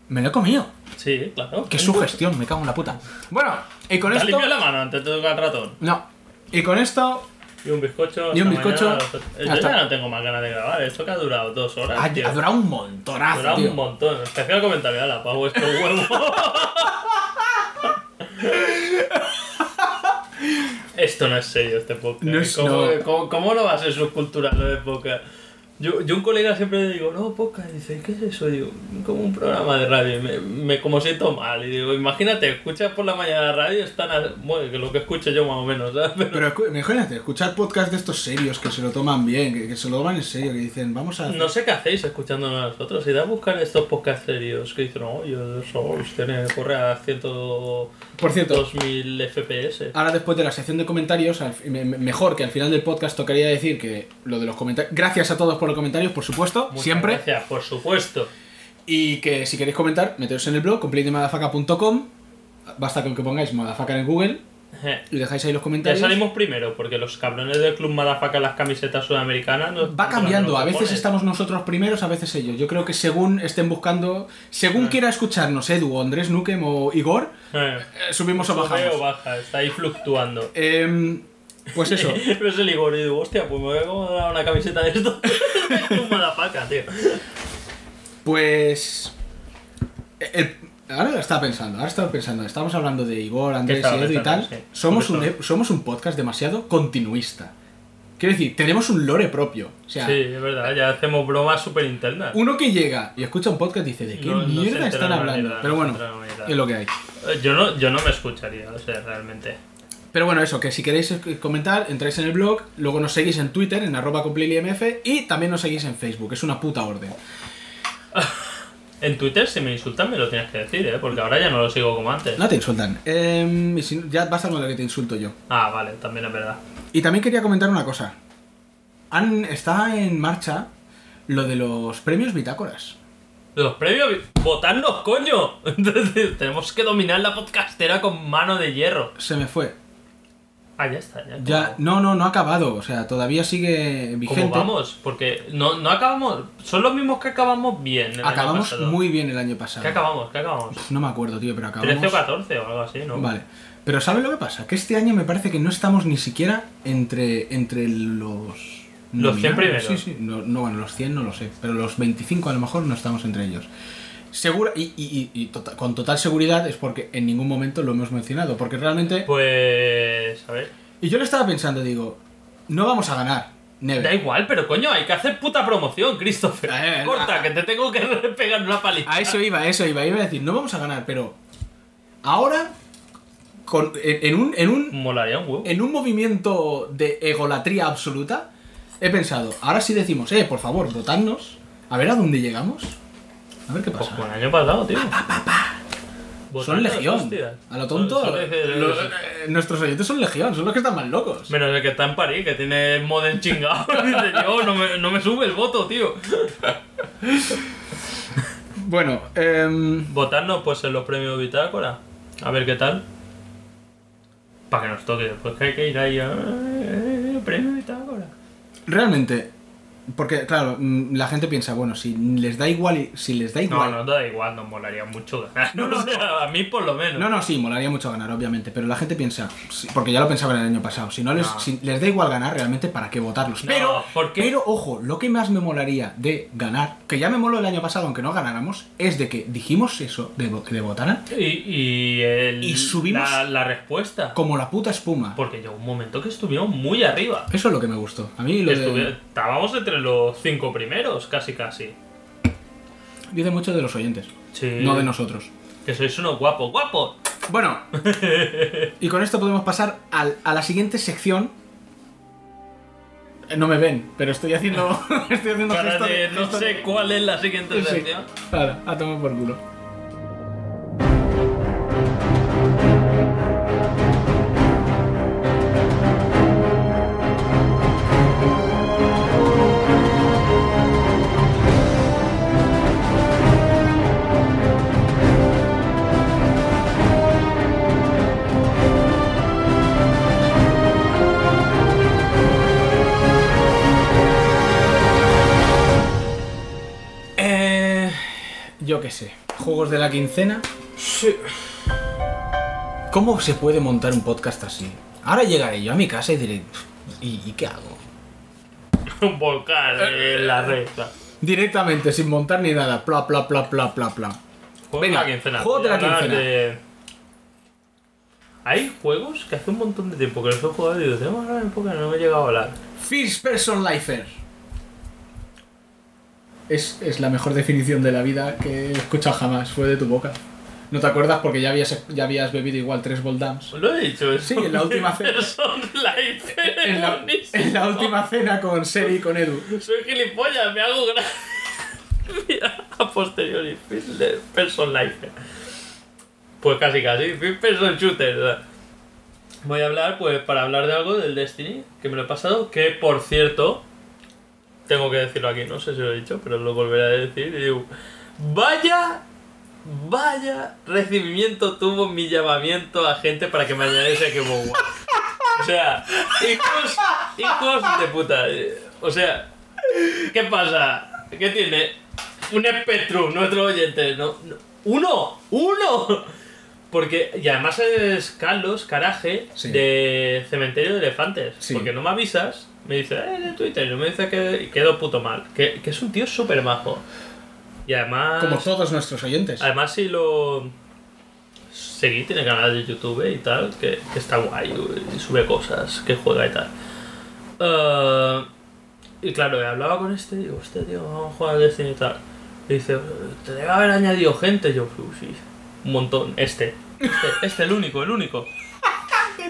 D: Me lo he comido.
E: Sí, claro.
D: Qué sugestión, me cago en la puta. Bueno, y con
E: ¿Te has
D: esto...
E: la mano antes de tocar el ratón?
D: No. Y con esto...
E: Y un bizcocho.
D: Y un
E: hasta
D: bizcocho.
E: mañana.
D: Ya
E: Yo
D: está.
E: ya no tengo más ganas de grabar. Esto que ha durado dos horas.
D: Ha, ha durado un montonazo,
E: Dura
D: tío.
E: un montón. Especial comentario, ala, pago este huevo. Esto no es serio, este podcast.
D: No es-
E: ¿Cómo,
D: no.
E: cómo- cómo no va a ser subcultural lo de podcast? Yo, yo un colega siempre le digo, no, podcast. Dice, ¿qué es eso? Digo, como un programa de radio. Me, me como siento mal. Y digo, imagínate, escuchas por la mañana radio, están a- bueno, que lo que escucho yo más o menos, ¿sabes? Pero-
D: Pero escu- imagínate, escuchar podcast de estos serios que se lo toman bien, que, que se lo toman en serio, que dicen, vamos a...
E: No sé qué hacéis escuchándonos a nosotros. Id a buscar estos podcasts serios que dicen, oye, Souls tiene, corre a 102.000
D: Por cierto,
E: FPS.
D: ahora después de la sección de comentarios, al me- mejor que al final del podcast tocaría decir que lo de los comentarios... Gracias a todos por los comentarios, por supuesto,
E: Muchas
D: siempre.
E: Gracias, por supuesto.
D: Y que si queréis comentar, meteos en el blog, completemadafaka.com. Basta con que pongáis Madafaka en Google
E: Je.
D: y dejáis ahí los
E: Ya
D: comentarios.
E: salimos primero, porque los cabrones del Club Madafaka las camisetas sudamericanas nos
D: Va cambiando, a veces estamos nosotros primeros, a veces ellos. Yo creo que según estén buscando, según quiera escucharnos Edu, o Andrés Nukem o Igor,
E: Eh,
D: eh, subimos o bajamos.
E: o baja, está ahí fluctuando.
D: Em, pues eso.
E: Pero es el Igor y digo, hostia, pues me voy a comprar una camiseta de esto. del Club Madafaka, tío.
D: Pues. el- ahora estaba pensando, ahora estaba pensando. Estamos hablando de Igor, Andrés y Edu y tal.
E: Sí.
D: Somos, un, somos un podcast demasiado continuista. Quiero decir, tenemos un lore propio. O sea,
E: Sí, es verdad, ya hacemos bromas súper internas.
D: uno que llega y escucha un podcast dice: ¿de qué
E: No-
D: mierda están hablando? Pero bueno, es lo que hay.
E: Eh, Yo no, yo no me escucharía, o sea, realmente.
D: Pero bueno, eso, que si queréis comentar, entráis en el blog, luego nos seguís en Twitter, en arroba completelyMF, y también nos seguís en Facebook, es una puta orden.
E: En Twitter, si me insultan, me lo tienes que decir, ¿eh? Porque ahora ya no lo sigo como antes.
D: No te insultan. Em, ya basta con lo que te insulto yo.
E: Ah, vale, también es verdad.
D: Y también quería comentar una cosa. Han, está en marcha lo de los premios bitácoras.
E: Los premios, votadnos, coño. Entonces, tenemos que dominar la podcastera con mano de hierro.
D: Se me fue.
E: Ah, ya está, ya.
D: Ya, no, no, no ha acabado. O sea, todavía sigue
E: ¿Cómo
D: vigente.
E: vamos? Porque no, no acabamos. Son los mismos que acabamos bien. el año
D: Acabamos
E: pasado.
D: muy bien el año pasado.
E: ¿Qué acabamos? ¿Qué acabamos?
D: No me acuerdo, tío, pero
E: 13 o
D: acabamos.
E: 14 o algo así, ¿no?
D: Vale. Pero ¿sabes lo que pasa? Que este año me parece que no estamos ni siquiera entre, entre los...
E: Los 100
D: nominados.
E: primeros.
D: Sí, sí. No, no, bueno, los 100 no lo sé. Pero los 25 a lo mejor no estamos entre ellos. Segura, y y- y- y tota- con total seguridad es porque en ningún momento lo hemos mencionado. Porque realmente...
E: Pues. A ver.
D: Y yo le estaba pensando, digo, no vamos a ganar. Never.
E: Da igual, pero coño, hay que hacer puta promoción, Christopher.
D: Eh,
E: Corta, que te tengo que pegar una paliza.
D: A eso iba, a eso iba. Iba a decir, no vamos a ganar, pero... Ahora, con, en, en un... En un
E: Molaría un huevo.
D: en un movimiento de egolatría absoluta, he pensado, ahora sí decimos, eh, por favor, votadnos, a ver a dónde llegamos. A ver qué
E: Pues
D: pasa.
E: como el año pasado, tío.
D: Son
E: Votando,
D: legión.
E: hostias.
D: A lo tonto.
E: Son- son legión.
D: lo- eh, nuestros oyentes son legión, son los que están más locos.
E: Menos el que está en París, que tiene modem chingado. Dice, yo, no me, no me sube el voto, tío.
D: Bueno, em,
E: Votarnos, pues, en los premios Bitácora. A ver qué tal. Para que nos toque después, que hay que ir ahí a... eh, Premio Bitácora.
D: realmente, porque claro, mm, la gente piensa, bueno, si les da igual, si les da
E: No,
D: igual.
E: no da igual, nos molaría mucho ganar.
D: No, no,
E: o sea, a mí por lo menos.
D: No, no, sí, molaría mucho ganar, obviamente, pero la gente piensa, porque ya lo pensaban el año pasado, si no les,
E: No.
D: si les da igual ganar, realmente, ¿para qué votarlos?
E: No,
D: pero, pero, ojo, lo que más me molaría de ganar, que ya me moló el año pasado, aunque no ganáramos, es de que dijimos eso, de, que de votaran,
E: Y, y, el-
D: Y subimos-
E: la, la respuesta.
D: como la puta espuma.
E: Porque llegó un momento que estuvimos muy arriba.
D: Eso es lo que me gustó. A mí lo
E: Estuvi-
D: de,
E: Estábamos entre los cinco primeros, casi casi.
D: dice mucho de los oyentes,
E: Sí.
D: no de nosotros.
E: Que sois unos guapos, guapos.
D: Bueno, y con esto podemos pasar al- a la siguiente sección. Eh, No me ven, pero estoy haciendo, estoy haciendo
E: Para
D: gesto de-
E: de- no
D: gesto
E: sé cuál es la siguiente
D: Sí.
E: sección.
D: Nada, a tomar por culo. Yo qué sé. Juegos de la quincena.
E: Sí.
D: ¿Cómo se puede montar un podcast así? Ahora llegaré yo a mi casa y diré, ¿y, y qué hago?
E: Un volcán en la recta.
D: Directamente, sin montar ni nada. Pla, pla, pla, pla, pla, pla.
E: Juegos
D: Venga,
E: de la quincena.
D: juegos de la quincena.
E: de- Hay juegos que hace un montón de tiempo que los he jugado y digo, tengo que hablar en no me he llegado a hablar.
D: First Person Lifer. Es, es la mejor definición de la vida que he escuchado jamás. Fue de tu boca. ¿No te acuerdas? Porque ya habías, ya habías bebido igual tres Voldams.
E: Lo he dicho eso.
D: Sí, en la última cena. En la, en la última cena con Seri y con Edu.
E: Soy gilipollas, me hago gran. Mira, a posteriori, Person Life. Pues casi casi, Person Shooter. Voy a hablar, pues, para hablar de algo del Destiny, que me lo he pasado, que por cierto, tengo que decirlo aquí, no sé si lo he dicho, pero lo volveré a decir. y digo, vaya, vaya recibimiento tuvo mi llamamiento a gente para que me añadiese War. O sea, hijos, hijos de puta. O sea, ¿qué pasa? ¿Qué tiene? Un Spectrum, nuestro oyente. No, no- ¡Uno! ¡Uno! Porque, y además es Carlos Caraje
D: Sí.
E: de Cementerio de Elefantes.
D: Sí.
E: Porque no me avisas, me dice, eh, de Twitter, y me dice que y quedo puto mal. Que, que es un tío súper majo. Y además.
D: Como todos nuestros oyentes.
E: Además, si lo seguí, tiene canal de YouTube y tal, que, que está guay, y sube cosas, que juega y tal. Eh, y claro, hablaba con este, digo, este tío, vamos a jugar al Destiny y tal. Y dice, te debe haber añadido gente. Yo, "Uh, sí, un montón. Este, este, este, el único, el único.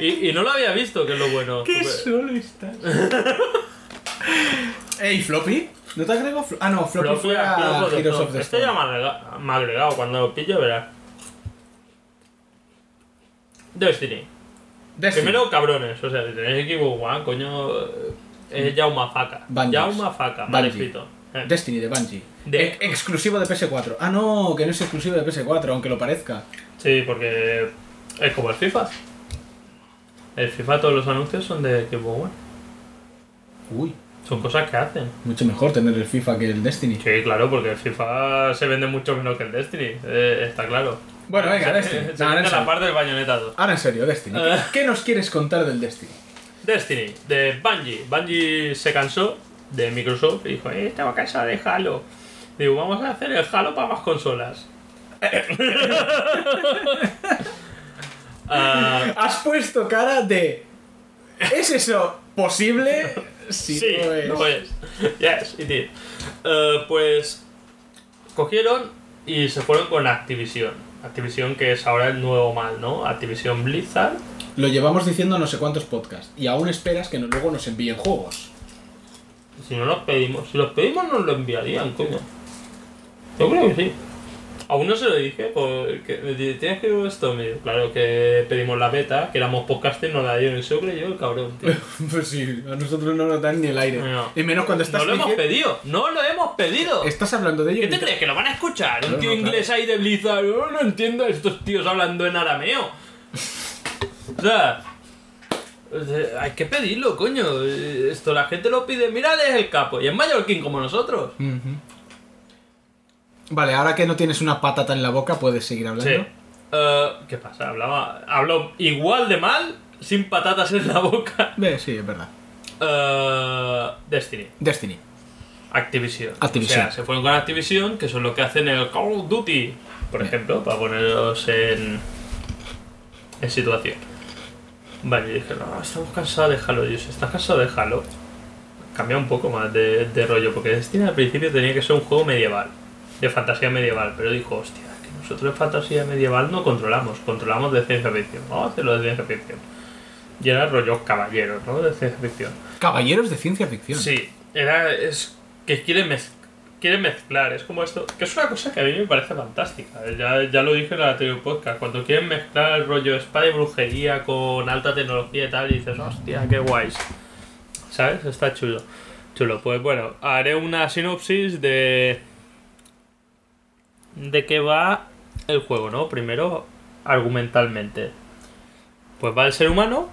E: Y, y no lo había visto, que es lo bueno.
D: ¡Qué solo estás! Ey, Floppy. ¿No te agrego? Flo- Ah, no, Floppy
E: Pero
D: fue a
E: Heroes of the
D: Heroes of
E: Storm.
D: the
E: Este
D: Storm.
E: ya me ha agrega- me ha agregado, cuando lo pillo verás. Destiny.
D: Destiny.
E: Primero, cabrones. O sea, si tenéis equipo One, coño. eh, Es Jauma Faca.
D: Bungies.
E: Jauma Faca, mal escrito. Eh.
D: Destiny de Bungie.
E: De-
D: exclusivo de PS4. Ah, no, que no es exclusivo de PS4, aunque lo parezca.
E: Sí, porque es como el FIFA. El FIFA, todos los anuncios son de Equipo One.
D: Uy,
E: Son cosas que hacen.
D: mucho mejor tener el FIFA que el Destiny.
E: Sí, claro, porque el FIFA se vende mucho menos que el Destiny, eh, está claro.
D: Bueno, venga,
E: Se-
D: Destiny.
E: Se
D: No,
E: la parte del Bayonetta 2.
D: Ahora en serio, Destiny. ¿Qué, qué nos quieres contar del Destiny?
E: Destiny, de Bungie. Bungie se cansó de Microsoft y dijo, eh, estaba cansado de Halo. Digo, vamos a hacer el Halo para más consolas.
D: Has puesto cara de. ¿Es eso posible? Si
E: sí,
D: no es.
E: lo es. Yes, it is. Eh, pues cogieron y se fueron con Activision. Activision que es ahora el nuevo mal, ¿no? Activision Blizzard.
D: Lo llevamos diciendo no sé cuántos podcasts. Y aún esperas que luego nos envíen juegos.
E: Si no los pedimos, si los pedimos nos lo enviarían, coño. Yo creo que sí. Aún no se lo dije, porque tienes que ver esto. Dijo, claro que pedimos la beta, que éramos podcasters, nos la dieron y se lo creyó el cabrón, tío.
D: pues sí, a nosotros no nos dan ni el aire.
E: No.
D: Y menos cuando estás
E: No lo hemos pedido, no lo hemos pedido.
D: Estás hablando de ello.
E: ¿Qué te crees? ¿Que lo van a escuchar?
D: Claro,
E: Un tío
D: no,
E: inglés ahí de Blizzard. "Oh, no entiendo a estos tíos hablando en arameo. O sea, hay que pedirlo, coño. Esto la gente lo pide. Mírales el capo. Y es mallorquín como nosotros.
D: Ujú. Vale, ahora que no tienes una patata en la boca, puedes seguir hablando.
E: Sí. Eh, ¿Qué pasa? Hablaba, habló igual de mal, sin patatas en la boca.
D: Sí, es verdad.
E: Eh, Destiny.
D: Destiny.
E: Activision.
D: Activision.
E: O sea, se fueron con Activision, que son lo que hacen en el Call of Duty, por
D: Bien.
E: ejemplo, para ponerlos en, en situación. Vale, y dije, no, estamos cansados de Halo. Y yo, si estás cansado de Halo, cambia un poco más de, de rollo, porque Destiny al principio tenía que ser un juego medieval, de fantasía medieval, pero dijo, hostia, que nosotros en fantasía medieval no controlamos, controlamos de ciencia ficción, vamos a hacerlo de ciencia ficción. Y era rollo caballeros, ¿no? De ciencia ficción.
D: Caballeros de ciencia ficción.
E: Sí, era, es que quiere, mez- quiere mezclar, es como esto, que es una cosa que a mí me parece fantástica. Ya, ya lo dije en el anterior podcast, cuando quieren mezclar el rollo espada y brujería con alta tecnología y tal, y dices, hostia, qué guays. ¿Sabes? Está chulo. Chulo, pues bueno, haré una sinopsis de. De qué va el juego, ¿no? Primero, argumentalmente. Pues va el ser humano,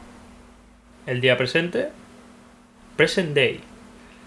E: el día presente, present day.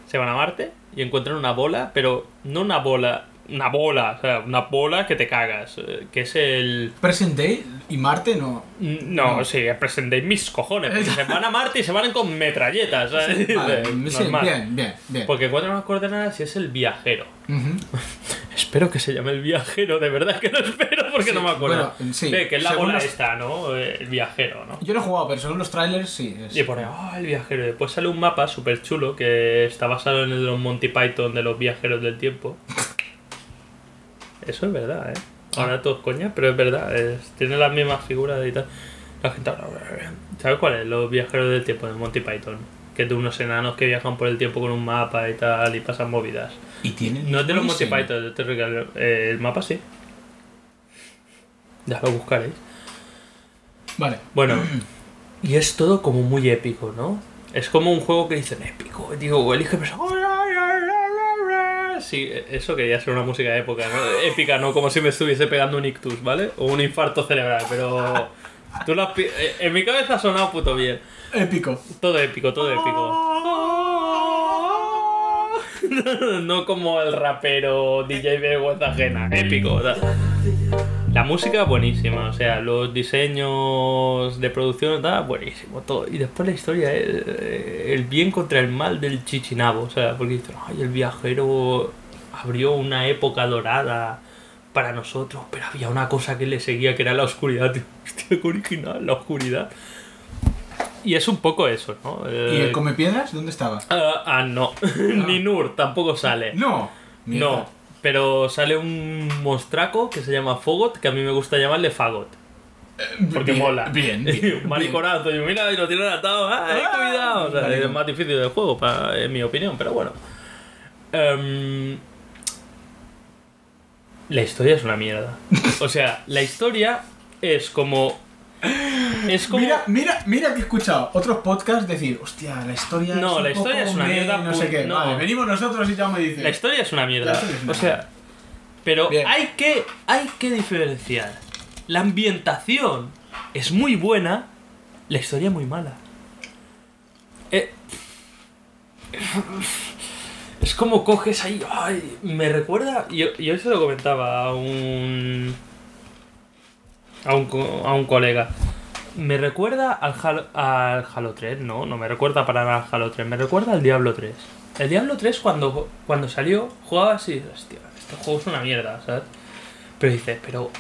E: Se van a Marte y encuentran una bola, pero no una bola, una bola, o sea, una bola que te cagas, eh, que es el...
D: Present Day y Marte no.
E: No,
D: No.
E: sí, el present day mis cojones, porque se van a Marte y se van con metralletas, ¿sabes?
D: Vale,
E: Eh,
D: sí,
E: normal.
D: bien, bien, bien.
E: Porque encuentran unas coordenadas y es el viajero. Espero que se llame el viajero, de verdad que lo espero porque
D: Sí,
E: no me acuerdo.
D: bueno, sí,
E: Ve, que es la bola
D: los-
E: esta, ¿no? Eh, El viajero, ¿no?
D: Yo no he jugado, pero según los trailers sí. es-
E: Y pone, oh, el viajero. Y después sale un mapa súper chulo que está basado en el de los Monty Python de los viajeros del tiempo. Eso es verdad, ¿eh? Ahora todo es coña, pero es verdad. es- tiene las mismas figuras y tal. La gente habla, ¿Sabes cuál es? Los viajeros del tiempo de Monty Python. Que es de unos enanos que viajan por el tiempo con un mapa y tal y pasan movidas.
D: Y tienen.
E: No es de los Monty
D: diseño.
E: Python, de Terry Gilliam. Eh, el mapa sí. Ya lo buscaréis.
D: Vale.
E: Bueno, y es todo como muy épico, ¿no? Es como un juego que dicen épico. Digo, elige persona. Sí, eso quería ser una música de época, ¿no? Épica, ¿no? Como si me estuviese pegando un ictus, ¿vale? O un infarto cerebral, pero. Tú pi- eh, En mi cabeza ha sonado puto bien.
D: Épico.
E: Todo épico, todo épico. no como el rapero DJ de vergüenza ajena. Épico. o sea. La música buenísima, o sea, los diseños de producción, está buenísimo, todo. Y después la historia es eh, el bien contra el mal del chichinabo, o sea, porque dicen, ay, el viajero abrió una época dorada para nosotros, pero había una cosa que le seguía que era la oscuridad. Hostia, qué original, la oscuridad. Y es un poco eso, ¿no?
D: ¿Y
E: Eh,
D: el come piedras? ¿Dónde estaba?
E: ah, ah, no. Ni Nur tampoco sale.
D: No. Mierda.
E: No, pero sale un monstraco que se llama Fogot, que a mí me gusta llamarle Fagot. Porque
D: Bien,
E: mola.
D: Bien, bien.
E: un mariconazo, y mira, y lo tienen atado. ¡Ay,
D: Ah,
E: cuidado! O sea, es más difícil del juego, para, en mi opinión, pero bueno. Em, la historia es una mierda. O sea, la historia es como. Es como.
D: Mira, mira, mira que he escuchado otros podcasts decir, hostia, la historia
E: No,
D: es
E: la historia es una mierda,
D: No sé qué.
E: no.
D: Vale, venimos nosotros y ya me dice.
E: La historia es una mierda.
D: Es una
E: o sea, pero
D: Bien.
E: hay que, hay que diferenciar. La ambientación es muy buena, la historia es muy mala. Eh, es como coges ahí. Ay, me recuerda. Yo, yo se lo comentaba a un. A un, co- a un colega. Me recuerda al Halo, al Halo 3, no, no me recuerda para nada al Halo 3, me recuerda al Diablo 3. El Diablo 3 cuando, cuando salió jugaba así, hostia, este juego es una mierda, ¿sabes? Pero dices, pero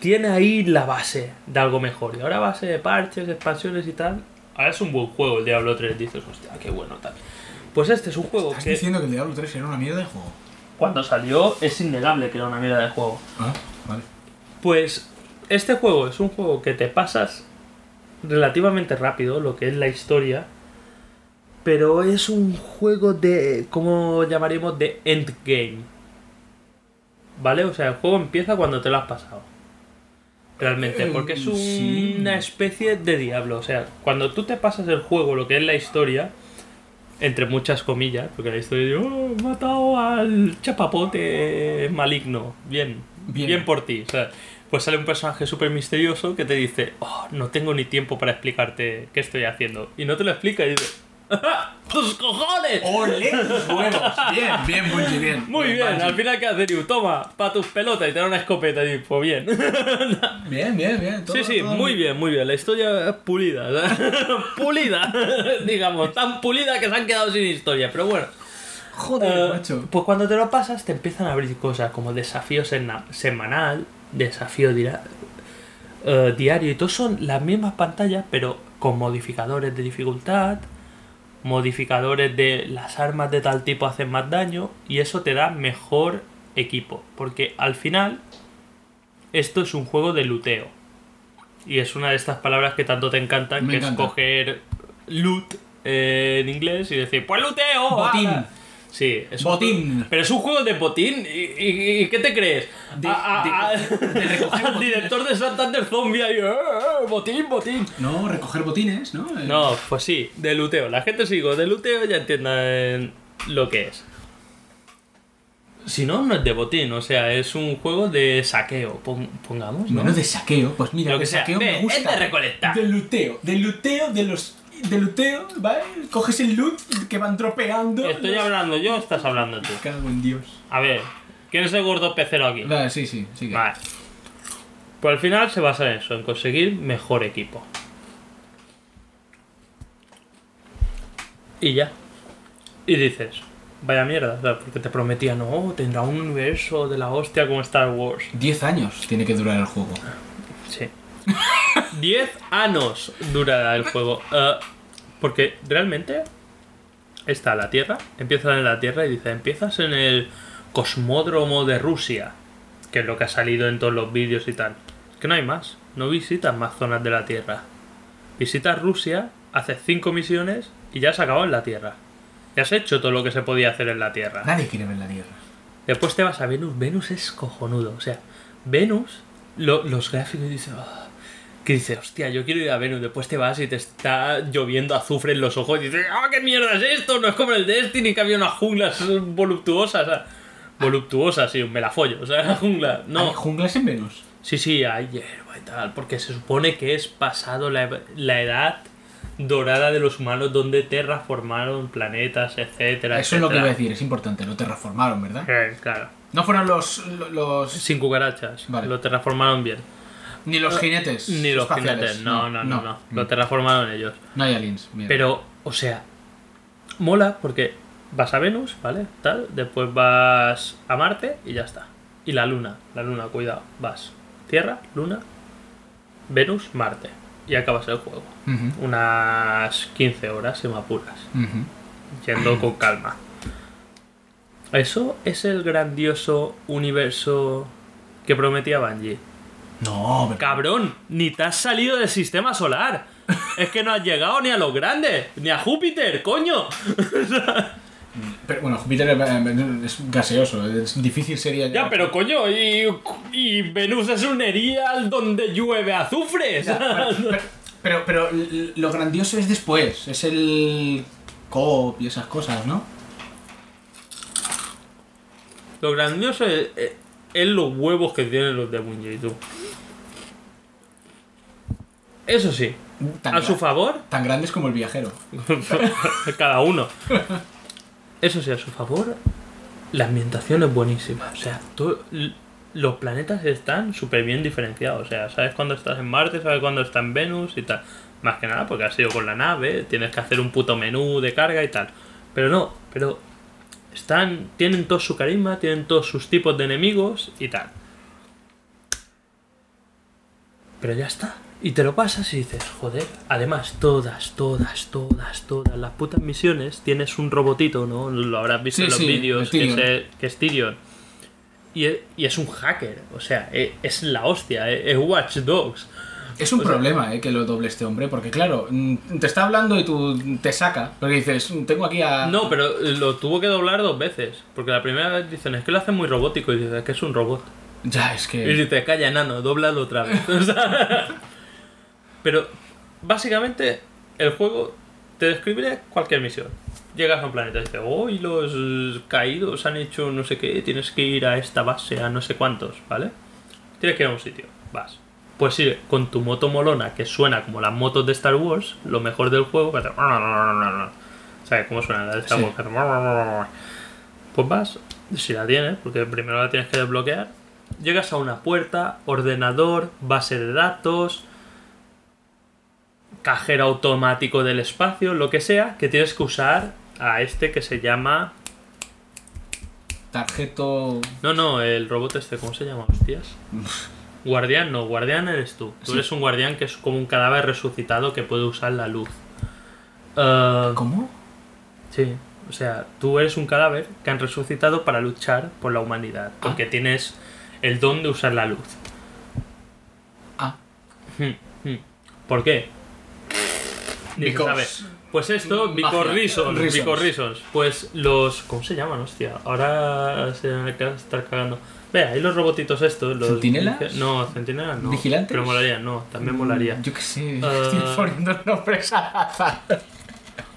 E: tiene ahí la base de algo mejor. Y ahora base de parches, expansiones y tal, ahora es un buen juego el Diablo 3, dices, hostia, qué bueno tal. Pues este es un juego
D: ¿Estás
E: que
D: diciendo que el Diablo 3 era una mierda de juego?
E: cuando salió es innegable que era una mierda de juego.
D: Ah, vale.
E: Pues este juego es un juego que te pasas relativamente rápido, lo que es la historia, pero es un juego de, ¿cómo llamaríamos? De endgame. ¿Vale? O sea, el juego empieza cuando te lo has pasado. Realmente,
D: Eh,
E: porque es un-
D: sí.
E: una especie de diablo. O sea, cuando tú te pasas el juego, lo que es la historia, entre muchas comillas, porque la historia de, oh, he matado al chapapote maligno. Bien,
D: Bien.
E: bien, por ti. O sea, pues sale un personaje súper misterioso que te dice, oh, no tengo ni tiempo para explicarte qué estoy haciendo. Y no te lo explica y dice, ¡tus cojones!
D: ¡Ole! huevos! Bien, bien, Bungie, bien.
E: Muy bien, al final, ¿qué hace Ryu? Toma, pa' tus pelotas y te da una escopeta y pues bien.
D: Bien, bien, bien. todo-
E: sí, sí,
D: todo
E: muy bien, muy bien. La historia es pulida, pulida, digamos, tan pulida que se han quedado sin historia, pero bueno.
D: Joder,
E: Eh,
D: macho.
E: Pues cuando te lo pasas te empiezan a abrir cosas como desafío sena- semanal, desafío dira- eh, diario y todo son las mismas pantallas pero con modificadores de dificultad, modificadores de las armas de tal tipo hacen más daño y eso te da mejor equipo porque al final esto es un juego de luteo y es una de estas palabras que tanto te encantan
D: Me
E: que
D: encanta.
E: es coger loot eh, en inglés y decir pues luteo
D: Botín.
E: ah". Sí, es un
D: Botín.
E: pero es un juego de botín. ¿Y, y- y qué te crees?
D: De-
E: A-
D: de- de recoger
E: al director de Santander Zombie ahí, "Eh, eh, botín, botín.
D: No, recoger botines, ¿no? Eh,
E: No, pues sí, de luteo. La gente sigo de luteo ya entiendan lo que es. Si no, no es de botín, o sea, es un juego de saqueo, pon- pongamos, ¿no?
D: Bueno, de saqueo, pues mira,
E: Lo que
D: de
E: sea.
D: saqueo me gusta.
E: es de recolectar.
D: De luteo, de luteo de los. De luteo, ¿vale? Coges el loot que van tropeando.
E: Estoy
D: los-
E: hablando yo o estás hablando tú.
D: Cago en Dios.
E: A ver, ¿quién es el gordo pecero aquí?
D: Vale, sí, sí, sigue.
E: Vale. Pues al final se basa en eso, en conseguir mejor equipo. Y ya. Y dices, vaya mierda, ¿sabes? porque te prometían, no, tendrá un universo de la hostia como Star Wars.
D: 10 años tiene que durar el juego.
E: Sí. 10 años durará el juego. Eh, porque realmente está la Tierra, empieza en la Tierra y dice, empiezas en el cosmódromo de Rusia, que es lo que ha salido en todos los vídeos y tal. Es que no hay más, no visitas más zonas de la Tierra. Visitas Rusia, haces 5 misiones y ya has acabado en la Tierra. Ya has hecho todo lo que se podía hacer en la Tierra.
D: Nadie quiere ver la Tierra.
E: Después te vas a Venus. Venus es cojonudo. O sea, Venus, lo- los gráficos y dices, "Ah", que dices, hostia, yo quiero ir a Venus. Después te vas y te está lloviendo azufre en los ojos y dices, ah, qué mierda es esto. No es como el Destiny que había unas junglas voluptuosas. o sea, voluptuosas, sí, me la follo. O sea, la jungla.
D: ¿Hay
E: No.
D: junglas en Venus?
E: Sí, sí, hay hierba y tal. Porque se supone que es pasado la, la edad dorada de los humanos donde terraformaron planetas, etcétera.
D: Eso es lo que iba a decir, es importante. Lo terraformaron, ¿verdad?
E: Eh, claro.
D: No fueron los. los
E: Sin cucarachas.
D: Vale.
E: Lo terraformaron bien.
D: Ni los jinetes.
E: Ni los
D: espaciales.
E: jinetes. No, no, no, no. Lo terraformaron ellos.
D: No hay aliens.
E: Pero, o sea, mola porque vas a Venus, ¿vale? Tal. Después vas a Marte y ya está. Y la Luna. La Luna, cuidado. Vas. Tierra, Luna, Venus, Marte. Y acabas el juego. Unas 15 horas, si me apuras. Yendo con calma. Eso es el grandioso universo que prometía Bungie.
D: No, pero.
E: Cabrón, ni te has salido del sistema solar. Es que no has llegado ni a los grandes, ni a Júpiter, coño.
D: pero, bueno, Júpiter eh, es gaseoso. Es difícil sería.
E: Ya, pero coño, y, y Venus es un erial donde llueve azufre.
D: Ya, pero, pero, lo grandioso es después. Es el. COP y esas cosas, ¿no?
E: Lo grandioso es, es- es los huevos que tienen los de Bungie, tú. Eso sí,
D: Tan
E: a su favor,
D: Tan grandes como el viajero.
E: cada uno. Eso sí, a su favor, la ambientación es buenísima. O sea, los planetas están súper bien diferenciados. O sea, sabes cuándo estás en Marte, sabes cuándo estás en Venus y tal. Más que nada porque has ido con la nave, tienes que hacer un puto menú de carga y tal. Pero no, pero están, tienen todo su carisma, tienen todos sus tipos de enemigos y tal. Pero ya está. Y te lo pasas y dices, joder. Además, todas, todas, todas, todas las putas misiones tienes un robotito, ¿no? Lo habrás visto
D: Sí,
E: en los
D: sí,
E: vídeos, que, es, que es Tyrion. Y es, y es un hacker, o sea, e- es, la hostia, e- es Watch Dogs.
D: Es un
E: O sea-
D: problema, eh, que lo doble este hombre, porque claro, mm, te está hablando y tú te saca. Porque dices, "Mm, tengo aquí a.
E: No, pero lo tuvo que doblar dos veces. Porque la primera vez dicen, es que lo hacen muy robótico. Y dices, es que es un robot.
D: Ya, es
E: Y
D: que.
E: dices, calla, enano, doblalo otra vez. O sea, pero, básicamente, el juego te describe cualquier misión. Llegas a un planeta y dices, oh, y los caídos han hecho no sé qué, tienes que ir a esta base, a no sé cuántos, ¿vale? Tienes que ir a un sitio, vas. Pues sí, con tu moto molona, que suena como las motos de Star Wars, lo mejor del juego, que hace... ¿Sabes cómo suena la de Star
D: Sí.
E: Wars? Hace- Pues vas, si la tienes, porque primero la tienes que desbloquear, llegas a una puerta, ordenador, base de datos, cajero automático del espacio, lo que sea, que tienes que usar a este que se llama...
D: Tarjeto.
E: No, no, el robot este, ¿cómo se llama? Hostias. Guardián, no, guardián eres tú. Tú
D: Sí.
E: eres un guardián que es como un cadáver resucitado que puede usar la luz. Ah,
D: ¿Cómo?
E: Sí, o sea, tú eres un cadáver que han resucitado para luchar por la humanidad, porque tienes el don de usar la luz.
D: Ah,
E: Hmm, hmm. ¿Por qué? Sabe. Pues esto,
D: Magia.
E: reasons,
D: Reasons.
E: Pues los... ¿Cómo se llaman, hostia? Ahora se me acaba de estar cagando. Vea, ahí los robotitos estos. Los
D: ¿Centinelas?
E: No, centinelas no.
D: ¿Vigilantes?
E: Pero molaría, no, también molaría.
D: yo qué sé,
E: Ah.
D: estoy poniendo nombres al azar.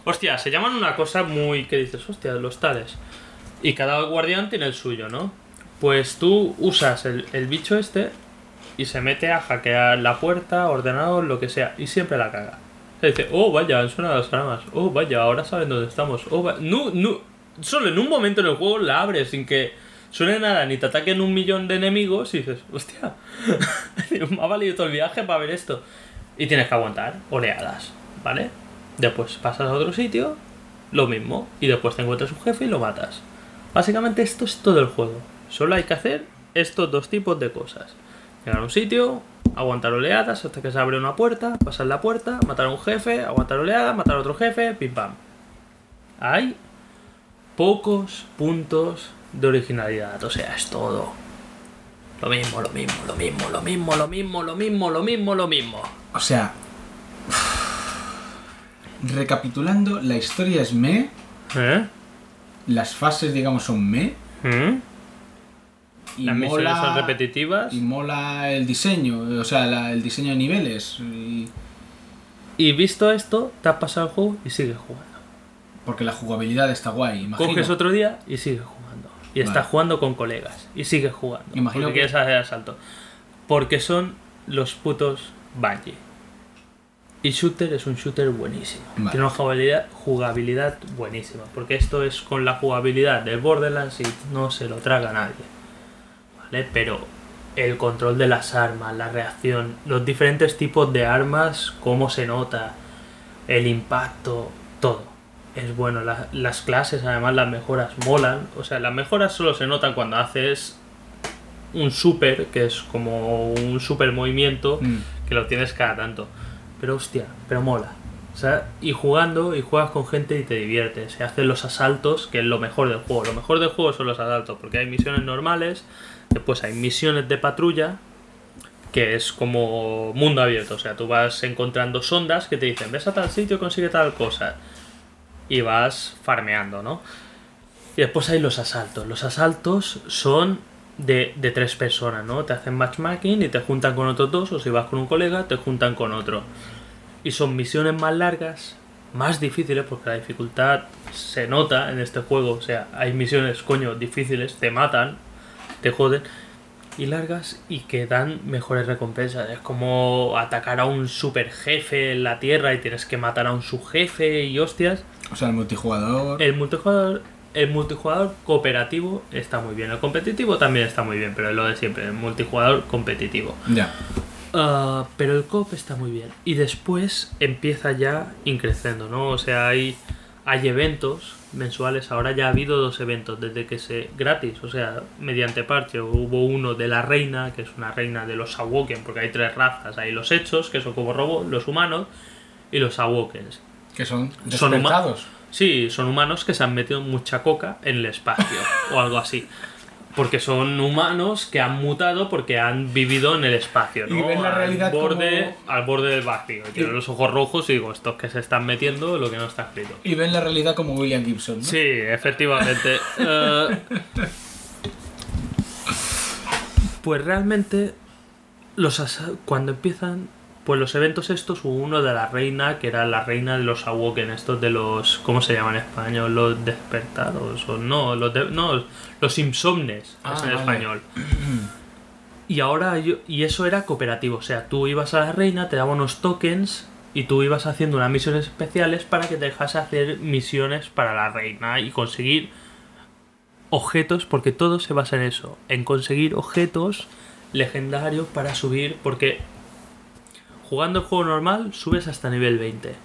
E: Hostia, se llaman una cosa muy... que dices? Hostia, los tales. Y cada guardián tiene el suyo, ¿no? Pues tú usas el, el bicho este y se mete a hackear la puerta, ordenador, lo que sea, y siempre la caga. Se dice, oh, vaya, han sonado las alarmas. Oh, vaya, ahora saben dónde estamos. Oh, va-". No. Solo en un momento en el juego la abres sin que suene nada, ni te ataquen un millón de enemigos y dices, hostia, me ha valido todo el viaje para ver esto. Y tienes que aguantar oleadas, ¿vale? Después pasas a otro sitio, lo mismo. Y después te encuentras un jefe y lo matas. Básicamente esto es todo el juego. Solo hay que hacer estos dos tipos de cosas. Llegar a un sitio, aguantar oleadas hasta que se abre una puerta, pasar la puerta, matar a un jefe, aguantar oleadas, matar a otro jefe, pim pam. Hay pocos puntos de originalidad, o sea, es todo. Lo mismo, lo mismo, lo mismo, lo mismo, lo mismo, lo mismo, lo mismo, lo mismo.
D: O sea. Recapitulando, la historia es me,
E: ¿Eh?
D: las fases, digamos, son me.
E: ¿Mm?
D: Y
E: Las misiones
D: mola-
E: son repetitivas.
D: Y mola el diseño, o sea, la- el diseño de niveles. y-
E: Y visto esto, te has pasado el juego y sigues jugando.
D: porque la jugabilidad está guay, imagino.
E: Coges otro día y sigues jugando. Y
D: Vale.
E: estás jugando con colegas. Y sigues jugando.
D: Imagino
E: porque
D: que-
E: quieres hacer asalto. Porque son los putos Bungie. Y shooter es un shooter buenísimo.
D: Vale.
E: Tiene una jugabilidad, jugabilidad buenísima. Porque esto es con la jugabilidad del Borderlands y no se lo traga nadie. ¿Vale? Pero el control de las armas, la reacción, los diferentes tipos de armas, cómo se nota, el impacto, todo. Es bueno, La- las clases, además las mejoras molan. O sea, las mejoras solo se notan cuando haces un super, que es como un super movimiento,
D: Mm.
E: que lo tienes cada tanto. Pero hostia, pero mola. O sea, y jugando, y juegas con gente y te diviertes. Se hacen los asaltos, que es lo mejor del juego. Lo mejor del juego son los asaltos, porque hay misiones normales, después hay misiones de patrulla, que es como mundo abierto. O sea, tú vas encontrando sondas que te dicen, ves a tal sitio, consigue tal cosa. Y vas farmeando, ¿no? Y después hay los asaltos. Los asaltos son de, de tres personas, ¿no? Te hacen matchmaking y te juntan con otros dos, o si vas con un colega, te juntan con otro. Y son misiones más largas, más difíciles, porque la dificultad se nota en este juego. O sea, hay misiones, coño, difíciles, te matan, te joden. y largas y que dan mejores recompensas. Es como atacar a un super jefe en la tierra y tienes que matar a un subjefe y hostias.
D: O sea, el multijugador.
E: El multijugador, el multijugador cooperativo está muy bien. El competitivo también está muy bien, pero es lo de siempre, el multijugador competitivo.
D: Ya.
E: Ah, pero el cop está muy bien. Y después empieza ya increciendo, ¿no? O sea, hay, hay eventos mensuales. Ahora ya ha habido dos eventos desde que se. gratis, o sea, mediante parche. Hubo uno de la reina, que es una reina de los Awoken, porque hay tres razas. Hay los hechos, que son como robots, los humanos, y los Awokens.
D: Que son despertados.
E: Sí, son humanos que se han metido mucha coca en el espacio o algo así. Porque son humanos que han mutado porque han vivido en el espacio, ¿no?
D: Y ven la
E: al
D: realidad
E: borde,
D: como-
E: al borde del vacío. Y tienen los ojos rojos y digo, estos que se están metiendo lo que no está escrito.
D: Y ven la realidad como William Gibson. ¿no?
E: Sí, efectivamente. Eh, pues realmente, los cuando empiezan, pues los eventos estos, hubo uno de la reina, que era la reina de los Awoken, estos de los, ¿cómo se llaman en español? Los despertados, o no, los, de- no, los insomnes,
D: Ah,
E: es en
D: vale.
E: español. Y ahora yo, y eso era cooperativo, o sea, tú ibas a la reina, te daba unos tokens y tú ibas haciendo unas misiones especiales para que te dejase hacer misiones para la reina y conseguir objetos, porque todo se basa en eso, en conseguir objetos legendarios para subir, porque jugando el juego normal subes hasta nivel 20,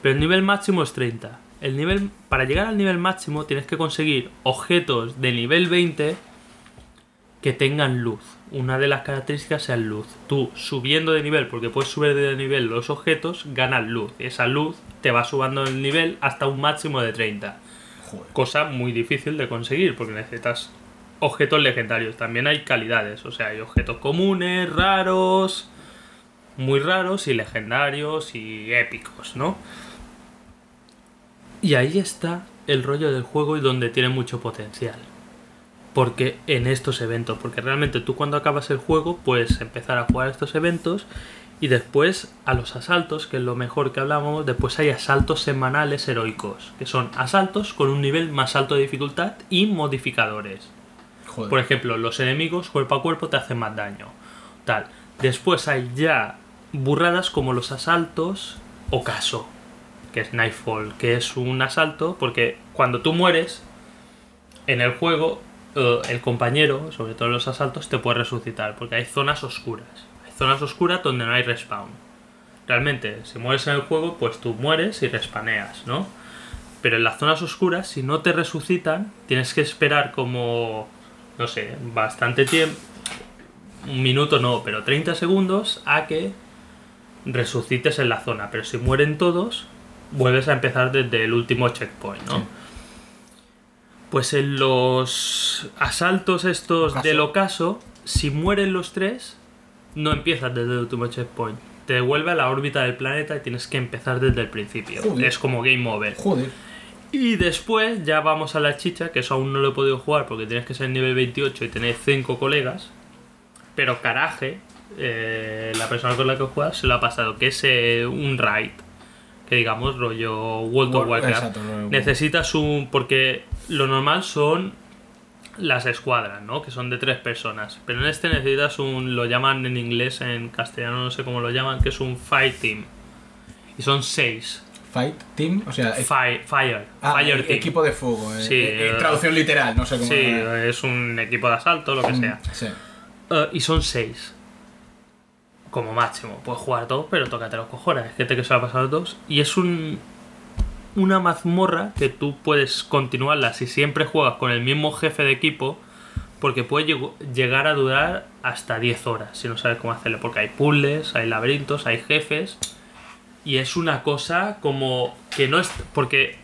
E: pero el nivel máximo es 30. El nivel, para llegar al nivel máximo tienes que conseguir objetos de nivel 20 que tengan luz. Una de las características es luz. Tú subiendo de nivel, porque puedes subir de nivel los objetos, ganas luz. Y esa luz te va subiendo el nivel hasta un máximo de 30.
D: Joder.
E: Cosa muy difícil de conseguir, porque necesitas objetos legendarios. También hay calidades, o sea, hay objetos comunes, raros, muy raros y legendarios y épicos, ¿no? Y ahí está el rollo del juego y donde tiene mucho potencial. Porque en estos eventos, porque realmente tú cuando acabas el juego puedes empezar a jugar estos eventos y después a los asaltos, que es lo mejor que hablábamos, después hay asaltos semanales heroicos, que son asaltos con un nivel más alto de dificultad y modificadores.
D: Joder.
E: Por ejemplo, los enemigos cuerpo a cuerpo te hacen más daño. Tal. Después hay ya burradas como los asaltos ocaso, que es Nightfall, que es un asalto porque cuando tú mueres en el juego, eh, el compañero, sobre todo en los asaltos, te puede resucitar, porque hay zonas oscuras. Hay zonas oscuras donde no hay respawn. Realmente, si mueres en el juego, pues tú mueres y respaneas, ¿no? Pero en las zonas oscuras, si no te resucitan, tienes que esperar como, no sé, bastante tiempo. Un minuto no, pero 30 segundos a que resucites en la zona. Pero si mueren todos, vuelves a empezar desde el último checkpoint, ¿no?
D: Sí.
E: Pues en los asaltos estos
D: Ocaso.
E: del ocaso, si mueren los tres, no empiezas desde el último checkpoint. Te devuelve a la órbita del planeta y tienes que empezar desde el principio.
D: Joder.
E: Es como game over.
D: Joder.
E: Y después ya vamos a la chicha, que eso aún no lo he podido jugar porque tienes que ser nivel 28 y tener 5 colegas. Pero Caraje, eh, la persona con la que juegas, se lo ha pasado, que es eh, un raid. Que digamos, rollo World of Warcraft. Necesitas un. Porque lo normal son las escuadras, ¿no? Que son de tres personas. Pero en este necesitas un. Lo llaman en inglés, en castellano no sé cómo lo llaman, que es un fight team. Y son seis.
D: Fight Team, o sea, e-
E: Fire, fire,
D: ah,
E: fire
D: e-
E: team.
D: equipo de fuego. eh,
E: Sí,
D: eh,
E: eh,
D: traducción literal, no sé cómo.
E: Sí, es un equipo de asalto, lo que sea.
D: Sí.
E: Y son seis. Como máximo. Puedes jugar dos, pero tócate los cojones. Gente que se va a pasar dos. Y es un. Una mazmorra que tú puedes continuarla si siempre juegas con el mismo jefe de equipo. Porque puede lleg- llegar a durar hasta 10 horas si no sabes cómo hacerlo. Porque hay puzzles, hay laberintos, hay jefes. Y es una cosa como que no es. Porque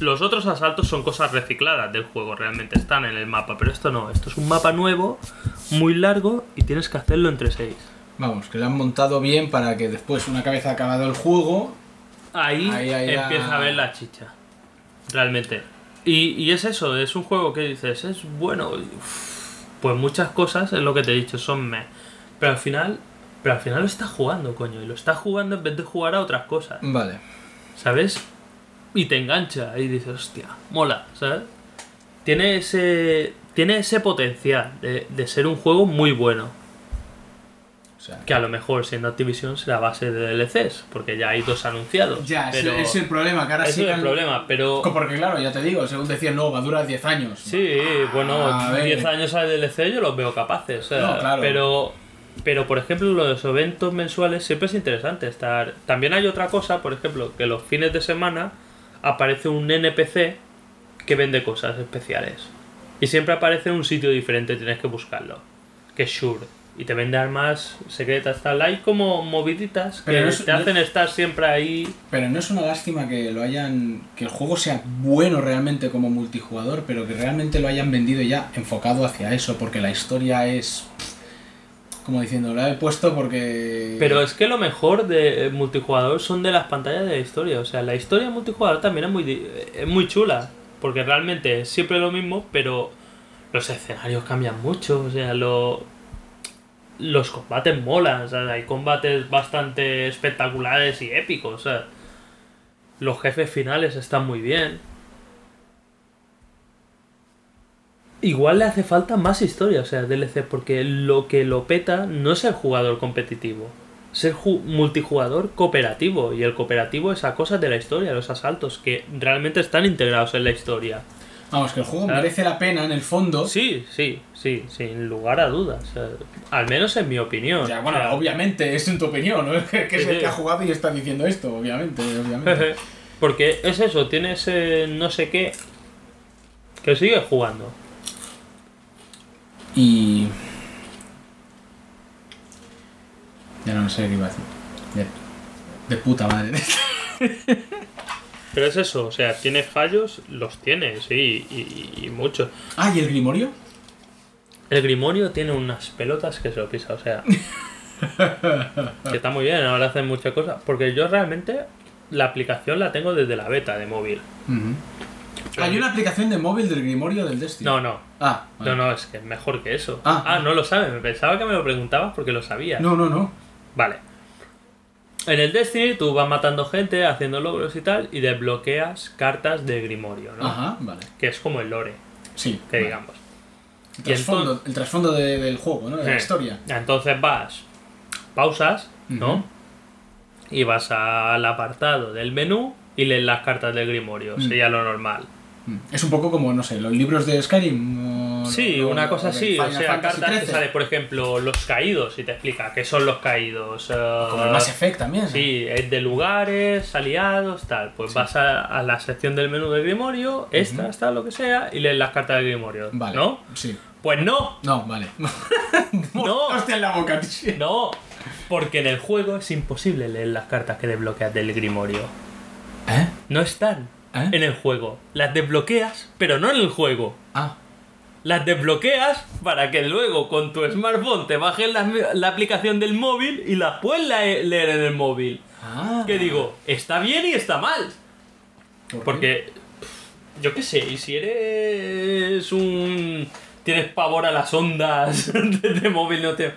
E: los otros asaltos son cosas recicladas del juego, realmente están en el mapa. Pero esto no, esto es un mapa nuevo, muy largo y tienes que hacerlo entre 6.
D: Vamos, que lo han montado bien para que después, una vez acabado el juego,
E: Ahí,
D: Ahí, ahí,
E: empieza a ver la chicha. Realmente. Y, y es eso, es un juego que dices, es bueno. uf, Pues muchas cosas, es lo que te he dicho, son me. Pero al final. Pero al final lo estás jugando, coño. Y lo estás jugando en vez de jugar a otras cosas.
D: vale.
E: ¿Sabes? Y te engancha y dices, hostia, mola, ¿sabes? Tiene ese. tiene ese potencial de, de ser un juego muy bueno.
D: Sea,
E: Que a lo mejor siendo Activision será base de DLCs, porque ya hay dos anunciados.
D: ya, ese-
E: pero
D: ese es el problema, que ahora
E: ese es el problema, pero...
D: Porque claro, ya te digo, según decían, no, va a durar 10 años.
E: Sí, bueno,
D: A ver.
E: 10 años al DLC yo los veo capaces. o sea,
D: No, claro.
E: Pero, pero, por ejemplo, los eventos mensuales siempre es interesante estar. También hay otra cosa, por ejemplo, que los fines de semana aparece un NPC que vende cosas especiales. Y siempre aparece en un sitio diferente, tienes que buscarlo. Que es Shure. Y te vende armas secretas, tal. Hay como moviditas que
D: Pero no es-
E: te
D: no-
E: hacen estar siempre ahí.
D: Pero no es una lástima que lo hayan. que el juego sea bueno realmente como multijugador, pero que realmente lo hayan vendido ya enfocado hacia eso, porque la historia es. Como diciendo, la he puesto porque.
E: Pero es que lo mejor de multijugador son de las pantallas de la historia. O sea, la historia multijugador también es muy, es muy chula. Porque realmente es siempre lo mismo, pero los escenarios cambian mucho. O sea, lo, los combates molan. O sea, hay combates bastante espectaculares y épicos. O sea, los jefes finales están muy bien. Igual le hace falta más historia, o sea, DLC, porque lo que lo peta no es el jugador competitivo, es el ju- multijugador cooperativo, y el cooperativo es a cosas de la historia, los asaltos, que realmente están integrados en la historia.
D: Vamos, que el juego
E: ¿Sabes?
D: merece la pena en el fondo.
E: Sí, sí, sí, sin lugar a dudas, o sea, al menos en mi opinión.
D: Ya, bueno,
E: O sea,
D: obviamente, es en tu opinión, ¿no? Que es
E: Sí,
D: el que ha jugado y está diciendo esto, obviamente, obviamente.
E: Porque es eso, tienes eh, no sé qué que sigue jugando.
D: Y. Ya no sé qué iba a decir. De, de puta madre.
E: Pero es eso, o sea, tiene fallos, los tiene, sí, y, y muchos.
D: Ah, ¿y el Grimorio?
E: El Grimorio tiene unas pelotas que se lo pisa, o sea. que está muy bien, ahora hacen muchas cosas. Porque yo realmente la aplicación la tengo desde la beta de móvil.
D: Hay una aplicación de móvil del Grimorio del Destiny.
E: No, no.
D: Ah, vale.
E: No, no, es que es mejor que eso.
D: Ah.
E: no lo sabes. Me pensaba que me lo preguntabas porque lo sabía.
D: No, no, no.
E: Vale. En el Destiny tú vas matando gente, haciendo logros y tal, y desbloqueas cartas de Grimorio, ¿no?
D: Ajá, vale.
E: Que es como el lore,
D: Sí.
E: que
D: vale.
E: digamos.
D: El trasfondo,
E: entonces-
D: el trasfondo de- del juego, ¿no? De la
E: Eh,
D: historia.
E: Entonces vas, pausas, ¿no? Y vas al apartado del menú y lees las cartas del Grimorio.
D: Mm.
E: Sería lo normal.
D: Mm. Es un poco como, no sé, los libros de Skyrim.
E: Sí,
D: o-
E: una cosa así. O sea, cartas que
D: 13.
E: sale, por ejemplo, los caídos y te explica qué son los caídos. eh,
D: Como el Mass Effect también.
E: Sí, es de lugares, aliados, tal. Pues vas a, a la sección del menú del Grimorio, extras, tal, lo que sea, y lees las cartas del Grimorio.
D: Vale.
E: ¿No?
D: Sí.
E: Pues no,
D: No, vale.
E: no,
D: Hostia en la boca, tío.
E: no. Porque en el juego es imposible leer las cartas que desbloqueas del Grimorio.
D: ¿Eh?
E: No están
D: ¿Eh?
E: en el juego. Las desbloqueas, pero no en el juego.
D: Ah.
E: Las desbloqueas para que luego con tu smartphone te bajes la, la aplicación del móvil y las puedes le- leer en el móvil.
D: Ah.
E: Que digo, está bien y está mal. Porque, pff, yo qué sé, y si eres un... Tienes pavor a las ondas de, de móvil, no te...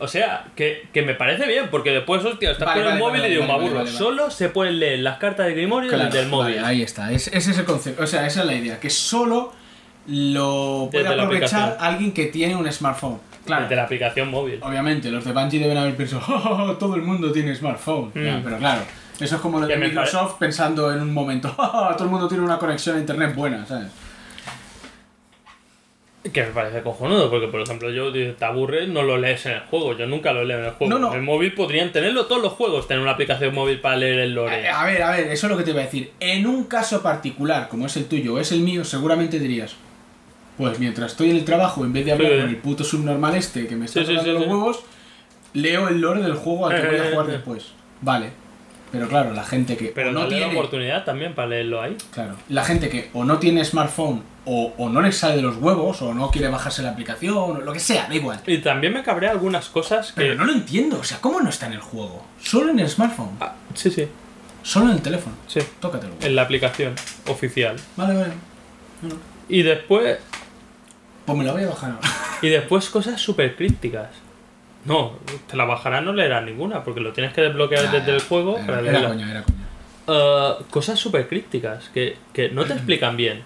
E: O sea, que, que me parece bien, porque después, hostia, estás
D: Vale,
E: con el móvil
D: vale,
E: y digo, me aburro. Solo se pueden leer las cartas de Grimorio
D: Claro,
E: desde el móvil.
D: ahí está. Es- ese es el concepto. O sea, esa es la idea. Que solo lo puede
E: Desde
D: aprovechar alguien que tiene un smartphone. Claro.
E: Desde la aplicación móvil.
D: Obviamente, los de Bungie deben haber pensado, "Ja, ja, ja, todo el mundo tiene smartphone. Ya,
E: Mm.
D: pero claro, eso es como lo de Microsoft pensando en un momento, "Ja, ja, todo el mundo tiene una conexión a internet buena, ¿sabes?
E: Que me parece cojonudo, porque por ejemplo yo te aburres, no lo lees en el juego. Yo nunca lo leo en el juego.
D: No, no.
E: En el móvil podrían tenerlo todos los juegos, tener una aplicación móvil para leer el lore.
D: A, ver, a ver, eso es lo que te iba a decir. En un caso particular, como es el tuyo o es el mío, seguramente dirías, pues mientras estoy en el trabajo, en vez de hablar
E: Sí.
D: con el puto subnormal este que me está
E: Sí,
D: los huevos, leo el lore del juego al que voy a jugar después. Vale. Pero claro, la gente que
E: Pero no tiene... oportunidad también para leerlo ahí.
D: Claro. La gente que o no tiene smartphone o, o no le sale de los huevos o no quiere bajarse la aplicación o lo que sea, da igual.
E: Y también me cabrea algunas cosas que.
D: Pero no lo entiendo, o sea, ¿cómo no está en el juego? Solo en el smartphone,
E: Ah, sí, sí,
D: solo en el teléfono.
E: sí.
D: Tócatelo.
E: En la aplicación oficial.
D: Vale, vale.
E: Y después.
D: Pues me la voy a bajar ahora.
E: Y después cosas súper crípticas. No, te la bajarás, no leerás ninguna, porque lo tienes que desbloquear desde el juego
D: Era,
E: para
D: era coña, era coña.
E: Eh, cosas súper crípticas que, que no te explican bien.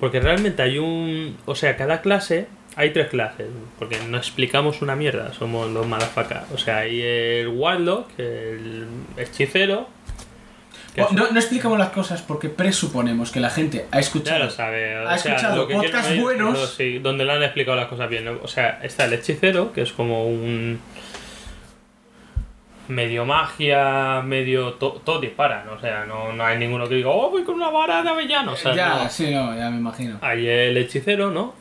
E: Porque realmente hay un. O sea, cada clase. Hay tres clases. Porque no explicamos una mierda. Somos los malafacas. O sea, hay el Warlock, el hechicero. que
D: no, no explicamos las cosas porque presuponemos que la gente ha
E: Ya
D: escuchado.
E: lo sabe. O
D: ha
E: sea,
D: escuchado podcasts buenos.
E: sí, donde le han explicado las cosas bien. O sea, está el hechicero, que es como un. Medio magia, medio. to- todo disparan. O sea, no, no hay ninguno que diga, oh, voy con una vara de avellano. O sea,
D: ya,
E: no.
D: sí, no, ya me imagino.
E: Hay el hechicero, ¿no?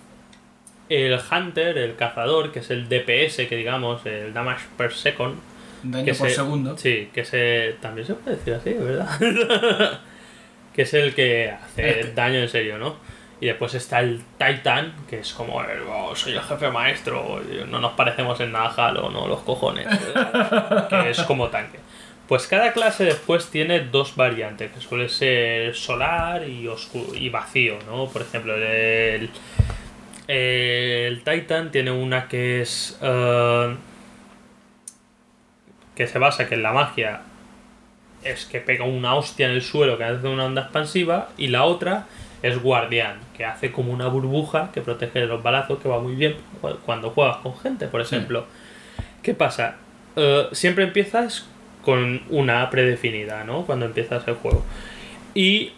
E: El hunter, el cazador, que es el DPS, que digamos, el damage per second.
D: Daño
E: que
D: por
E: se-
D: segundo.
E: Sí, que se. También se puede decir así, ¿verdad? que es el que hace
D: Este.
E: daño en serio, ¿no? Y después está el Titan, que es como el, "Oh, soy el jefe maestro, no nos parecemos en nada Halo, no los cojones, que es como tanque. Pues cada clase después tiene dos variantes, que suele ser solar y, oscuro, y vacío, ¿no? Por ejemplo, el, el Titan tiene una que es... eh, que se basa que en la magia es que pega una hostia en el suelo que hace una onda expansiva y la otra es guardián, que hace como una burbuja que protege de los balazos, que va muy bien cu- cuando juegas con gente, por ejemplo. ¿Qué pasa? Eh, siempre empiezas con una predefinida, ¿no? Cuando empiezas el juego. Y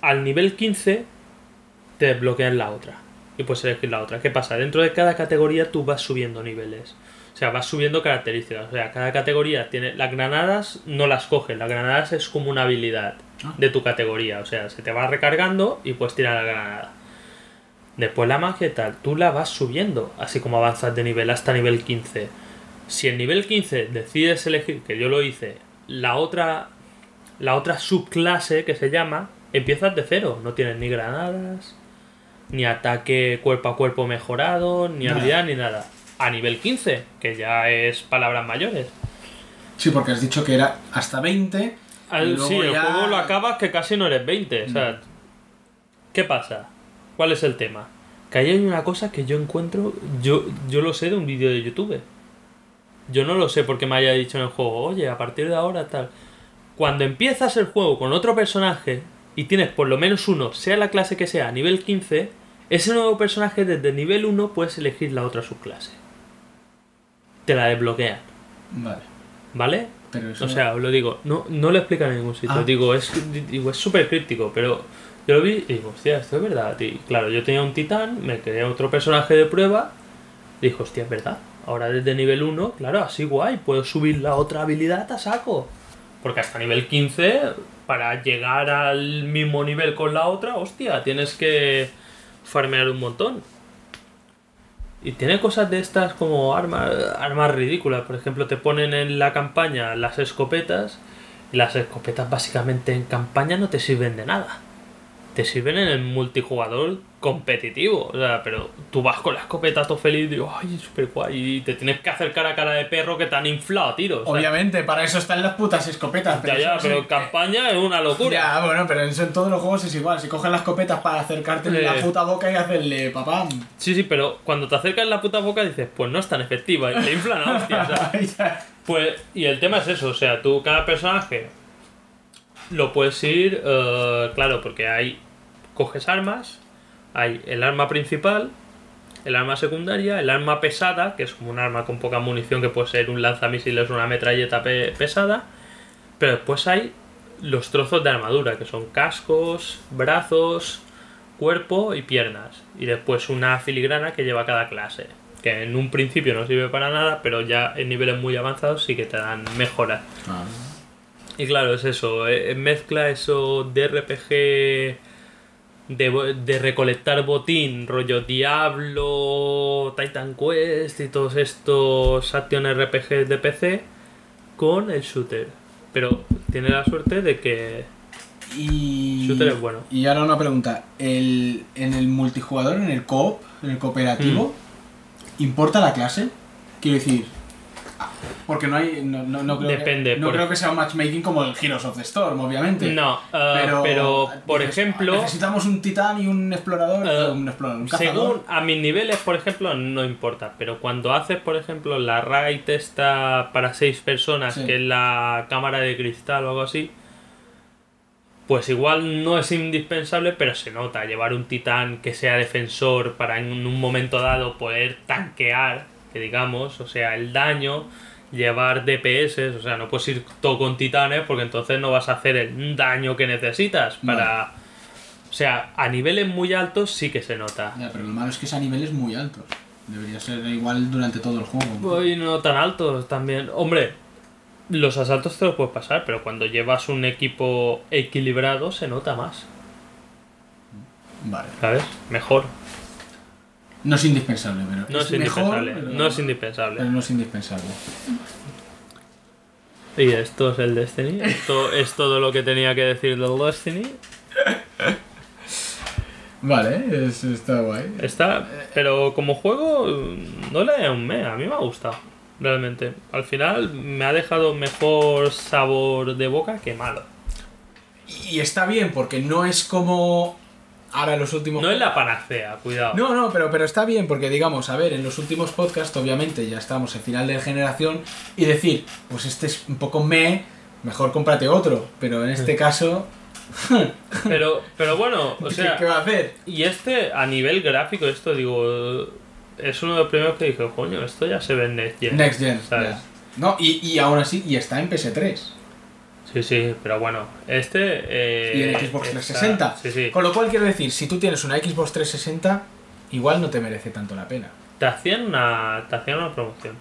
E: al nivel 15 te desbloquean la otra. Y puedes elegir la otra. ¿Qué pasa? Dentro de cada categoría tú vas subiendo niveles. O sea, vas subiendo características. O sea, cada categoría tiene. Las granadas no las coges. Las granadas es como una habilidad
D: Ah.
E: de tu categoría. O sea, se te va recargando y puedes tirar la granada. Después la magia y tal. Tú la vas subiendo. Así como avanzas de nivel hasta nivel 15. Si en nivel 15 decides elegir, que yo lo hice, la otra. La otra subclase que se llama. Empiezas de cero. No tienes ni granadas. Ni ataque cuerpo a cuerpo mejorado. Ni habilidad ni nada. A nivel 15, que ya es palabras mayores.
D: Sí, porque has dicho que era hasta 20.
E: Al- sí, el juego lo acabas que casi no eres 20. O sea, ¿qué pasa? ¿Cuál es el tema? Que ahí hay una cosa que yo encuentro. Yo, yo lo sé de un vídeo de YouTube. Yo no lo sé porque me haya dicho en el juego, oye, a partir de ahora tal. Cuando empiezas el juego con otro personaje y tienes por lo menos uno, sea la clase que sea, a nivel 15, ese nuevo personaje desde nivel 1 puedes elegir la otra subclase. Te la desbloquean,
D: Vale.
E: ¿vale?
D: Pero eso.
E: O sea, lo digo, no, no lo explica en ningún sitio.
D: Ah.
E: Digo, es digo, es súper críptico, pero yo lo vi y digo, hostia, esto es verdad. Y claro, yo tenía un titán, me creé otro personaje de prueba, y dije, hostia, es verdad. Ahora desde nivel 1, claro, así guay, puedo subir la otra habilidad a saco. Porque hasta nivel 15, para llegar al mismo nivel con la otra, hostia, tienes que farmear un montón. Y tiene cosas de estas como armas, armas ridículas. Por ejemplo, te ponen en la campaña las escopetas. Y las escopetas básicamente en campaña no te sirven de nada. Te sirven en el multijugador competitivo. O sea, pero tú vas con la escopeta todo feliz y digo, ay, súper guay. Y te tienes que acercar a cara de perro que te han inflado a tiros.
D: Obviamente, para eso están las putas escopetas.
E: ya, ya,
D: eso
E: pero campaña es una locura.
D: Ya, bueno, pero eso en todos los juegos es igual. Si cogen las escopetas para acercarte en
E: Eh.
D: la puta boca y hacerle papam.
E: Sí, sí, pero cuando te acercas en la puta boca dices, pues no es tan efectiva. Y te inflan a hostias. o sea.
D: Ya.
E: Pues, y el tema es eso, o sea, tú cada personaje lo puedes ir, eh, claro, porque hay, coges armas, hay el arma principal, el arma secundaria, el arma pesada, que es como un arma con poca munición, que puede ser un lanzamisiles o una metralleta pe- pesada, pero después hay los trozos de armadura, que son cascos, brazos, cuerpo y piernas, y después una filigrana que lleva cada clase. Que en un principio no sirve para nada, pero ya en niveles muy avanzados sí que te dan mejoras. Y claro, es eso, eh, mezcla eso de RPG, de, recolectar botín, rollo Diablo, Titan Quest y todos estos Action RPGs de PC con el shooter. Pero tiene la suerte de que...
D: Y.
E: Shooter es bueno.
D: Y ahora una pregunta. El, en el multijugador, en el coop, en el cooperativo,
E: Mm.
D: ¿importa la clase? Quiero decir. Ah, Porque no hay. No, no, no creo
E: Depende,
D: Que, no
E: por-
D: creo que sea un matchmaking como el Heroes of the Storm, obviamente.
E: No, eh, pero, por
D: dices,
E: ejemplo...
D: Necesitamos un titán y un explorador.
E: Eh,
D: un explorador, un cazador.
E: Según a mis niveles, por ejemplo, no importa. Pero cuando haces, por ejemplo, la raid esta para seis personas,
D: Sí.
E: que es la cámara de cristal o algo así, pues igual no es indispensable, pero se nota. Llevar un titán que sea defensor para en un momento dado poder tanquear, que digamos, o sea, el daño, llevar DPS, o sea, no puedes ir todo con titanes porque entonces no vas a hacer el daño que necesitas para... O sea, a niveles muy altos sí que se nota.
D: Ya, pero lo malo es que es a niveles muy altos. Debería ser igual durante todo el juego.
E: Y no tan altos también. Hombre, los asaltos te los puedes pasar, pero cuando llevas un equipo equilibrado se nota más.
D: Vale.
E: ¿Sabes? Mejor.
D: No es indispensable, pero.
E: No es,
D: mejor,
E: indispensable.
D: pero-
E: No es indispensable.
D: Pero no es indispensable.
E: Y esto es el Destiny. Esto es todo lo que tenía que decir del Destiny.
D: Vale, es- está guay.
E: Está, pero como juego no le da un me, a mí me ha gustado. Realmente. Al final me ha dejado mejor sabor de boca que malo.
D: Y está bien, porque no es como. Ahora en los últimos.
E: No es la panacea, cuidado.
D: No, no, pero, pero está bien porque digamos, a ver, en los últimos podcasts obviamente ya estamos en final de generación y decir, pues este es un poco me, mejor cómprate otro, pero en este caso,
E: Pero, pero bueno, o
D: ¿qué-
E: sea,
D: ¿qué, va a hacer?
E: y este a nivel gráfico, esto digo, es uno de los primeros que dije, coño, esto ya se ve en Next Gen.
D: Next Gen. No, y, y aún así, y está en PS3
E: Sí, sí, pero bueno, este. eh,
D: y en Xbox
E: está-
D: 360.
E: Sí, sí.
D: Con lo cual quiero decir, si tú tienes una Xbox 360, igual no te merece tanto la pena.
E: Te hacían una, te hacían una promoción.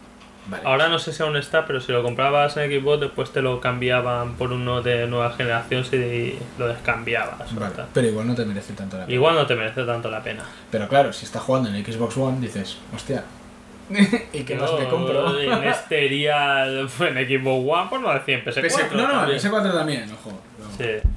D: Vale.
E: Ahora no sé si aún está, pero si lo comprabas en Xbox, después te lo cambiaban por uno de nueva generación si lo descambiabas.
D: Vale, pero igual no te merece tanto la pena.
E: Igual no te merece tanto la pena.
D: Pero claro, si estás jugando en Xbox One, dices, hostia. ¿Y qué más me compro?
E: En este iría en Xbox One, pues no decía en PS4.
D: PS no, no,
E: también.
D: PS4 también, ojo. No.
E: Sí.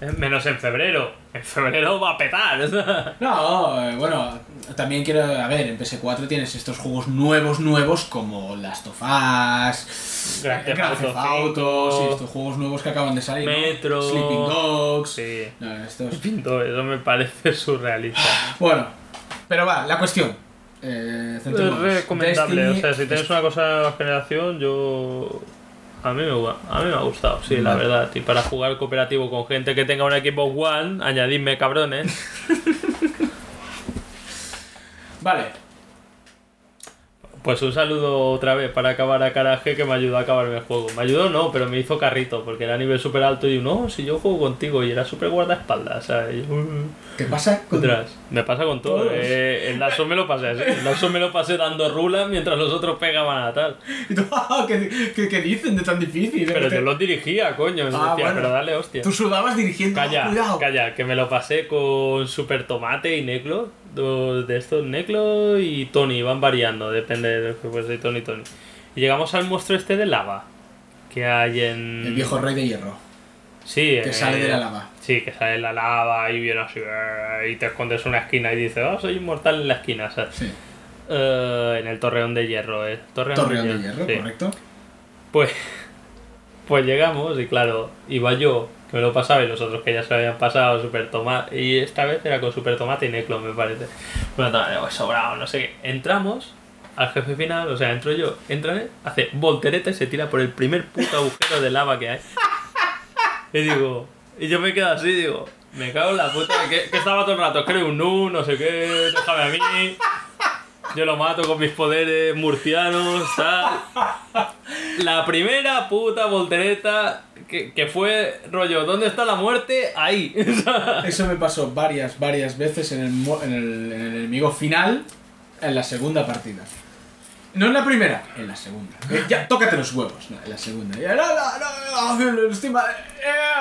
E: Eh, Menos en febrero. En febrero va a petar.
D: No, eh, bueno, también quiero, a ver, en PS4 tienes estos juegos nuevos, nuevos como Last of Us,
E: Grand Theft Auto
D: Auto,
E: 5,
D: sí, estos juegos nuevos que acaban de salir, ¿no?
E: Metro.
D: Sleeping Dogs,
E: sí.
D: no, estos...
E: Pinto, eso me parece surrealista.
D: Bueno, pero va, la cuestión. Eh,
E: Es recomendable,
D: Destiny
E: o sea, si tienes una cosa de nueva generación, yo. A mí, me, a mí me ha gustado, sí, la verdad. Y para jugar cooperativo con gente que tenga un equipo One, añadidme cabrones.
D: Vale,
E: Pues un saludo otra vez para acabar a Karaje que me ayudó a acabarme el juego. Me ayudó no, pero me hizo carrito porque era a nivel súper alto y no, si yo juego contigo y era súper guardaespaldas, ¿sabes?
D: ¿qué pasa con
E: me pasa con todo.
D: Todos.
E: Eh, el Souls me lo pasé así. El Souls me lo pasé dando rulas mientras los otros pegaban a tal.
D: Y tú, "Ah, ¿qué, qué, qué dicen de tan difícil?
E: Pero
D: Te-
E: yo los dirigía, coño.
D: Ah,
E: decía,
D: bueno.
E: pero dale hostia.
D: Tú sudabas dirigiendo,
E: Calla,
D: "Ah, cuidado.
E: calla, que me lo pasé con Super Tomate y Neclo. De estos, Neclo y Tony, van variando, depende de pues, de Tony y Tony. Y llegamos al monstruo este de lava que hay en.
D: El viejo rey de hierro,
E: Sí,
D: que
E: eh,
D: sale de la lava.
E: Sí, que sale de la lava y viene así eh, y te escondes en una esquina y dices, oh, soy inmortal en la esquina.
D: Sí,
E: Eh, en el torreón de hierro, ¿eh? Torreón,
D: torreón de hierro,
E: sí.
D: correcto.
E: Pues, pues llegamos y claro, iba yo, que me lo pasaba, y los otros que ya se lo habían pasado, Super Tomate, y esta vez era con Super Tomate y Neclo, me parece. Bueno, tomate, pues, sobrado, no sé qué. Entramos al jefe final, o sea, entro yo, entra él, hace voltereta y se tira por el primer puto agujero de lava que hay. Y digo, y yo me quedo así, digo, me cago en la puta, que, que estaba todo el rato, creo un nu, no sé qué, déjame a mí. Yo lo mato con mis poderes murcianos, tal. La primera puta voltereta que, que fue rollo, ¿dónde está la muerte? Ahí.
D: Eso me pasó varias, varias veces en el, en el, en el enemigo final, en la segunda partida. No en la primera, en la segunda. Eh, ya, tócate los huevos. No, en la segunda. Eh,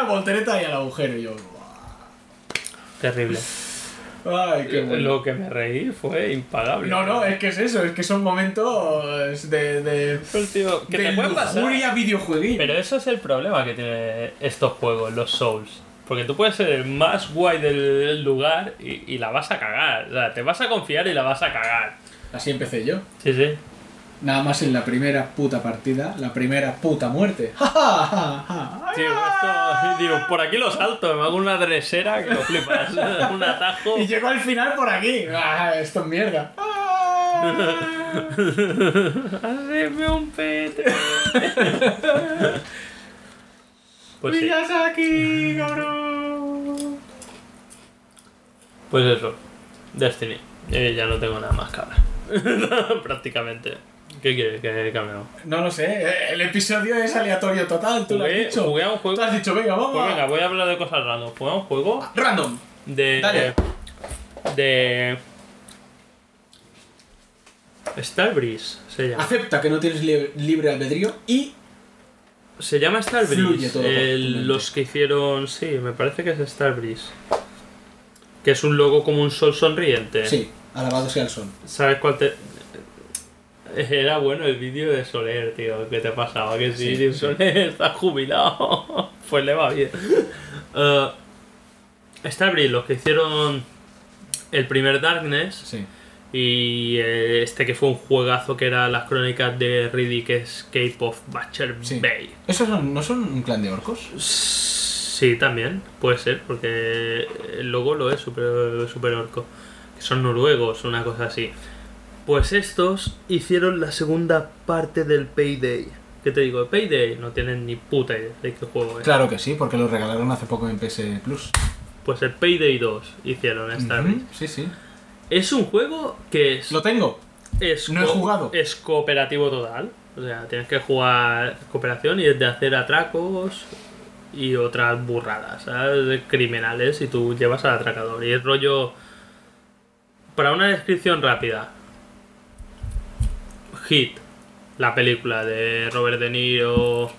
D: voltereta y al agujero. Yo,
E: Terrible.
D: Ay, qué bueno.
E: Lo que me reí fue impagable.
D: No, no, es que es eso, es que son momentos de. de.
E: Pero, tío, que
D: de
E: te
D: lujuria videojueguil.
E: Pero eso es el problema que tiene estos juegos, los Souls. Porque tú puedes ser el más guay del lugar y, y la vas a cagar. O sea, te vas a confiar y la vas a cagar.
D: Así empecé yo.
E: Sí, sí.
D: Nada más en la primera puta partida, la primera puta muerte. ¡Ja, ja, ja, ja!
E: Tío, esto, digo, por aquí lo salto, me hago una dresera que lo flipas. Un atajo.
D: Y llegó al final por aquí. Ah, esto es mierda.
E: Haceme un pete. Pues sí.
D: Miyazaki, cabrón.
E: Pues eso, Destiny. Eh, ya no tengo nada más que hablar. Prácticamente. ¿Qué quieres que cambiemos?
D: No lo sé, el episodio es aleatorio total, tú lo has dicho.
E: jugué a un juego-
D: Tú has dicho, venga, vamos.
E: Pues venga, voy a hablar de cosas random. Jugué a un juego
D: Random.
E: de.
D: Dale.
E: De. Starbreeze se llama.
D: Acepta que no tienes li- libre albedrío y
E: Se llama Starbreeze. los que hicieron. Sí, me parece que es Starbreeze. Que es un logo como un sol sonriente.
D: sí, alabado sea el sol.
E: ¿Sabes cuál te.? Era bueno el vídeo de Soler, tío. ¿Qué te pasaba? Que sí,
D: Sí, sí.
E: Soler está jubilado. pues le va bien. Uh, Starbreeze, los que hicieron el primer Darkness
D: Sí.
E: y eh, este que fue un juegazo que era las crónicas de Riddick Escape of Butcher
D: Sí.
E: Bay.
D: ¿Esos son- no son un clan de orcos?
E: Sí, también, puede ser, porque el logo lo es super, super orco. Que son noruegos, una cosa así. Pues estos hicieron la segunda parte del Payday. ¿Qué te digo? Payday no tienen ni puta idea de qué juego es.
D: Claro que sí, porque lo regalaron hace poco en PS Plus.
E: Pues el Payday 2 hicieron esta vez.
D: Sí, sí.
E: Es un juego que es,
D: Lo tengo.
E: es
D: no he jugado.
E: Es cooperativo total. O sea, tienes que jugar cooperación y es de hacer atracos y otras burradas, ¿sabes? De criminales y tú llevas al atracador. Y es rollo. Para una descripción rápida: Hit, la película de Robert De Niro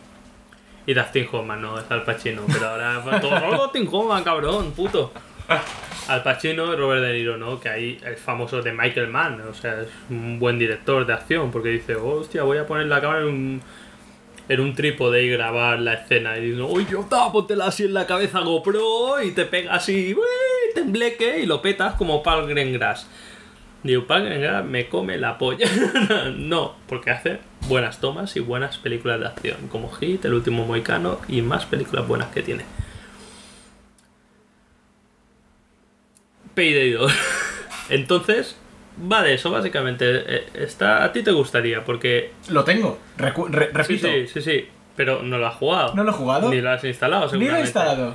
E: y Dustin Hoffman, no, es Al Pacino, pero ahora todo Dustin Hoffman, cabrón, puto. Al Pacino y Robert De Niro, ¿no? Que ahí el famoso de Michael Mann, o sea, es un buen director de acción porque dice, hostia, voy a poner la cámara en un, en un trípode y grabar la escena. Y dice, uy, yo póntela así en la cabeza GoPro y te pega así, tembleque y lo petas como Paul Greengrass. Greengrass me come la polla. no, porque hace buenas tomas y buenas películas de acción, como Hit, El último Moicano y más películas buenas que tiene. Payday 2. Entonces, va de eso, básicamente. Eh, Está, a ti te gustaría, porque.
D: Lo tengo. Recu- re-
E: Sí,
D: repito.
E: sí, sí, sí. Pero no lo has jugado.
D: ¿No lo he jugado?
E: Ni lo has instalado,
D: Ni lo he instalado.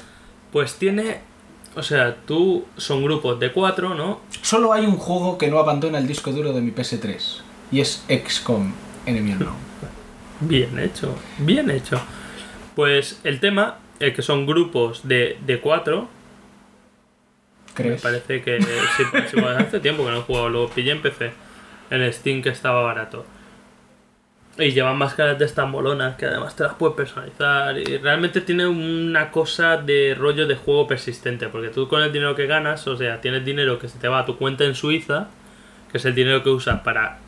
E: Pues tiene. O sea, tú son grupos de cuatro, ¿no?
D: Solo hay un juego que no abandona el disco duro de mi PS3. Y es XCOM Enemy Unknown.
E: Bien hecho, bien hecho. Pues el tema es que son grupos de, de cuatro. Me
D: ¿Crees?
E: parece que sí, hace tiempo que no he jugado. Lo pillé en PC. En Steam que estaba barato. Y llevan máscaras de estas molonas que además te las puedes personalizar. Y realmente tiene una cosa de rollo de juego persistente. Porque tú con el dinero que ganas, o sea, tienes dinero que se te va a tu cuenta en Suiza, que es el dinero que usas para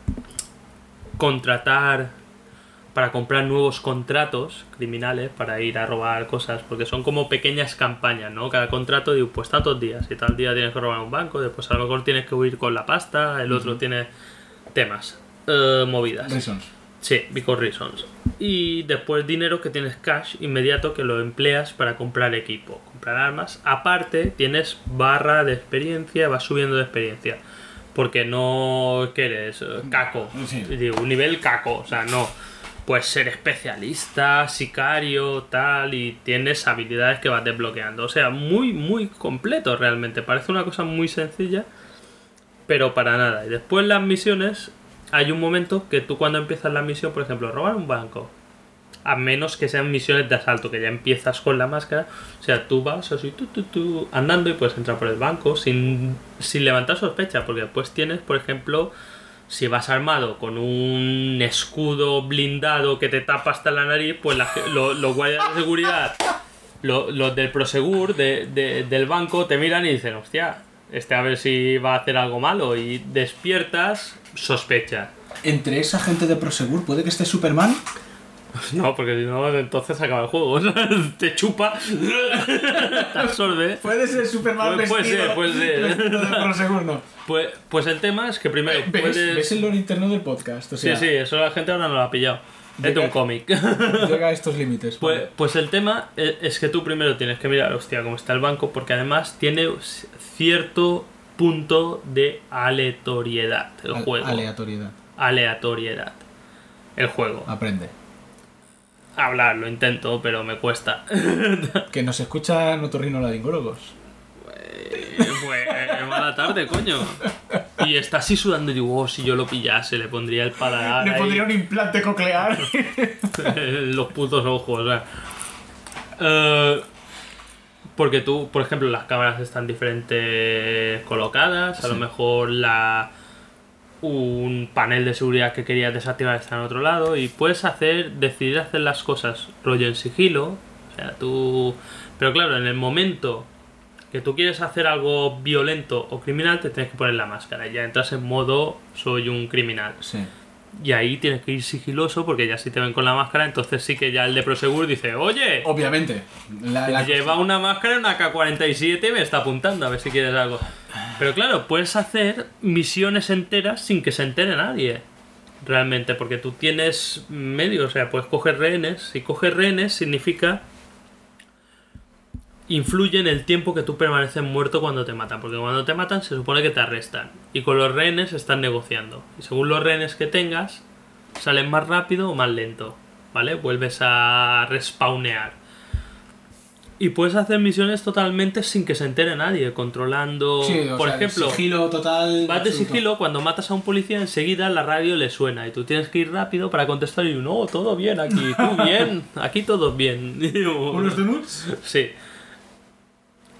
E: contratar, para comprar nuevos contratos criminales, para ir a robar cosas. Porque son como pequeñas campañas, ¿no? Cada contrato, digo, pues tantos días. Y tal día tienes que robar un banco, después a lo mejor tienes que huir con la pasta, el otro tiene temas, eh, movidas.
D: Reasons.
E: Sí, reasons. Y después dinero que tienes cash inmediato que lo empleas para comprar equipo, comprar armas. Aparte, tienes barra de experiencia, vas subiendo de experiencia. Porque no que eres caco.
D: Sí.
E: Digo, un nivel caco, o sea, no. Puedes ser especialista, sicario, tal, y tienes habilidades que vas desbloqueando. O sea, muy, muy completo realmente. Parece una cosa muy sencilla, pero para nada. Y después las misiones, hay un momento que tú cuando empiezas la misión, por ejemplo, robar un banco, a menos que sean misiones de asalto, que ya empiezas con la máscara, o sea, tú vas así, tú, tú, tú, andando y puedes entrar por el banco sin, sin levantar sospecha, porque después tienes, por ejemplo, si vas armado con un escudo blindado que te tapa hasta la nariz, pues la ge- lo- los guardias de seguridad, lo- los del Prosegur, de- de- del banco, te miran y dicen, hostia, este a ver si va a hacer algo malo, y despiertas, sospecha.
D: Entre esa gente de Prosegur puede que esté Superman.
E: No, porque si no, entonces acaba el juego. te chupa, te absorbe.
D: Puede ser Superman
E: Puede- puede
D: vestido.
E: ser, puede ser.
D: vestido de Prosegur, no.
E: Pues, pues el tema es que primero
D: ¿Ves?
E: puedes.
D: ¿Ves el lore interno del podcast? O
E: Sí,
D: sea,
E: sí, eso la gente ahora no lo ha pillado. Es
D: Llega-
E: un cómic.
D: llega a estos límites.
E: Pues,
D: vale.
E: pues el tema e- es que tú primero tienes que mirar, hostia, cómo está el banco, porque además tiene cierto punto de aleatoriedad el
D: Al-
E: juego.
D: Aleatoriedad.
E: aleatoriedad. El juego.
D: Aprende.
E: Hablar, lo intento, pero me cuesta.
D: Que nos escuchan otorrinolaringólogos.
E: pues, la tarde, coño. Y está así sudando y digo, oh, si yo lo pillase, le pondría el paladar.
D: Le
E: ahí,
D: pondría un implante coclear.
E: los putos ojos, o sea. Eh, porque tú, por ejemplo, las cámaras están diferentes colocadas, a lo mejor la un panel de seguridad que querías desactivar está en otro lado y puedes hacer decidir hacer las cosas rollo en sigilo, o sea, tú pero claro, en el momento que tú quieres hacer algo violento o criminal te tienes que poner la máscara, y ya entras en modo soy un criminal.
D: Sí.
E: Y ahí tienes que ir sigiloso porque ya si te ven con la máscara, entonces sí que ya el de Prosegur dice, oye,
D: Obviamente. La, la-
E: lleva una máscara, una K-47 y me está apuntando a ver si quieres algo. Pero claro, puedes hacer misiones enteras sin que se entere nadie. Realmente, porque tú tienes medio, o sea, puedes coger rehenes. Si coges rehenes significa influye en el tiempo que tú permaneces muerto cuando te matan, porque cuando te matan se supone que te arrestan y con los rehenes están negociando. Y según los rehenes que tengas, salen más rápido o más lento, ¿vale? Vuelves a respawnear. Y puedes hacer misiones totalmente sin que se entere nadie, controlando,
D: Sí,
E: por
D: sea,
E: ejemplo,
D: sigilo total.
E: Vas de
D: absoluto.
E: sigilo, cuando matas a un policía, enseguida la radio le suena y tú tienes que ir rápido para contestar y no, todo bien aquí, tú bien, aquí todo bien.
D: ¿Unos donuts?
E: Sí.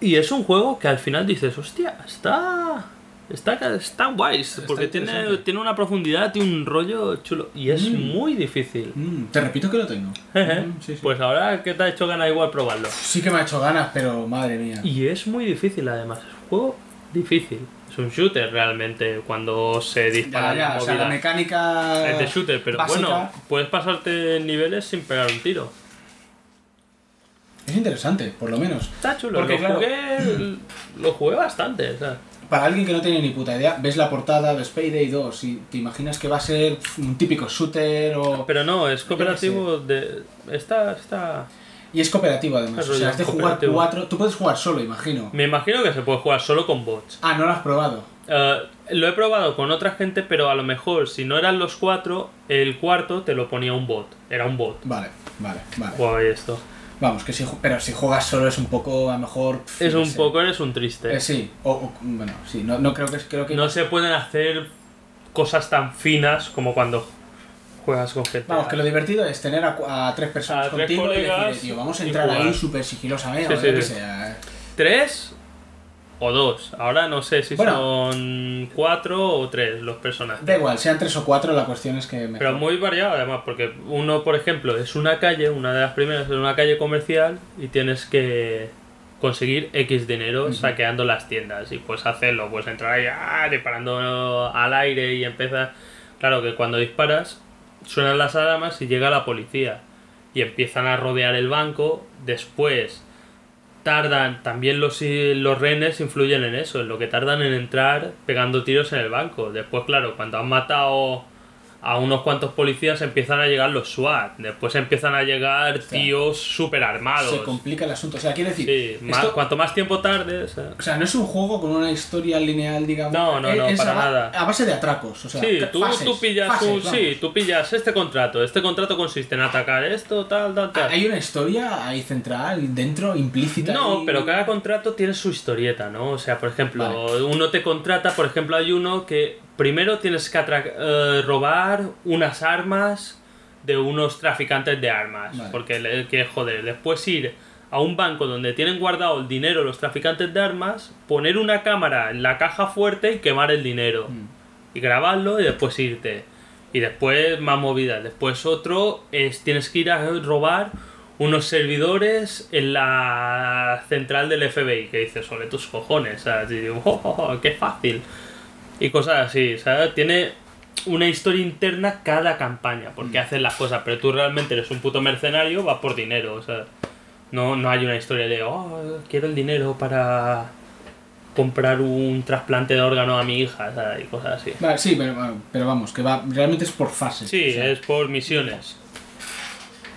E: Y es un juego que al final dices, hostia, está. Está, está guay, porque tiene, tiene una profundidad y un rollo chulo. Y es muy difícil.
D: Mm, te repito que lo tengo. Mm, sí, sí.
E: Pues ahora que te ha hecho ganas igual probarlo.
D: Sí que me ha hecho ganas, pero madre mía.
E: Y es muy difícil además, es un juego difícil. Es un shooter realmente cuando se dispara
D: Ya, ya,
E: la
D: o sea, la mecánica.
E: Es de shooter, pero
D: básica
E: bueno, puedes pasarte niveles sin pegar un tiro.
D: Es interesante, por lo menos.
E: Está chulo,
D: Porque,
E: lo,
D: claro-
E: jugué, lo jugué bastante. o sea.
D: Para alguien que no tiene ni puta idea, ves la portada, ves Payday 2 y te imaginas que va a ser un típico shooter o.
E: Pero no, es cooperativo de. Está. está.
D: Y es cooperativo además.
E: Es
D: O sea, es de jugar cuatro. Tú puedes jugar solo, imagino.
E: Me imagino que se puede jugar solo con bots.
D: Ah, no lo has probado.
E: Eh, lo he probado con otra gente, pero a lo mejor si no eran los cuatro, el cuarto te lo ponía un bot. Era un bot.
D: Vale, vale, vale.
E: Guay esto.
D: Vamos, que si, pero si juegas solo es un poco, a lo mejor. pff,
E: Es un
D: sé.
E: poco, eres un triste.
D: Eh, sí, o, o- bueno, sí, no, no creo que creo que
E: No se pueden hacer cosas tan finas como cuando juegas con gente.
D: Vamos, que lo divertido es tener a, tres personas
E: A tres
D: contigo y decir, tío, vamos a entrar ahí súper sigilosamente
E: Sí,
D: o
E: sí, sí.
D: sea.
E: ¿Tres o dos? Ahora no sé si
D: Bueno.
E: son cuatro o tres los personajes.
D: Da igual, sean tres o cuatro, la cuestión es que...
E: Pero
D: mejor.
E: muy variado además, porque uno, por ejemplo, es una calle, una de las primeras es una calle comercial y tienes que conseguir X dinero saqueando las tiendas y puedes hacerlo, puedes entrar ahí ¡ah! disparando al aire y empieza... Claro que cuando disparas suenan las alarmas y llega la policía y empiezan a rodear el banco, después tardan, también los, los rehenes influyen en eso, en lo que tardan en entrar pegando tiros en el banco. Después, claro, cuando han matado a unos cuantos policías empiezan a llegar los SWAT, después empiezan a llegar tíos súper armados.
D: Se complica el asunto. O sea, quiere decir...
E: Sí, más- cuanto más tiempo tardes... eh.
D: O sea, no es un juego con una historia lineal, digamos.
E: No, no, no,
D: es
E: para
D: a,
E: nada.
D: A base de atracos, o sea,
E: Sí, tú,
D: fases,
E: tú pillas
D: fases,
E: un- sí, tú pillas este contrato. Este contrato consiste en atacar esto, tal, tal, tal.
D: Hay una historia ahí central, dentro, implícita.
E: No, pero cada contrato tiene su historieta, ¿no? O sea, por ejemplo,
D: Vale.
E: uno te contrata, por ejemplo, hay uno que primero tienes que eh, robar unas armas de unos traficantes de armas,
D: Vale.
E: porque le quieres joder. Después ir a un banco donde tienen guardado el dinero los traficantes de armas, poner una cámara en la caja fuerte y quemar el dinero. Y grabarlo y después irte. Y después más movidas. Después otro es tienes que ir a robar unos servidores en la central del FBI. Que dices, sobre tus cojones. Y digo, "Oh, oh, oh, qué fácil. Y cosas así, ¿sabes? Tiene una historia interna cada campaña. Porque haces las cosas. Pero tú realmente eres un puto mercenario, vas por dinero. O sea, no, no hay una historia de, oh, quiero el dinero para comprar un trasplante de órgano a mi hija, ¿sabes? Y cosas así.
D: Vale, sí, pero, pero vamos, que va, realmente es por fases.
E: Sí,
D: o sea,
E: es por misiones.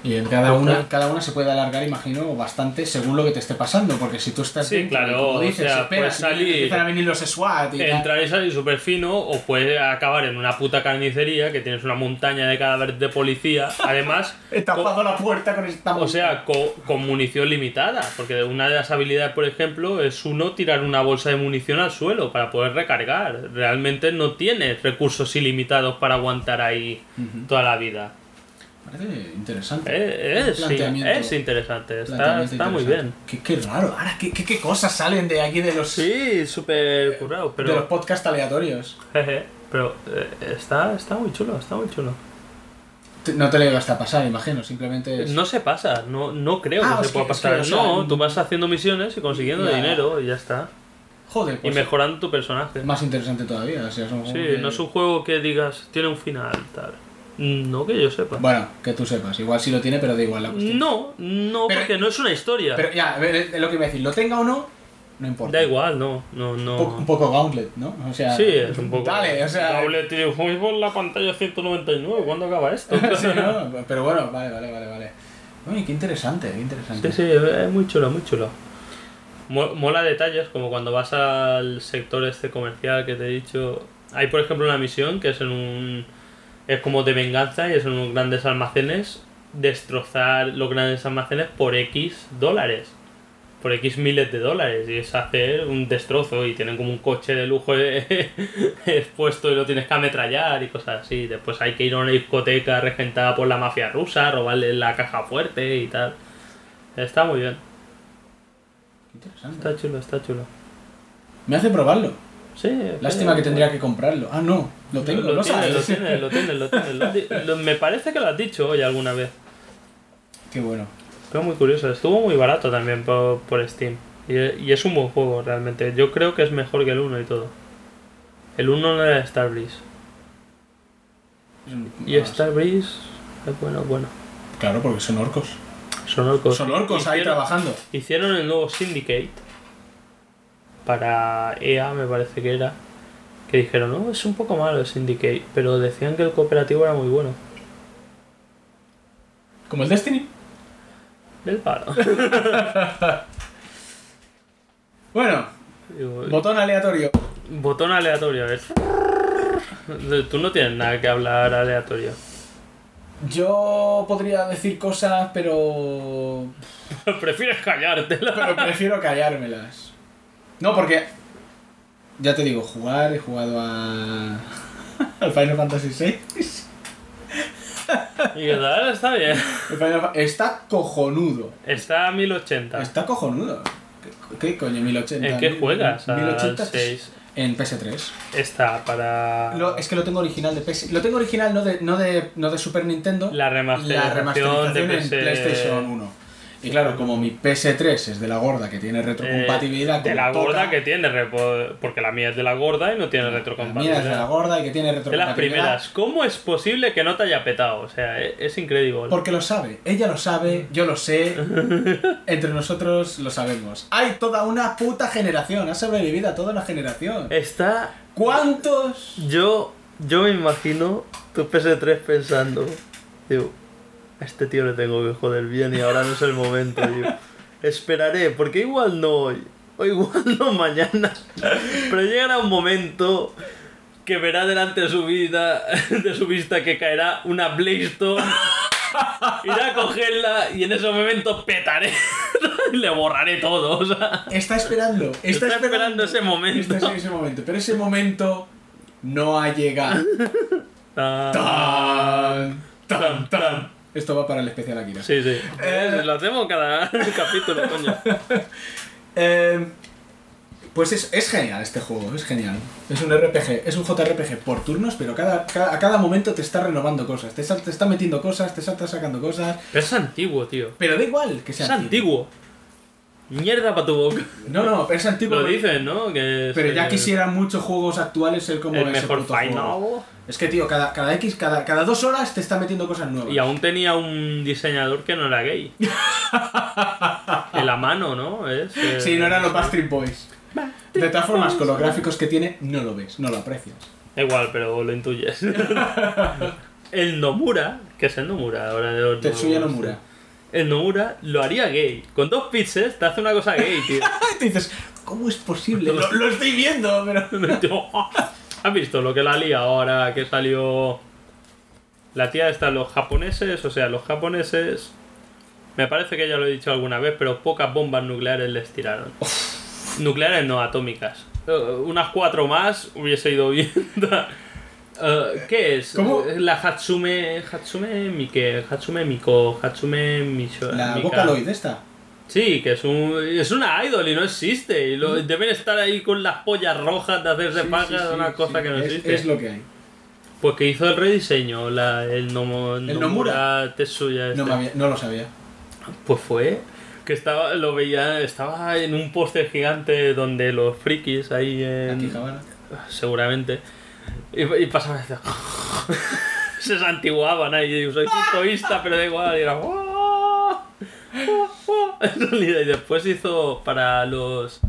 D: Y en cada una, cada una se puede alargar, imagino, bastante según lo que te esté pasando. Porque si tú estás
E: Sí,
D: dentro
E: claro,
D: como
E: o sea, puedes salir-
D: empiezan a venir los SWAT y.
E: Entrar y salir súper fino o puede acabar en una puta carnicería que tienes una montaña de cadáveres de policía. Además,
D: He tapado la puerta con esta
E: o sea, co- con munición limitada. Porque una de las habilidades, por ejemplo, es uno tirar una bolsa de munición al suelo para poder recargar. Realmente no tienes recursos ilimitados para aguantar ahí toda la vida.
D: Parece interesante.
E: Eh, Es, sí, es interesante, está,
D: planteamiento
E: está muy bien.
D: Qué, qué raro. Ahora, ¿qué, qué, qué cosas salen de aquí de los,
E: Sí, súper currado,
D: de los
E: pero,
D: podcasts aleatorios?
E: jeje, pero eh, está, está muy chulo, está muy chulo.
D: No te lo llegaste a pasar, imagino. Simplemente es...
E: No se pasa, no, no creo
D: Ah,
E: que
D: es
E: se pueda
D: que- es que,
E: pasar.
D: o sea,
E: no, tú vas haciendo misiones y consiguiendo
D: Ya.
E: dinero y ya está.
D: Joder,
E: Y
D: pues
E: mejorando tu personaje.
D: más interesante todavía. Es un juego
E: Sí,
D: que-
E: no es un juego que digas tiene un final, tal. No que yo sepa.
D: Bueno, que tú sepas. Igual sí lo tiene, pero da igual la cuestión.
E: No, no,
D: Pero-
E: porque no es una historia.
D: Pero ya, es lo que iba a decir. Lo tenga o no, no importa.
E: Da igual, no, no,
D: Un
E: no.
D: poco, un poco Gauntlet, ¿no? O sea,
E: Sí, es un poco.
D: Dale, o sea.
E: Tío. Voy por la pantalla 199. ¿Cuándo acaba esto?
D: sí, ¿no? Pero bueno, vale, vale, vale, vale. Uy, qué interesante, qué interesante.
E: Sí, sí, es muy chulo, muy chulo. Mo- Mola detalles, como cuando vas al sector este comercial que te he dicho. Hay, por ejemplo, una misión que es en un. Es como de venganza y es en unos grandes almacenes. Destrozar los grandes almacenes por X dólares. Por X miles de dólares. Y es hacer un destrozo. Y tienen como un coche de lujo expuesto y lo tienes que ametrallar y cosas así. Después hay que ir a una discoteca regentada por la mafia rusa, robarle la caja fuerte y tal. Está muy bien.
D: Interesante.
E: Está chulo, está chulo.
D: Me hace probarlo.
E: Sí.
D: Lástima que tendría que comprarlo. Ah, no, lo tengo,
E: lo,
D: lo,
E: tienes,
D: sabes.
E: lo tienes, lo tienes, lo tienes. Lo me parece que lo has dicho hoy alguna vez.
D: Qué bueno.
E: Pero muy curioso. Estuvo muy barato también por, por Steam. Y, y es un buen juego realmente. Yo creo que es mejor que el 1 y todo. El 1 no era Starbreeze. Y Starbreeze es bueno, bueno.
D: Claro, porque son orcos.
E: Son orcos.
D: Son orcos ahí trabajando.
E: Hicieron el nuevo Syndicate para EA, me parece que era. Que dijeron, no, es un poco malo el Syndicate, pero decían que el cooperativo era muy bueno.
D: Como el Destiny.
E: Del palo.
D: Bueno,
E: Digo,
D: botón aleatorio.
E: Botón aleatorio, a ver. Tú no tienes nada que hablar aleatorio.
D: Yo podría decir cosas, pero.
E: Prefieres callártela.
D: Pero prefiero callármelas. No, porque. Ya te digo, jugar, he jugado a. al Final Fantasy VI.
E: Y que tal, está bien.
D: Final Está cojonudo.
E: Está a 1080.
D: Está cojonudo. ¿Qué, qué coño, 1080?
E: ¿En qué juegas? Al
D: 1080
E: 6.
D: En PS3.
E: Está para.
D: Lo- es que lo tengo original de PS. Lo tengo original no de, no de, no de Super Nintendo.
E: La remasterización
D: la remasterización
E: de
D: en
E: PS...
D: PlayStation 1. Y claro, como mi PS3 es de la gorda que tiene retrocompatibilidad
E: Eh, de la gorda que tiene, porque la mía es de la gorda y no tiene
D: la mía es de la
E: retrocompatibilidad.
D: gorda y que tiene
E: De las
D: retrocompatibilidad.
E: primeras. ¿Cómo es posible que no te haya petado? O sea, e- es, increíble.
D: Porque lo sabe, ella lo sabe, yo lo sé, entre nosotros lo sabemos. Hay toda una puta generación, ha sobrevivido a toda una generación.
E: Está.
D: ¿Cuántos?
E: Yo. Yo me imagino tu PS3 pensando. Digo, a este tío le tengo que joder bien y ahora no es el momento, digo. Esperaré, porque igual no hoy. O igual no mañana. Pero llegará un momento que verá delante de su vida, de su vista que caerá una Blaystone. Irá a cogerla y en ese momento petaré. y le borraré todo. O sea,
D: Está esperando, está,
E: Está esperando ese momento.
D: Está esperando ese momento, pero ese momento no ha llegado.
E: ah,
D: Tan, tan, tan. Esto va para el especial Akira.
E: Sí, sí. Eh, Lo hacemos cada capítulo, coño.
D: Eh, pues es, es genial este juego, es genial. Es un RPG, es un JRPG por turnos, pero cada, cada- a cada momento te está renovando cosas. Te, sal- te está metiendo cosas, te está sacando cosas.
E: Pero es antiguo, tío.
D: Pero da igual que sea
E: Es antiguo. Mierda para tu boca.
D: No, no, es antiguo.
E: Lo
D: pero-
E: dicen, ¿no? Que es
D: Pero ya quisieran muchos juegos actuales ser como
E: el
D: ese
E: mejor
D: puto juego.
E: final.
D: Es que, tío, cada, cada X, cada, cada dos horas te está metiendo cosas nuevas.
E: Y aún tenía un diseñador que no era gay. En la mano, ¿no? Es, eh,
D: Sí, no eran los Backstreet Boys. De todas formas, con los gráficos que tiene, no lo ves, no lo aprecias.
E: Igual, pero lo intuyes. el Nomura, que es el Nomura ahora de los
D: Tetsuya Nomura.
E: El Nomura lo haría gay. Con dos pixels te hace una cosa gay, tío.
D: Y te dices, ¿cómo es posible? Lo, lo estoy viendo, pero.
E: Tío, ¿Has visto lo que la lía ahora que salió la tía está los japoneses? O sea, los japoneses. Me parece que ya lo he dicho alguna vez, pero pocas bombas nucleares les tiraron. nucleares no, atómicas. Eh, unas cuatro más hubiese ido bien. Eh, ¿Qué es?
D: ¿Cómo?
E: La Hatsume. Hatsume Mike. Hatsume Miko. Hatsume Misho.
D: La
E: Mika.
D: Vocaloid esta.
E: Sí, que es un es una idol y no existe. Y lo- deben estar ahí con las pollas rojas de hacerse
D: Mm. Sí,
E: pajas,
D: sí, sí,
E: una cosa que no
D: Es-
E: existe.
D: Es lo que hay.
E: Pues que hizo el rediseño, la, el, Nomo,
D: ¿El
E: Nomura Tetsuya.
D: No,
E: este.
D: había- no lo sabía.
E: Pues fue que estaba, lo veía, estaba en un póster gigante donde los frikis ahí en, seguramente y, y pasaban y se santiguaban ahí y soy puntoísta pero da igual y era "Oh, oh, oh". Y después hizo para los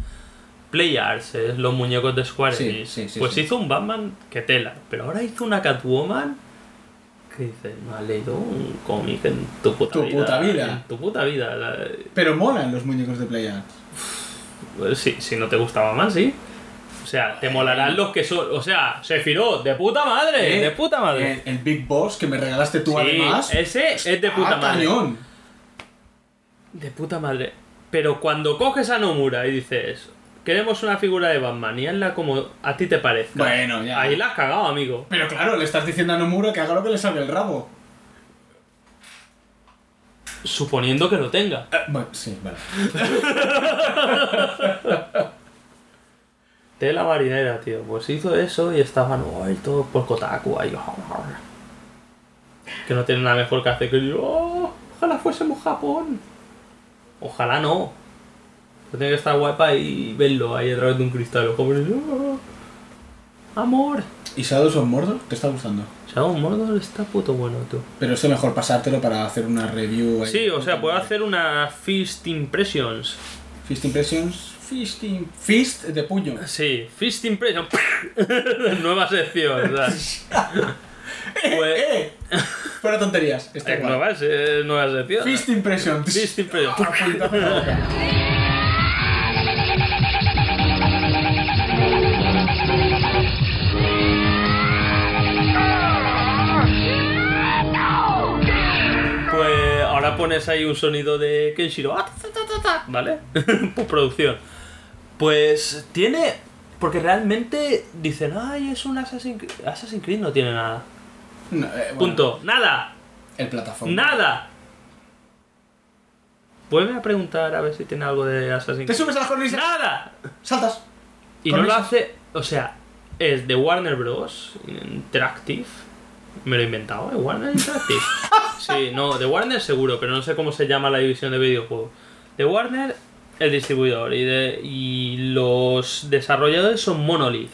E: Playarts eh, los muñecos de Square
D: Sí,
E: Enix.
D: sí, sí,
E: pues
D: sí.
E: hizo un Batman que tela pero ahora hizo una Catwoman que dice no has leído un cómic en tu puta
D: Tu
E: vida
D: puta vida.
E: en tu puta vida La-
D: Pero molan los muñecos de Playa.
E: pues sí, si no te gustaba más, sí. O sea, te molarán los que son. O sea, Sephiroth, de puta madre,
D: Eh,
E: de puta madre.
D: El, el Big Boss que me regalaste tú
E: Sí,
D: además.
E: ese es de puta
D: Ah,
E: madre.
D: cañón.
E: De puta madre. Pero cuando coges a Nomura y dices, queremos una figura de Batman y hazla como a ti te parezca.
D: Bueno, ya.
E: Ahí la has cagado, amigo.
D: Pero claro, le estás diciendo a Nomura que haga lo que le salga el rabo.
E: Suponiendo que lo tenga.
D: Eh, bueno, sí, vale.
E: Tela marinera, tío. Pues hizo eso y estaban, ay, todos por Kotaku ahí. Que no tienen nada mejor que hacer que yo, "Oh, ojalá fuésemos Japón. Ojalá no. Pero tiene que estar guapa y verlo ahí a través de un cristal. Jóvenes, "Oh, amor.
D: ¿Y Shadows of Mordor? ¿Te está gustando?
E: Shadow Mordor está puto bueno, tú.
D: Pero es mejor pasártelo para hacer una review. ahí.
E: Sí, o sea, puedo hacer una Fist Impressions.
D: Fist Impressions. Fist, im- Fist de puño.
E: Sí, Fist Impressions. Nueva sección, sea. Pues,
D: ¡Eh! Fuera tonterías. Está
E: eh, nueva, nueva sección.
D: Fist Impressions.
E: Fist
D: boca.
E: Pues ahora pones ahí un sonido de Kenshiro. ¿Vale? Postproducción. Pues tiene. Porque realmente dicen, ay, es un Assassin's Creed. Assassin's Creed no tiene nada.
D: No, eh, bueno,
E: Punto. Nada.
D: El plataforma.
E: Nada. Vuelve a preguntar a ver si tiene algo de Assassin's
D: Te
E: Creed.
D: subes a la cornisa.
E: Nada.
D: Saltas.
E: Y no lo
D: Cornisas.
E: hace. O sea, es de Warner Bros. Interactive. Me lo he inventado, ¿eh? Warner Interactive. Sí, no, de Warner seguro, pero no sé cómo se llama la división de videojuegos. De Warner, el distribuidor. Y, de, y los desarrolladores son Monolith.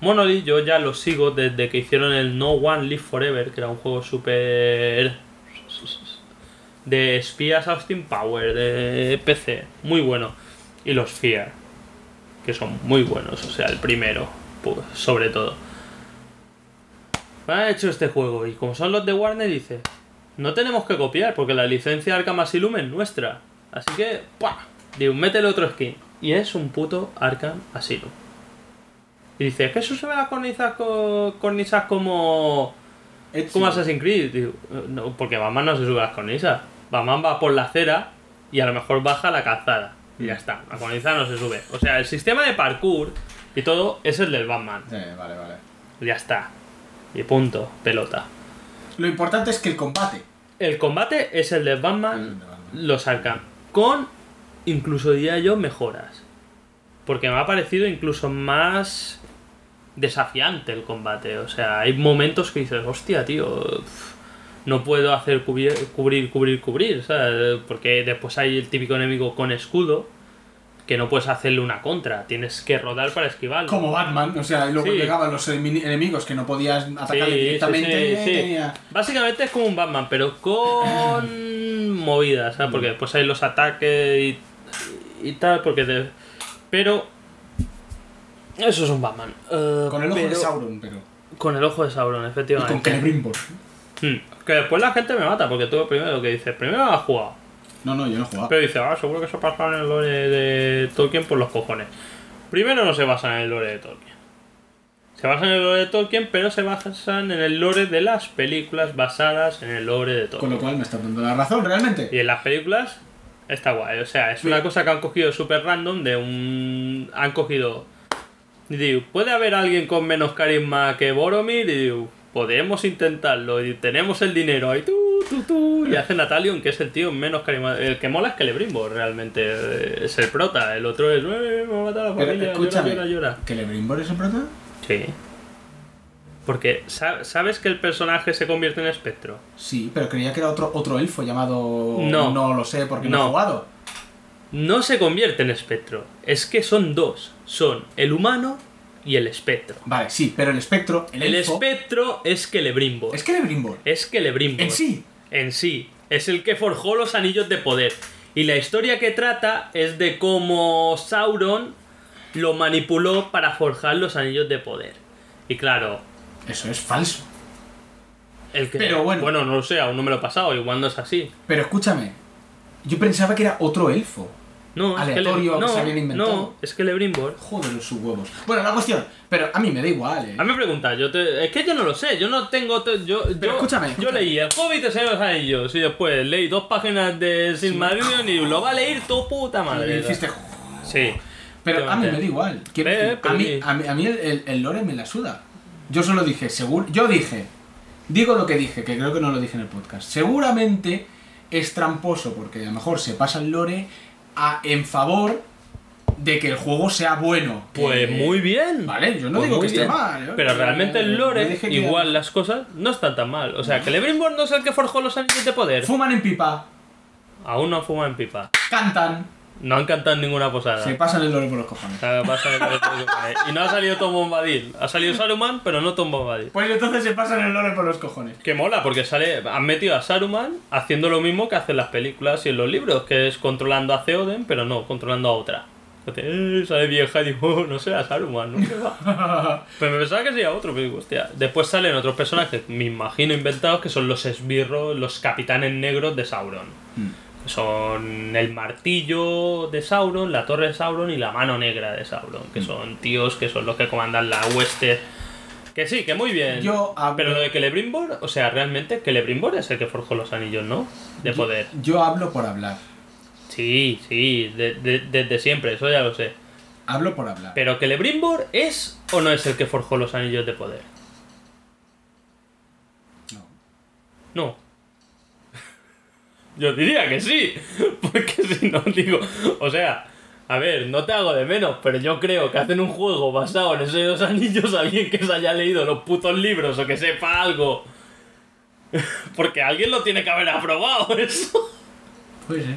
E: Monolith yo ya los sigo desde que hicieron el No One Live Forever, que era un juego súper... De espías Austin Power, de PC. Muy bueno. Y los Fear, que son muy buenos. O sea, el primero, pues, sobre todo. Han hecho este juego y como son los de Warner, dice, no tenemos que copiar porque la licencia Arkham Asylum es nuestra. Así que, ¡pua! Digo, métele otro skin. Y es un puto Arkham Asylum. Y dice, ¿es que eso se ve las cornisas, co- cornisas como,
D: Ezio.
E: como Assassin's Creed? Digo, no, porque Batman no se sube a las cornisas. Batman va por la acera y a lo mejor baja la calzada. Y ya está, la cornisa no se sube. O sea, el sistema de parkour y todo es el del Batman.
D: Sí, vale, vale.
E: Ya está. Y punto, pelota.
D: Lo importante es que el combate.
E: El combate es el de
D: Es el
E: Batman,
D: de Batman.
E: los Arkham. Con, incluso diría yo, mejoras. Porque me ha parecido incluso más desafiante el combate. O sea, hay momentos que dices, hostia, tío, no puedo hacer cubrir, cubrir, cubrir, cubrir. ¿sabes? Porque después hay el típico enemigo con escudo que no puedes hacerle una contra. Tienes que rodar para esquivarlo.
D: Como Batman, o sea, y luego
E: Sí.
D: llegaban los enemi- enemigos que no podías
E: sí,
D: directamente.
E: sí.
D: tenía-
E: Básicamente es como un Batman, pero con movidas, ¿sabes? Porque después hay los ataques y, y tal, porque de... Pero... Eso es un Batman. Eh,
D: Con el ojo de Sauron, pero.
E: Con el ojo de Sauron,
D: Y
E: efectivamente.
D: con Celebrimbor.
E: Hmm. Que después la gente me mata, porque tú primero lo que dices, primero has jugado.
D: No, no, yo no he jugado.
E: Pero dice, ah, seguro que se pasa en el lore de Tolkien por los cojones. Primero no se basa en el lore de Tolkien. Se basa en el lore de Tolkien, pero se basan en el lore de las películas basadas en el lore de
D: Con
E: Tolkien.
D: lo cual me estás dando la razón, realmente.
E: Y en las películas está guay. O sea, es una cosa que han cogido súper random de un... Han cogido... Y digo, ¿puede haber alguien con menos carisma que Boromir? Y digo, podemos intentarlo. Y tenemos el dinero ahí, tú, tú, tú. Y hace Natalion, que es el tío menos carisma. El que mola es Celebrimbor, realmente. eh, Es el prota. El otro es, eh, me va a matar a la familia.
D: escúchame,
E: Llora, llora, llora.
D: ¿Celebrimbor es el prota?
E: Sí. Porque, sa- ¿sabes que el personaje se convierte en espectro?
D: Sí, pero creía que era otro, otro elfo llamado...
E: No.
D: No lo sé porque no,
E: No.
D: he jugado.
E: No se convierte en espectro. Es que son dos. Son el humano y el espectro.
D: Vale, sí, pero el espectro, el,
E: El
D: elfo...
E: espectro es Celebrimbor.
D: Es Celebrimbor.
E: Es Celebrimbor.
D: En sí.
E: En sí. Es el que forjó los anillos de poder. Y la historia que trata es de cómo Sauron lo manipuló para forjar los anillos de poder. Y claro,
D: Eso es falso.
E: el que.
D: Pero bueno.
E: no lo sé, aún no me lo he pasado, igual no es así.
D: Pero escúchame. Yo pensaba que era otro elfo.
E: No,
D: Aleatorio que
E: no,
D: se habían inventado.
E: No, es Celebrimbor.
D: Joder, sus huevos. Bueno, la cuestión. Pero a mí me da igual, eh.
E: A mí me pregunta, yo te, es que yo no lo sé, yo no tengo. te- yo, yo,
D: escúchame,
E: yo
D: escúchame.
E: leí El Hobbit de los Anillos y después leí dos páginas de Silmarillion y lo va a leer tu puta madre.
D: hiciste...
E: Sí.
D: Pero a mí me da igual. Quiero
E: pero
D: a, mí, a, mí, a mí el, el- el lore me la suda. Yo solo dije, seguro. Yo dije. Digo lo que dije, que creo que no lo dije en el podcast. Seguramente es tramposo porque a lo mejor se pasa el lore a- en favor de que el juego sea bueno.
E: Pues
D: Que-
E: muy bien.
D: Vale, yo no
E: Pues
D: digo que esté mal. yo-
E: Pero realmente el
D: yo
E: lore,
D: que-
E: igual las cosas, no están tan mal. O sea, que Celebrimbor no es el que forjó los anillos de poder.
D: Fuman en pipa,
E: Aún no fuma en pipa.
D: cantan,
E: No han cantado en ninguna posada.
D: se pasan el lore por los cojones.
E: Y no ha salido Tom Bombadil. Ha salido Saruman, pero no Tom Bombadil.
D: Pues entonces se pasan el lore por los cojones.
E: Que mola, porque sale, han metido a Saruman haciendo lo mismo que hacen las películas y en los libros, que es controlando a Theoden, pero no, controlando a otra. Eh, sale vieja y digo, "Oh, no sé, a Saruman, no va. Pues me pensaba que sería otro, pero digo, hostia. Después salen otros personajes, me imagino inventados, que son los esbirros, los capitanes negros de Sauron. Son el martillo de Sauron, la torre de Sauron y la mano negra de Sauron, que son tíos que son los que comandan la hueste. Que sí, que muy bien.
D: Yo hablo-
E: Pero lo de Celebrimbor, o sea, realmente Celebrimbor es el que forjó los anillos, ¿no? De poder.
D: Yo hablo por hablar.
E: Sí, sí, de- de- desde siempre, eso ya lo sé.
D: Hablo por hablar.
E: Pero Celebrimbor es o no es el que forjó los anillos de poder.
D: No.
E: No. Yo diría que sí, porque si no digo, o sea, a ver, no te hago de menos, pero yo creo que hacen un juego basado en esos dos anillos alguien que se haya leído los putos libros o que sepa algo. Porque alguien lo tiene que haber aprobado eso.
D: Puede ser.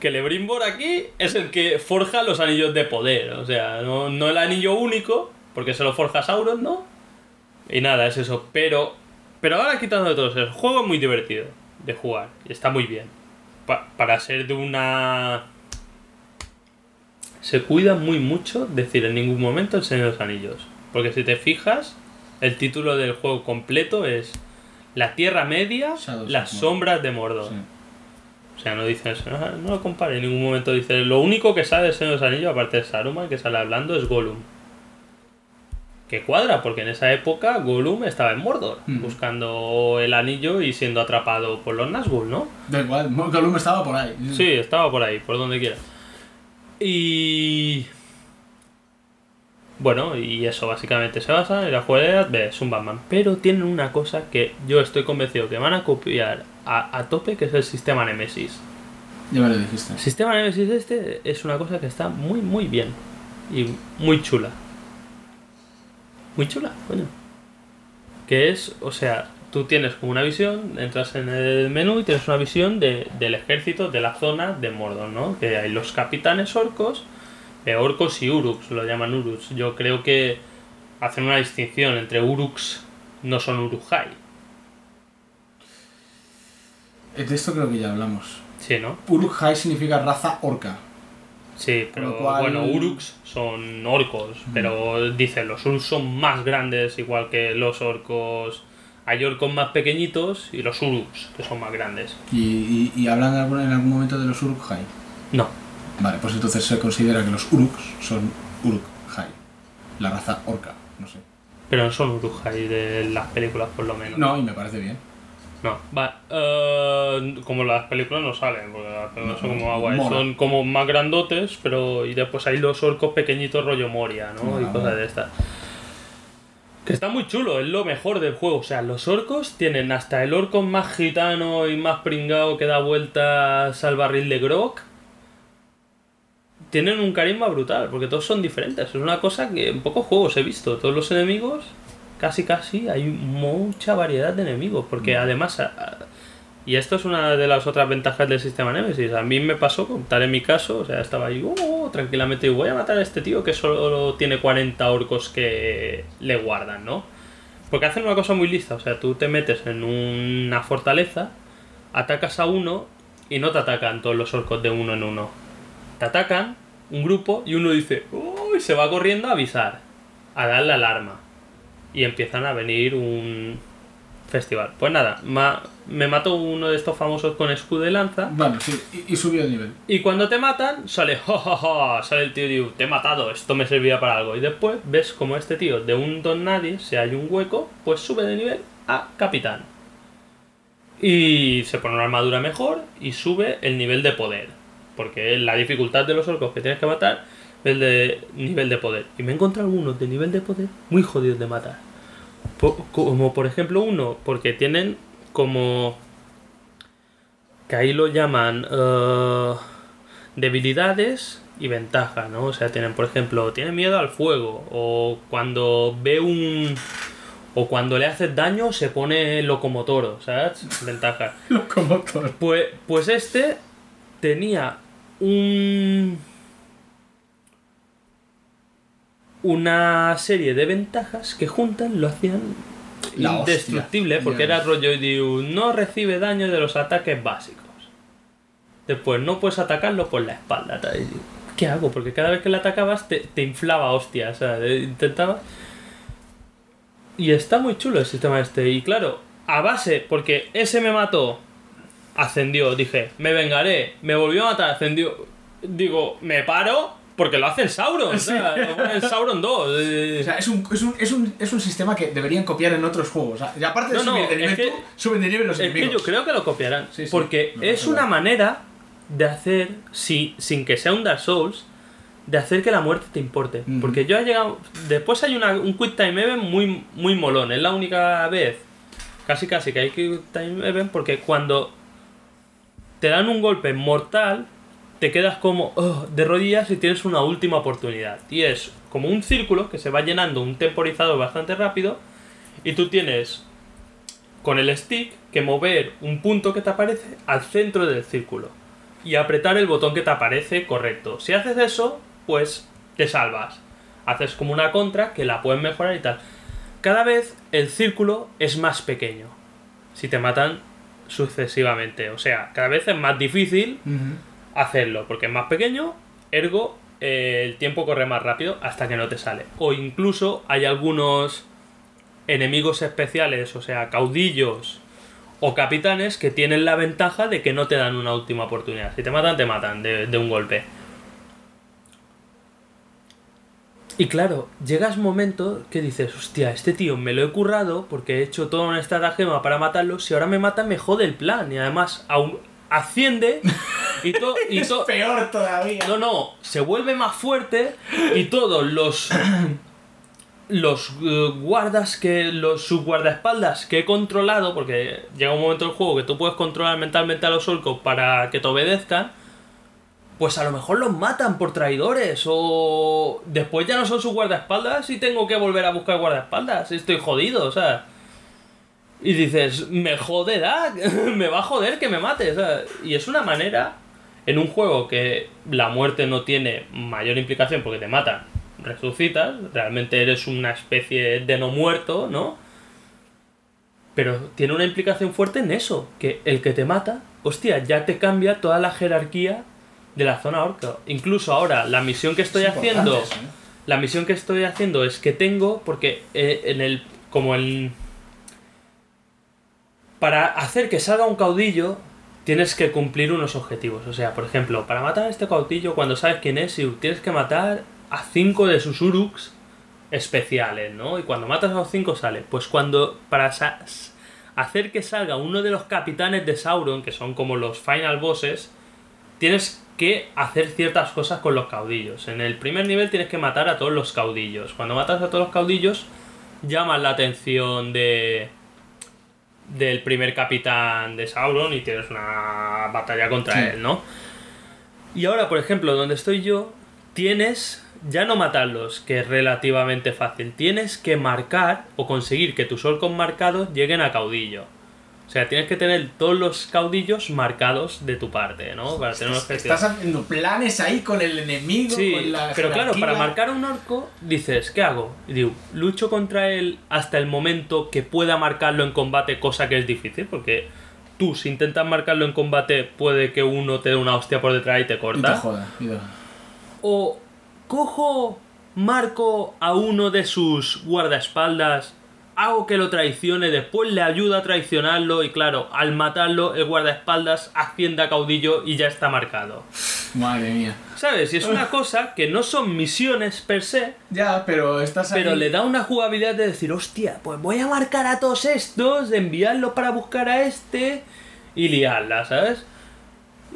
E: Que Lebrimbor aquí es el que forja los anillos de poder, o sea, no, no el anillo único, porque se lo forja Sauron, ¿no? Y nada, es eso, pero pero ahora quitando de todo eso, el juego es muy divertido de jugar, y está muy bien. Pa- para ser de una... Se cuida muy mucho decir en ningún momento el Señor de los Anillos, porque si te fijas, el título del juego completo es La Tierra Media,
D: Shadows
E: las sombras de Mordor.
D: Sí.
E: O sea, no dice eso, no, no lo compare en ningún momento. Dice, lo único que sale de Señor de los Anillos, aparte de Saruman, que sale hablando, es Gollum. Que cuadra, porque en esa época Gollum estaba en Mordor,
D: Mm.
E: buscando el anillo y siendo atrapado por los Nazgûl, ¿no?
D: Da igual, Gollum estaba por ahí.
E: Sí, estaba por ahí, por donde quiera. Y... Bueno, y eso básicamente se basa en la jugabilidad de es un Batman. Pero tienen una cosa que yo estoy convencido que van a copiar a, a tope, que es el sistema Nemesis.
D: Ya me lo dijiste.
E: El sistema Nemesis este es una cosa que está muy, muy bien. Y muy chula. Muy chula, coño. Que es, o sea, tú tienes como una visión, entras en el menú y tienes una visión de, del ejército de la zona de Mordor, ¿no? Que hay los capitanes orcos, eh, orcos y uruks, lo llaman uruks. Yo creo que hacen una distinción entre uruks, no son urukhai.
D: Eh, De esto creo que ya hablamos.
E: Sí, ¿no?
D: Uruk-hai significa raza orca.
E: Sí, pero
D: cual-
E: bueno, Uruks son orcos, pero dicen los Uruks son más grandes, igual que los orcos. Hay orcos más pequeñitos y los Uruks, que son más grandes.
D: ¿Y, y, y hablan algún- en algún momento de los Uruk-hai?
E: No,
D: Vale, pues entonces se considera que los Uruks son Uruk-hai. La raza orca, no sé.
E: pero no son Urukhai de las películas, por lo menos.
D: No, y me parece bien.
E: No, va. eh, como las películas no salen, porque las películas son como agua.
D: Mola.
E: Son como más grandotes, pero. Y después hay los orcos pequeñitos rollo Moria, ¿no?
D: Mola,
E: y cosas
D: mola.
E: de estas. Que está muy chulo, es lo mejor del juego. O sea, los orcos tienen hasta el orco más gitano y más pringao que da vueltas al barril de Grog. Tienen un carisma brutal, porque todos son diferentes. Es una cosa que en pocos juegos he visto. Todos los enemigos, casi casi, hay mucha variedad de enemigos. Porque además, a- a- y esto es una de las otras ventajas del sistema Nemesis. A mí me pasó, contar en mi caso, o sea, estaba ahí, "Oh, tranquilamente, y voy a matar a este tío que solo tiene 40 orcos que le guardan, ¿no? Porque hacen una cosa muy lista, o sea, tú te metes en una fortaleza, atacas a uno y no te atacan todos los orcos de uno en uno. Te atacan un grupo y uno dice, uy, se va corriendo a avisar, a dar la alarma. Y empiezan a venir un festival. Pues nada, ma- me mató uno de estos famosos con escudo y lanza.
D: Bueno, sí, y, y subió de nivel.
E: Y cuando te matan, sale, "Ja, ja, ja", sale el tío y digo, te he matado, esto me servirá para algo. Y después ves como este tío de un don nadie, si hay un hueco, pues sube de nivel a capitán. Y se pone una armadura mejor y sube el nivel de poder. Porque la dificultad de los orcos que tienes que matar es el de nivel de poder. Y me he encontrado algunos de nivel de poder muy jodidos de matar. Como por ejemplo uno, porque tienen como que ahí lo llaman eh, debilidades y ventajas, ¿no? O sea, tienen, por ejemplo, tiene miedo al fuego, o cuando ve un... o cuando le haces daño se pone locomotoro, ¿sabes? Ventajas.
D: Locomotor.
E: Pues, pues este tenía un... una serie de ventajas que juntas lo hacían
D: La hostia.
E: indestructible porque
D: Ya.
E: era rollo de no recibe daño de los ataques básicos. Después no puedes atacarlo por la espalda. tal, ¿Qué hago? Porque cada vez que le atacabas te, te inflaba hostia. O sea, de- intentaba. Y está muy chulo el sistema este. Y claro, a base, porque ese me mató, ascendió. Dije, me vengaré. Me volvió a matar, ascendió. Digo, me paro porque lo hace el Sauron. O sea, lo pone el Sauron 2. eh,
D: O sea, es un, es, un, es, un, es un sistema que deberían copiar en otros juegos. O sea, y aparte de
E: No, no,
D: subir de nivel
E: es que-
D: tú, suben de nivel los
E: Es que yo creo que lo copiarán.
D: Sí, sí,
E: porque es una manera de hacer, si, sin que sea un Dark Souls, de hacer que la muerte te importe. Porque yo he llegado. Después hay una, un Quick Time Event muy, muy molón. Es la única vez, casi casi, que hay Quick Time Event porque cuando te dan un golpe mortal, te quedas como de rodillas y tienes una última oportunidad. Y es como un círculo que se va llenando, un temporizador bastante rápido, y tú tienes con el stick que mover un punto que te aparece al centro del círculo y apretar el botón que te aparece correcto. Si haces eso, pues te salvas. Haces como una contra que la puedes mejorar y tal. Cada vez el círculo es más pequeño. Si te matan sucesivamente. O sea, cada vez es más difícil. Hacerlo porque es más pequeño, ergo eh, el tiempo corre más rápido hasta que no te sale. O incluso hay algunos enemigos especiales, o sea, caudillos o capitanes que tienen la ventaja de que no te dan una última oportunidad. Si te matan, te matan de, un golpe. Y claro, llegas momento que dices, hostia, este tío me lo he currado porque he hecho toda una estratagema para matarlo. Si ahora me mata, me jode el plan. Y además, aún asciende y todo. Y
D: Es peor todavía.
E: no, no, se vuelve más fuerte y todos los los eh, guardas que los subguardaespaldas que he controlado, porque llega un momento del juego que tú puedes controlar mentalmente a los orcos para que te obedezcan, pues a lo mejor los matan por traidores o después ya no son sus guardaespaldas y tengo que volver a buscar guardaespaldas, estoy jodido, o sea, y dices, me joderá, me va a joder que me mate. o sea, y es una manera, en un juego que la muerte no tiene mayor implicación porque te matan, resucitas, realmente eres una especie de no muerto, ¿no? Pero tiene una implicación fuerte en eso, que el que te mata, hostia, ya te cambia toda la jerarquía de la zona orca. Incluso ahora, la misión que estoy
D: Es
E: haciendo,
D: ¿eh?
E: la misión que estoy haciendo es que tengo, porque eh, en el, como el, para hacer que salga un caudillo, tienes que cumplir unos objetivos. O sea, por ejemplo, para matar a este caudillo, cuando sabes quién es, tienes que matar a cinco de sus uruks especiales, ¿no? Y cuando matas a los cinco sale. Pues cuando, para hacer que salga uno de los capitanes de Sauron, que son como los final bosses, tienes que hacer ciertas cosas con los caudillos. En el primer nivel tienes que matar a todos los caudillos. Cuando matas a todos los caudillos, llamas la atención de del primer capitán de Sauron y tienes una batalla contra
D: Sí.
E: él, ¿no? Y ahora, por ejemplo, donde estoy yo, tienes ya no matarlos, que es relativamente fácil. Tienes que marcar o conseguir que tus orcos marcados lleguen a caudillo. O sea, tienes que tener todos los caudillos marcados de tu parte, ¿no? Para tener objetivo.
D: Estás haciendo planes ahí con el enemigo,
E: Sí,
D: con la
E: pero claro, para marcar a un orco, dices, ¿qué hago? Y digo, lucho contra él hasta el momento que pueda marcarlo en combate, cosa que es difícil, porque tú, si intentas marcarlo en combate, puede que uno te dé una hostia por detrás y te
D: Y te
E: corta.
D: joda. y te-
E: O cojo, marco a uno de sus guardaespaldas, hago que lo traicione, después le ayudo a traicionarlo y claro, al matarlo, el guardaespaldas asciende a caudillo y ya está marcado.
D: Madre mía.
E: ¿Sabes? Y es una cosa que no son misiones per se,
D: Ya, pero estás ahí.
E: pero le da una jugabilidad de decir, hostia, pues voy a marcar a todos estos, de enviarlo para buscar a este y liarla, ¿sabes?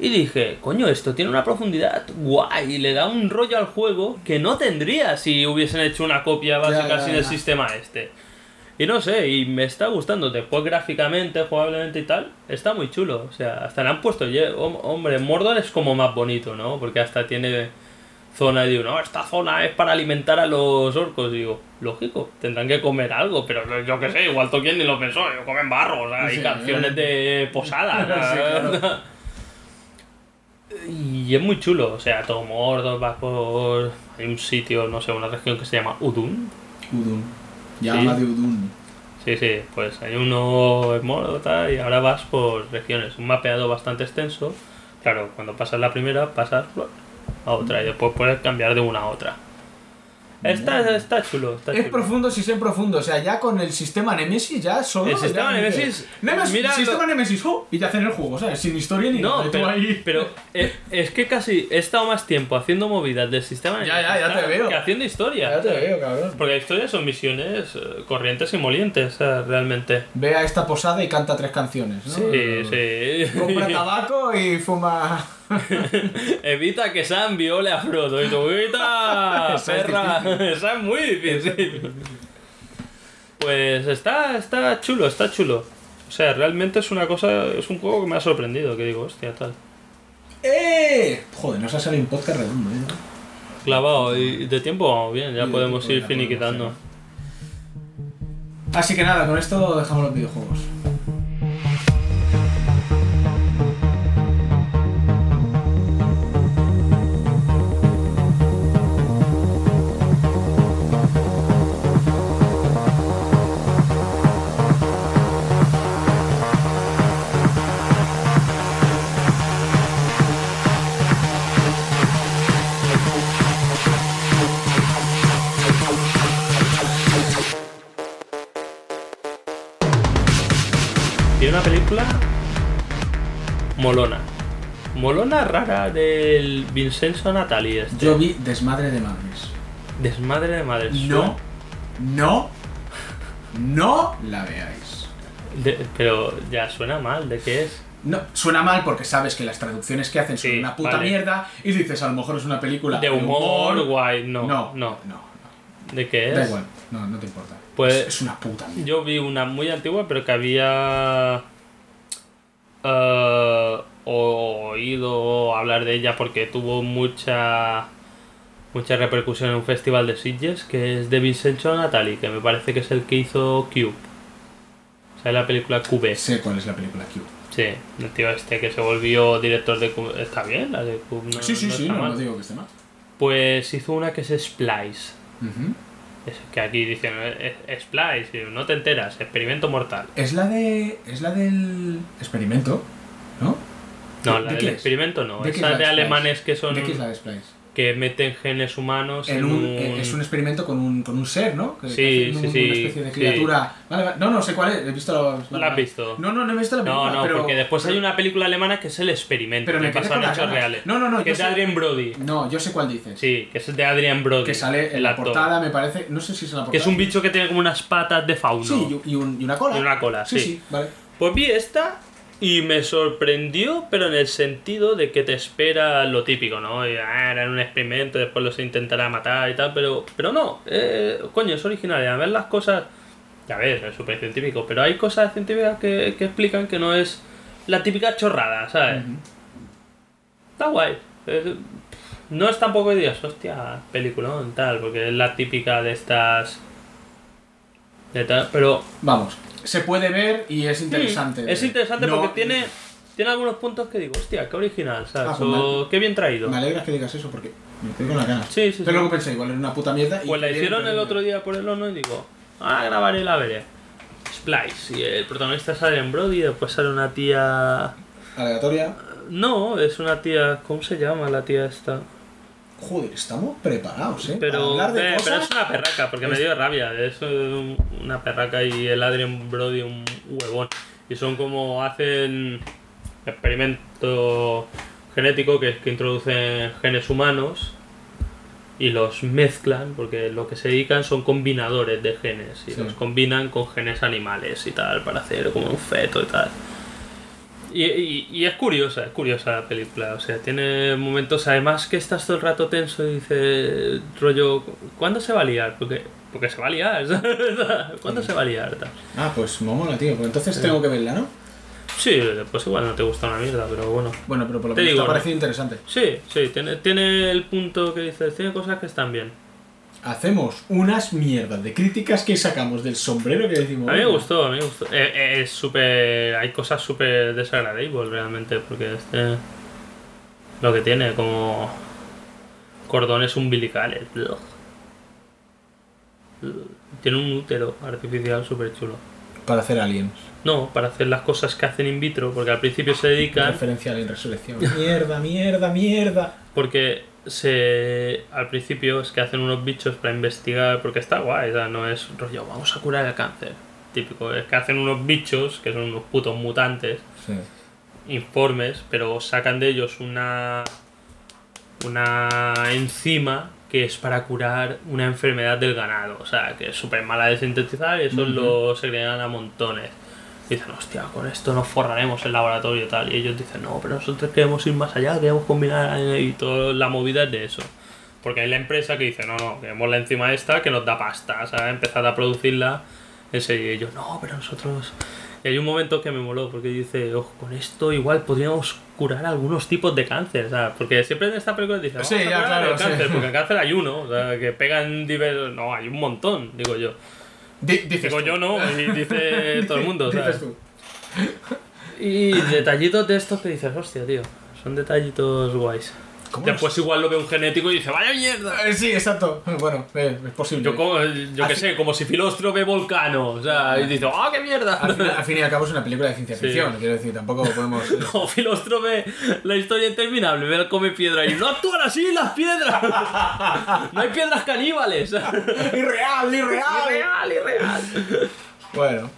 E: Y dije, coño, esto tiene una profundidad guay, y le da un rollo al juego que no tendría si hubiesen hecho una copia básica
D: ya, ya.
E: el sistema este. Y no sé, y me está gustando. Después gráficamente, jugablemente y tal, está muy chulo. O sea, hasta le han puesto, hombre, Mordor es como más bonito, ¿no? Porque hasta tiene zona y digo, no, esta zona es para alimentar a los orcos. Digo, lógico, tendrán que comer algo, pero yo qué sé, igual Tolkien ni lo pensó, ellos comen barro, o sea, hay
D: Sí,
E: canciones de posada.
D: Sí,
E: ¿no?
D: claro.
E: Y es muy chulo, o sea, todo Mordor, vas por... Hay un sitio, no sé, una región que se llama Udun.
D: Udun.
E: Sí.
D: de Udun.
E: Sí, sí, pues hay uno en Mordor tal, y ahora vas por regiones. Un mapeado bastante extenso. Claro, cuando pasas la primera, pasas a otra y después puedes cambiar de una a otra. Está, está chulo, está
D: Es
E: chulo.
D: profundo si es profundo, o sea, ya con el sistema Nemesis ya solo.
E: El sistema
D: ya
E: Nemesis,
D: Nemesis,
E: mira
D: sistema
E: lo-
D: Nemesis, ¡oh! y te hacen el juego, ¿sabes? Sin historia ni
E: No,
D: nada.
E: pero,
D: ahí-
E: pero eh, es que casi he estado más tiempo haciendo movidas del sistema
D: Ya, ya, ya te veo.
E: que haciendo historia.
D: Ya te veo, cabrón.
E: Porque la historia son misiones eh, corrientes y molientes, realmente.
D: Ve a esta posada y canta tres canciones, ¿no?
E: Sí, sí.
D: Compra tabaco y fuma.
E: Evita que Sam viole a Frodo. Y tú, evita, perra. Esa es muy difícil. Pues está, está chulo, está chulo. O sea, realmente es una cosa, es un juego que me ha sorprendido, que digo, hostia, tal.
D: ¡Eh! Joder, nos ha salido un podcast redondo, ¿eh?
E: Clavado, y de tiempo vamos bien, ya podemos ir finiquitando.
D: Así que nada, con esto dejamos los videojuegos.
E: Rara del Vincenzo Natali este.
D: Yo vi Desmadre de Madres.
E: Desmadre de madres.
D: No, no, no la veáis.
E: De- pero ya suena mal, ¿de qué es?
D: No, suena mal porque sabes que las traducciones que hacen son
E: Sí,
D: una puta
E: vale.
D: mierda y dices, a lo mejor es una película
E: De humor, guay, no,
D: No,
E: no.
D: no,
E: ¿De qué es?
D: Da igual, no, no te importa.
E: Pues-
D: es, es una puta mierda.
E: Yo vi una muy antigua, pero que había eh, oído hablar de ella porque tuvo mucha mucha repercusión en un festival de Sitges, que es de Vincenzo Natali, que me parece que es el que hizo Cube. O sea, la película Cube.
D: Sé cuál es la película Q.
E: Sí, el tío este que se volvió director de Cube. Está bien, la de Cube. No,
D: sí, sí,
E: no
D: sí, no, no digo que esté mal.
E: Pues hizo una que es Splice.
D: Ujú.
E: Es que aquí dicen eh, eh, Splice, no te enteras, experimento mortal.
D: Es la de. Es la del experimento, ¿no?
E: No,
D: ¿De
E: la del
D: es?
E: experimento no.
D: ¿De
E: Esa de alemanes que son.
D: ¿De qué es la de Splice?
E: que meten genes humanos en,
D: En un,
E: un.
D: eh, Es un experimento con un, con un ser, ¿no? Que, que
E: Sí, sí,
D: un-
E: sí,
D: Una especie de
E: sí.
D: criatura. Vale, vale. No, no sé cuál es. He visto los-
E: ¿La has visto?
D: No, no, no he visto la película.
E: No, no,
D: pero-
E: porque después
D: pero-
E: hay una película alemana que es El Experimento,
D: Pero me
E: que pasan hechos reales.
D: No, no, no,
E: Que es de Adrien Brody.
D: No, yo sé cuál dices.
E: Sí, que es de Adrian Brody.
D: Que sale en la
E: actor.
D: portada, me parece. No sé si es en la portada.
E: Que es un bicho que tiene como unas patas de fauno.
D: Sí, y, y un- y una cola.
E: Y una cola,
D: sí.
E: sí.
D: Sí, vale.
E: Pues vi esta y me sorprendió, pero en el sentido de que te espera lo típico, ¿no? Y, ah, era un experimento, después los intentará matar y tal, pero, pero no, eh, coño, es original. Y a ver las cosas, ya ves, es súper científico, pero hay cosas científicas que, que explican que no es la típica chorrada, ¿sabes? Está guay. Eh, no es tampoco digas, hostia, peliculón, tal, porque es la típica de estas... De tal, pero
D: Vamos. Se puede ver y es interesante.
E: Mm, Es interesante
D: No-
E: porque tiene, tiene algunos puntos que digo, hostia, qué original, ¿sabes?
D: Ah, pues
E: O
D: me-
E: qué bien traído.
D: Me alegra que digas eso porque me quedé con las ganas.
E: Sí, sí,
D: Pero
E: sí.
D: luego pensé, igual era una puta mierda. y
E: Pues la hicieron el otro día por el horno y digo, ah, grabaré la veré. Splice, y el protagonista es Adrian Brody, y después sale una tía...
D: Aleatoria.
E: No, es una tía... ¿Cómo se llama la tía esta?
D: Joder, estamos preparados, ¿eh?
E: Pero,
D: hablar de
E: eh, pero
D: cosas.
E: es una perraca, porque me dio rabia. Es un- una perraca y el Adrian Brody un huevón. Y son como hacen experimento genético que es que introducen genes humanos y los mezclan, porque lo que se dedican son combinadores de genes y
D: Sí.
E: los combinan con genes animales y tal para hacer como un feto y tal. Y, y- y es curiosa, es curiosa la película, o sea, tiene momentos además que estás todo el rato tenso y dices, rollo, ¿cuándo se va a liar? Porque, porque se va a liar. ¿Cuándo se va a liar? tal?
D: Ah, pues mola, tío. Pues entonces tengo que verla, ¿no?
E: Sí, después igual no te gusta una mierda, pero bueno.
D: Bueno, pero por lo menos te ha
E: ¿no?
D: parecido interesante.
E: Sí, sí, tiene, tiene el punto que dices, tiene cosas que están bien.
D: Hacemos unas mierdas de críticas que sacamos del sombrero que decimos.
E: A mí me
D: "Bueno,
E: gustó, a mí me gustó. Eh, eh, es súper. Hay cosas súper desagradables realmente, porque este. Lo que tiene, como. Cordones umbilicales. Tiene un útero artificial súper chulo.
D: Para hacer aliens.
E: No, para hacer las cosas que hacen in vitro, porque al principio se dedican.
D: Referencia a la inresurrección. mierda, mierda, mierda.
E: Porque se al principio es que hacen unos bichos para investigar, porque está guay, sea, no es rollo, vamos a curar el cáncer. Típico, es que hacen unos bichos, que son unos putos mutantes,
D: Sí.
E: informes, pero sacan de ellos una una enzima que es para curar una enfermedad del ganado, o sea, que es súper mala de sintetizar y eso lo secretan a montones. Dicen, hostia, con esto nos forraremos el laboratorio y tal. Y ellos dicen, no, pero nosotros queremos ir más allá, queremos combinar eh, y toda la movida es de eso. Porque hay la empresa que dice, no, no, queremos la enzima esta que nos da pasta, ¿sabes? Empezad a producirla serio. Y ellos, no, pero nosotros... Y hay un momento que me moló, porque dice, ojo, con esto igual podríamos curar algunos tipos de cáncer, ¿sabes? Porque siempre en esta película dice, vamos
D: Sí,
E: a
D: ya,
E: curar
D: claro,
E: el
D: sí.
E: cáncer, porque el cáncer hay uno, o sea, que pegan diversos... No, hay un montón, digo yo.
D: Di- dices
E: Digo
D: tú.
E: yo no, y dice todo el mundo,
D: Dices
E: ¿sabes?
D: tú.
E: Y detallitos de estos que dices, hostia, tío, son detallitos guays.
D: ¿Cómo
E: Después igual lo ve un genético y dice, vaya mierda.
D: Eh, Sí, exacto. Bueno, eh, es posible.
E: Yo, como, yo qué sé, como si Filostro ve Volcano, o sea, y dice, ¡ah, qué mierda!
D: Al fin, al fin y al cabo es una película de ciencia
E: Sí.
D: ficción. Quiero decir, tampoco podemos.
E: No, Filostro ve la historia interminable, ve el come piedra y no actúan así las piedras. No hay piedras caníbales.
D: irreal, irreal.
E: Irreal, irreal.
D: Bueno.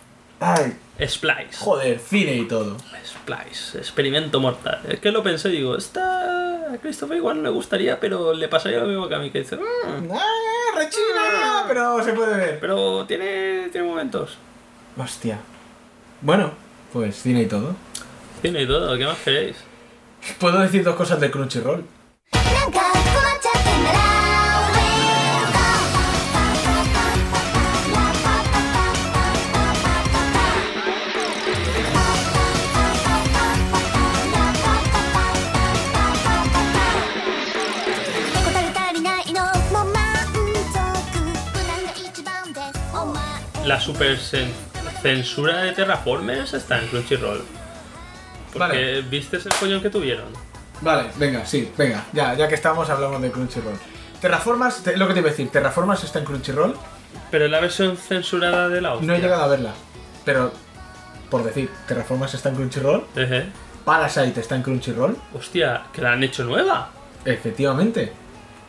D: Ay,
E: Splice.
D: joder, cine y todo.
E: Splice, experimento mortal. Es que lo pensé, digo, esta a Christopher igual no le gustaría, pero le pasaría lo mismo que a mí, que dice, "Mm,
D: ¡Ah, rechina! Pero se puede ver.
E: pero tiene, tiene momentos.
D: Hostia. Bueno, pues cine y todo.
E: Tiene y todo, ¿qué más queréis?
D: ¿Puedo decir dos cosas de Crunchyroll?
E: La super cen- censura de Terraformers está en Crunchyroll. Porque
D: Vale.
E: viste el follón que tuvieron.
D: Vale, venga, sí, venga. Ya, ya que estamos hablamos de Crunchyroll. Terraformas, te- lo que te iba a decir, Terraformas está en Crunchyroll.
E: Pero la versión censurada de la hostia.
D: No he llegado a verla. Pero, por decir, Terraformas está en Crunchyroll.
E: Ejé.
D: Parasite está en Crunchyroll.
E: Hostia, que la han hecho nueva.
D: Efectivamente.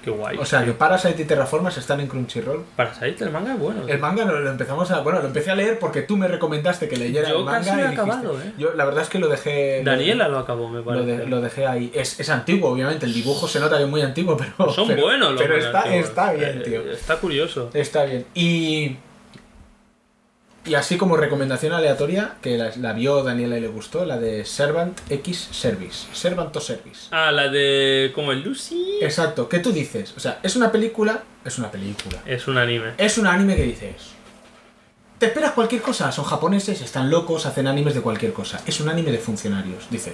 E: Qué guay.
D: O sea que Parasite y Terraformas están en Crunchyroll.
E: Parasite, el manga es bueno.
D: El manga lo, lo empezamos a. Bueno, lo empecé a leer porque tú me recomendaste que leyera
E: Yo
D: el manga.
E: casi lo he
D: y dijiste-
E: acabado, ¿eh?
D: Yo la verdad es que lo dejé.
E: Daniela lo acabó, me
D: Lo,
E: parece.
D: de- lo dejé ahí. Es, es antiguo, obviamente. El dibujo se nota que es muy antiguo, pero.
E: Son
D: pero-
E: buenos los
D: Pero está,
E: antiguos.
D: está bien,
E: Eh,
D: tío.
E: Está curioso.
D: Está bien. Y. Y así como recomendación aleatoria, que la, la vio Daniela y le gustó, la de Servant X Service. Servant o Service.
E: Ah, la de. como el Lucy.
D: Exacto. ¿Qué tú dices? O sea, es una película. Es una película.
E: Es un anime.
D: Es un anime que dices. Te esperas cualquier cosa, son japoneses, están locos, hacen animes de cualquier cosa. Es un anime de funcionarios, dice.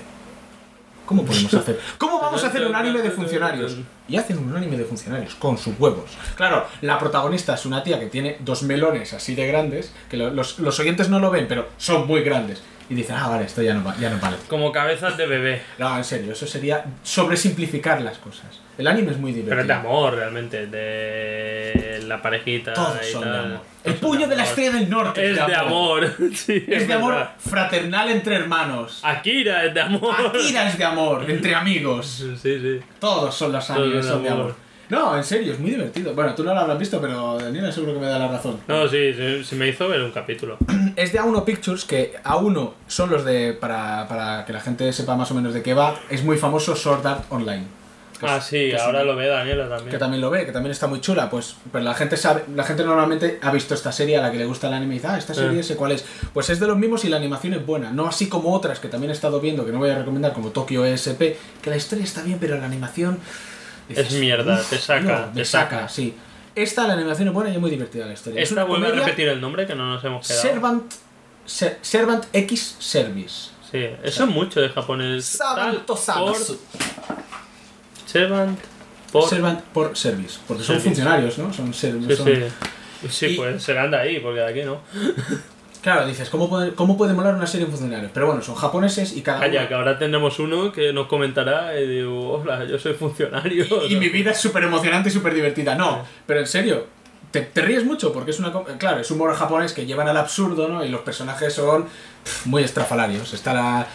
D: ¿Cómo podemos hacer? ¿Cómo vamos a hacer un anime de funcionarios? Y hacen un anime de funcionarios con sus huevos. Claro, la protagonista es una tía que tiene dos melones así de grandes, que lo- los, los oyentes no lo ven, pero son muy grandes. Y dicen, ah, vale, esto ya no, ya no vale.
E: Como cabezas de bebé.
D: No, en serio, eso sería sobresimplificar las cosas. El anime es muy divertido.
E: Pero es de amor, realmente. De la parejita.
D: Todos
E: y
D: son de amor. El puño de la estrella del norte
E: Es de amor. Sí,
D: Es de amor
E: verdad.
D: fraternal entre hermanos.
E: Akira es de amor.
D: Akira es de amor, entre amigos.
E: Sí, sí.
D: Todos son los animes, son de
E: amor.
D: No, en serio, es muy divertido. Bueno, tú no lo habrás visto, pero Daniela seguro que me da la razón.
E: No, sí, sí, sí me hizo ver un capítulo.
D: Es de A1 Pictures, que A1 son los de. Para, para que la gente sepa más o menos de qué va, es muy famoso Sword Art Online.
E: Ah,
D: es-
E: sí, ahora
D: un-
E: lo ve Daniela también.
D: que también lo ve, que también está muy chula, pues pero la gente sabe, la gente normalmente ha visto esta serie a la que le gusta el anime y dice, ah, esta serie
E: Eh.
D: sé cuál es. Pues es de los mismos y la animación es buena, no así como otras que también he estado viendo, que no voy a recomendar, como Tokyo ESP, que la historia está bien, pero la animación...
E: Es mierda, te saca,
D: no,
E: te
D: saca,
E: saca.
D: sí. Esta, la animación es buena y es muy divertida la historia. es
E: Esta vuelve a repetir el nombre que no nos hemos quedado.
D: Servant, Ser- Servant X Service.
E: Sí, eso es mucho de japonés.
D: Servant
E: Servant por...
D: Servant por Service, porque son
E: Service.
D: funcionarios, ¿no? Son, ser-
E: Sí,
D: son-
E: sí. Sí,
D: Y-
E: pues serán de ahí, porque de aquí no.
D: Claro, dices, ¿cómo puede, ¿cómo puede molar una serie en funcionarios? Pero bueno, son japoneses y cada
E: Calla,
D: uno-
E: que ahora tenemos uno que nos comentará y digo, hola, yo soy funcionario.
D: Y mi vida es súper emocionante y súper divertida. No, pero en serio, te, te ríes mucho porque es una... Claro, es humor japonés que llevan al absurdo, ¿no? Y los personajes son muy estrafalarios. Está la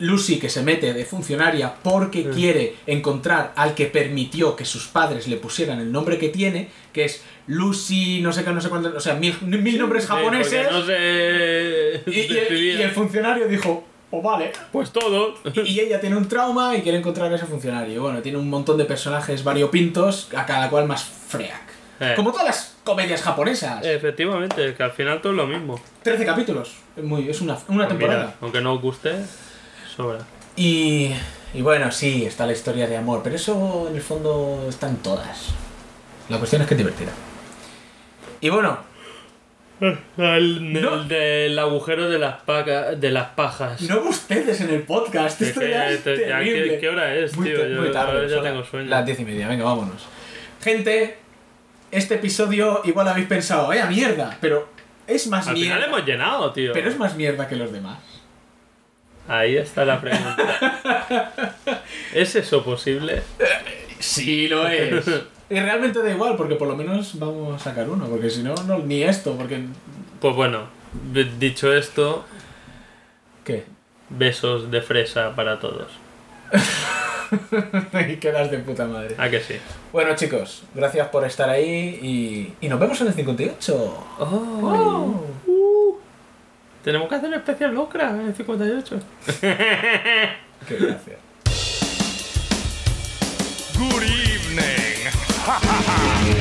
D: Lucy que se mete de funcionaria porque quiere encontrar al que permitió que sus padres le pusieran el nombre que tiene, que es Lucy, no sé qué, no sé cuánto... O sea, mil, mil nombres japoneses.
E: no sé
D: y, y-
E: decidir.
D: y el funcionario dijo, pues vale.
E: Pues todo.
D: Y ella tiene un trauma y quiere encontrar a ese funcionario. Bueno, tiene un montón de personajes variopintos, a cada cual más freak.
E: Eh.
D: Como todas las comedias japonesas.
E: Efectivamente, que al final todo es lo mismo.
D: 13 capítulos. Es, muy, es una, una
E: Pues
D: temporada.
E: mira, aunque no os guste, sobra.
D: Y, y bueno, sí, está la historia de amor, pero eso en el fondo están todas. La cuestión es que es divertida. Y bueno,
E: El,
D: No.
E: del agujero de las, paca- de las pajas.
D: no ustedes en el podcast.
E: Es
D: Esto
E: que
D: ya es
E: te- ya,
D: terrible.
E: ¿qué, qué hora es,
D: Muy,
E: tío?
D: te-
E: Yo
D: muy tarde.
E: ya tengo
D: las-
E: sueño.
D: Las diez y media, venga, vámonos. Gente, este episodio igual habéis pensado, vaya mierda, pero es más
E: Al
D: mierda.
E: final hemos llenado, tío.
D: Pero es más mierda que los demás.
E: Ahí está la pregunta. ¿Es eso posible?
D: Sí, lo es. y realmente da igual, porque por lo menos vamos a sacar uno, porque si no, no ni esto, porque...
E: Pues bueno, dicho esto,
D: ¿Qué?
E: besos de fresa para todos.
D: y quedas de puta madre.
E: ¿A que sí?
D: Bueno, chicos, gracias por estar ahí y, y nos vemos en el 58.
E: Oh. Uh. Tenemos que hacer un especial Locra en el 58.
D: Qué gracia.
B: ha ha ha!